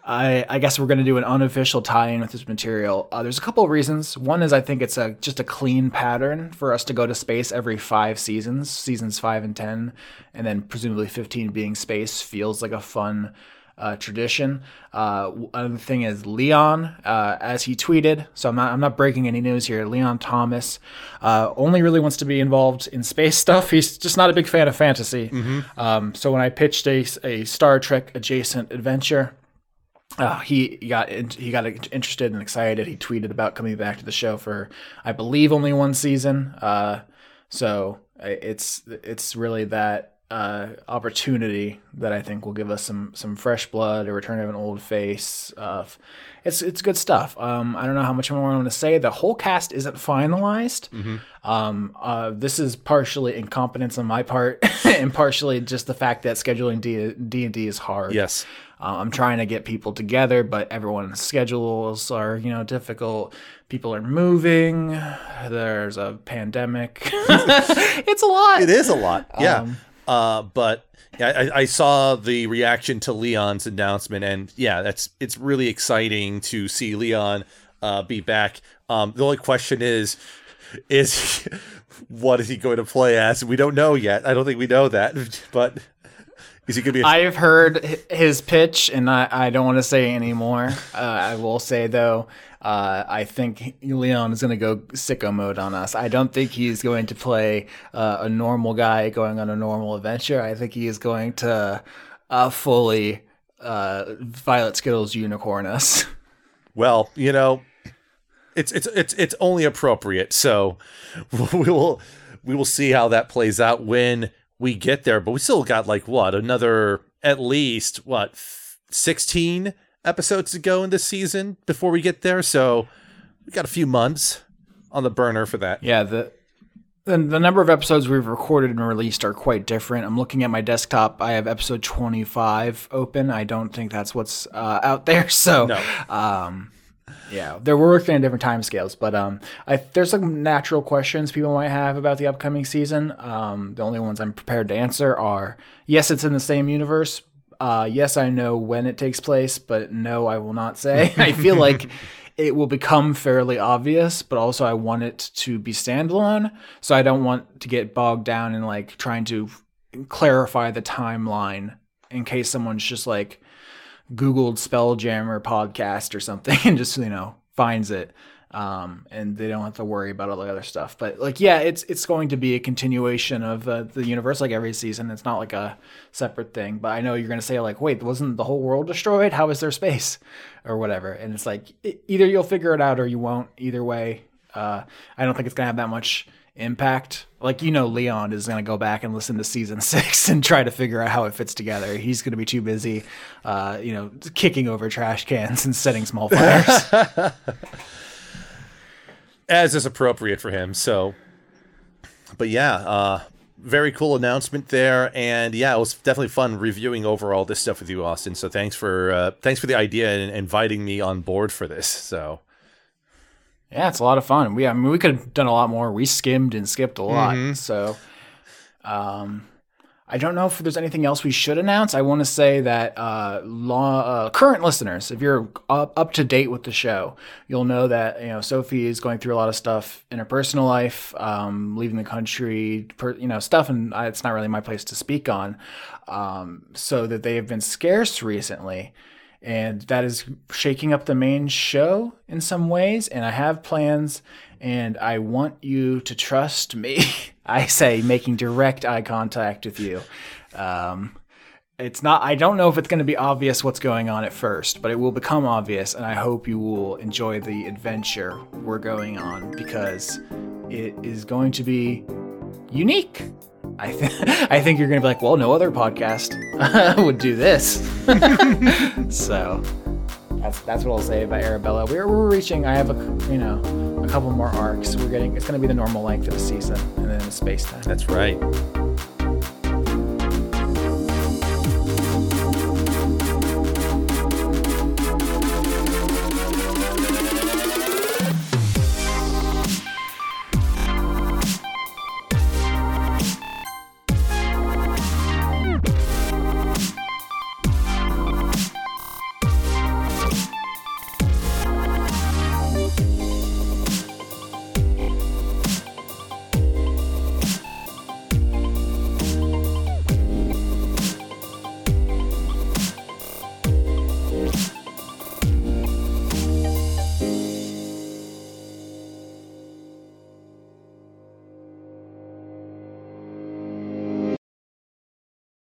I, I guess we're going to do an unofficial tie-in with this material. Uh, there's a couple of reasons. One is I think it's a just a clean pattern for us to go to space every five seasons, seasons five and ten, and then presumably fifteen being space feels like a fun uh, tradition. Uh, another thing is Leon, uh, as he tweeted. So I'm not I'm not breaking any news here. Leon Thomas uh, only really wants to be involved in space stuff. He's just not a big fan of fantasy. Um, so when I pitched a, a Star Trek adjacent adventure. Uh, he got in- he got interested and excited. He tweeted about coming back to the show for, I believe, only one season. Uh, so it's it's really that uh, opportunity that I think will give us some some fresh blood, a return of an old face. Uh, it's it's good stuff. Um, I don't know how much more I want to say. The whole cast isn't finalized. Um, uh, this is partially incompetence on my part, and partially just the fact that scheduling D D and D is hard. Yes. Uh, I'm trying to get people together, but everyone's schedules are, you know, difficult. People are moving. There's a pandemic. it's a lot. It is a lot. Yeah. Um, uh, but I, I saw the reaction to Leon's announcement, and yeah, that's it's really exciting to see Leon uh, be back. Um, the only question is, is what is he going to play as? We don't know yet. I don't think we know that, but is he going to be? A, I've heard his pitch, and I, I don't want to say anymore. Uh, I will say though, uh, I think Leon is going to go sicko mode on us. I don't think he's going to play uh, a normal guy going on a normal adventure. I think he is going to uh, fully uh, Violet Skittles unicorn us. well, you know, it's it's it's it's only appropriate. So we will we will see how that plays out when we get there. But we still got like what another at least what sixteen episodes to go in this season before we get there. So we got a few months on the burner for that. Yeah, the, the the number of episodes we've recorded and released are quite different. I'm looking at my desktop. I have episode 25 open. I don't think that's what's uh, out there. So, No. um, yeah, they're working on different timescales. But um, I, there's some natural questions people might have about the upcoming season. Um, the only ones I'm prepared to answer are yes, it's in the same universe. Uh, yes, I know when it takes place, but no, I will not say. I feel like it will become fairly obvious, but also I want it to be standalone. So I don't want to get bogged down in like trying to clarify the timeline in case someone's just like Googled Spelljammer podcast or something and just, you know, finds it. Um, and they don't have to worry about all the other stuff. But like, yeah, it's it's going to be a continuation of uh, the universe, like every season. It's not like a separate thing. But I know you're going to say like, wait, wasn't the whole world destroyed? How is there space, or whatever? And it's like e- either you'll figure it out or you won't. Either way, uh, I don't think it's going to have that much impact. Like you know, Leon is going to go back and listen to season six and try to figure out how it fits together. He's going to be too busy, uh, you know, kicking over trash cans and setting small fires. as is appropriate for him. So, but yeah, uh, very cool announcement there, and yeah, it was definitely fun reviewing over all this stuff with you, Austin. So thanks for uh, thanks for the idea and inviting me on board for this. So Yeah, it's a lot of fun. We I mean we could have done a lot more. We skimmed and skipped a lot. So um I don't know if there's anything else we should announce. I want to say that uh, law, uh, current listeners, if you're up, up to date with the show, you'll know that you know Sophie is going through a lot of stuff in her personal life, um, leaving the country, per, you know, stuff, and I, it's not really my place to speak on. Um, so that they have been scarce recently, and that is shaking up the main show in some ways. And I have plans, and I want you to trust me. I say making direct eye contact with you. Um, it's not i don't know if it's going to be obvious what's going on at first but it will become obvious and i hope you will enjoy the adventure we're going on because it is going to be unique i think i think you're going to be like well no other podcast would do this. So that's that's what i'll say about arabella. We're, we're reaching i have a you know a couple more arcs. We're getting it's going to be the normal length of a season and then the space time. That's right.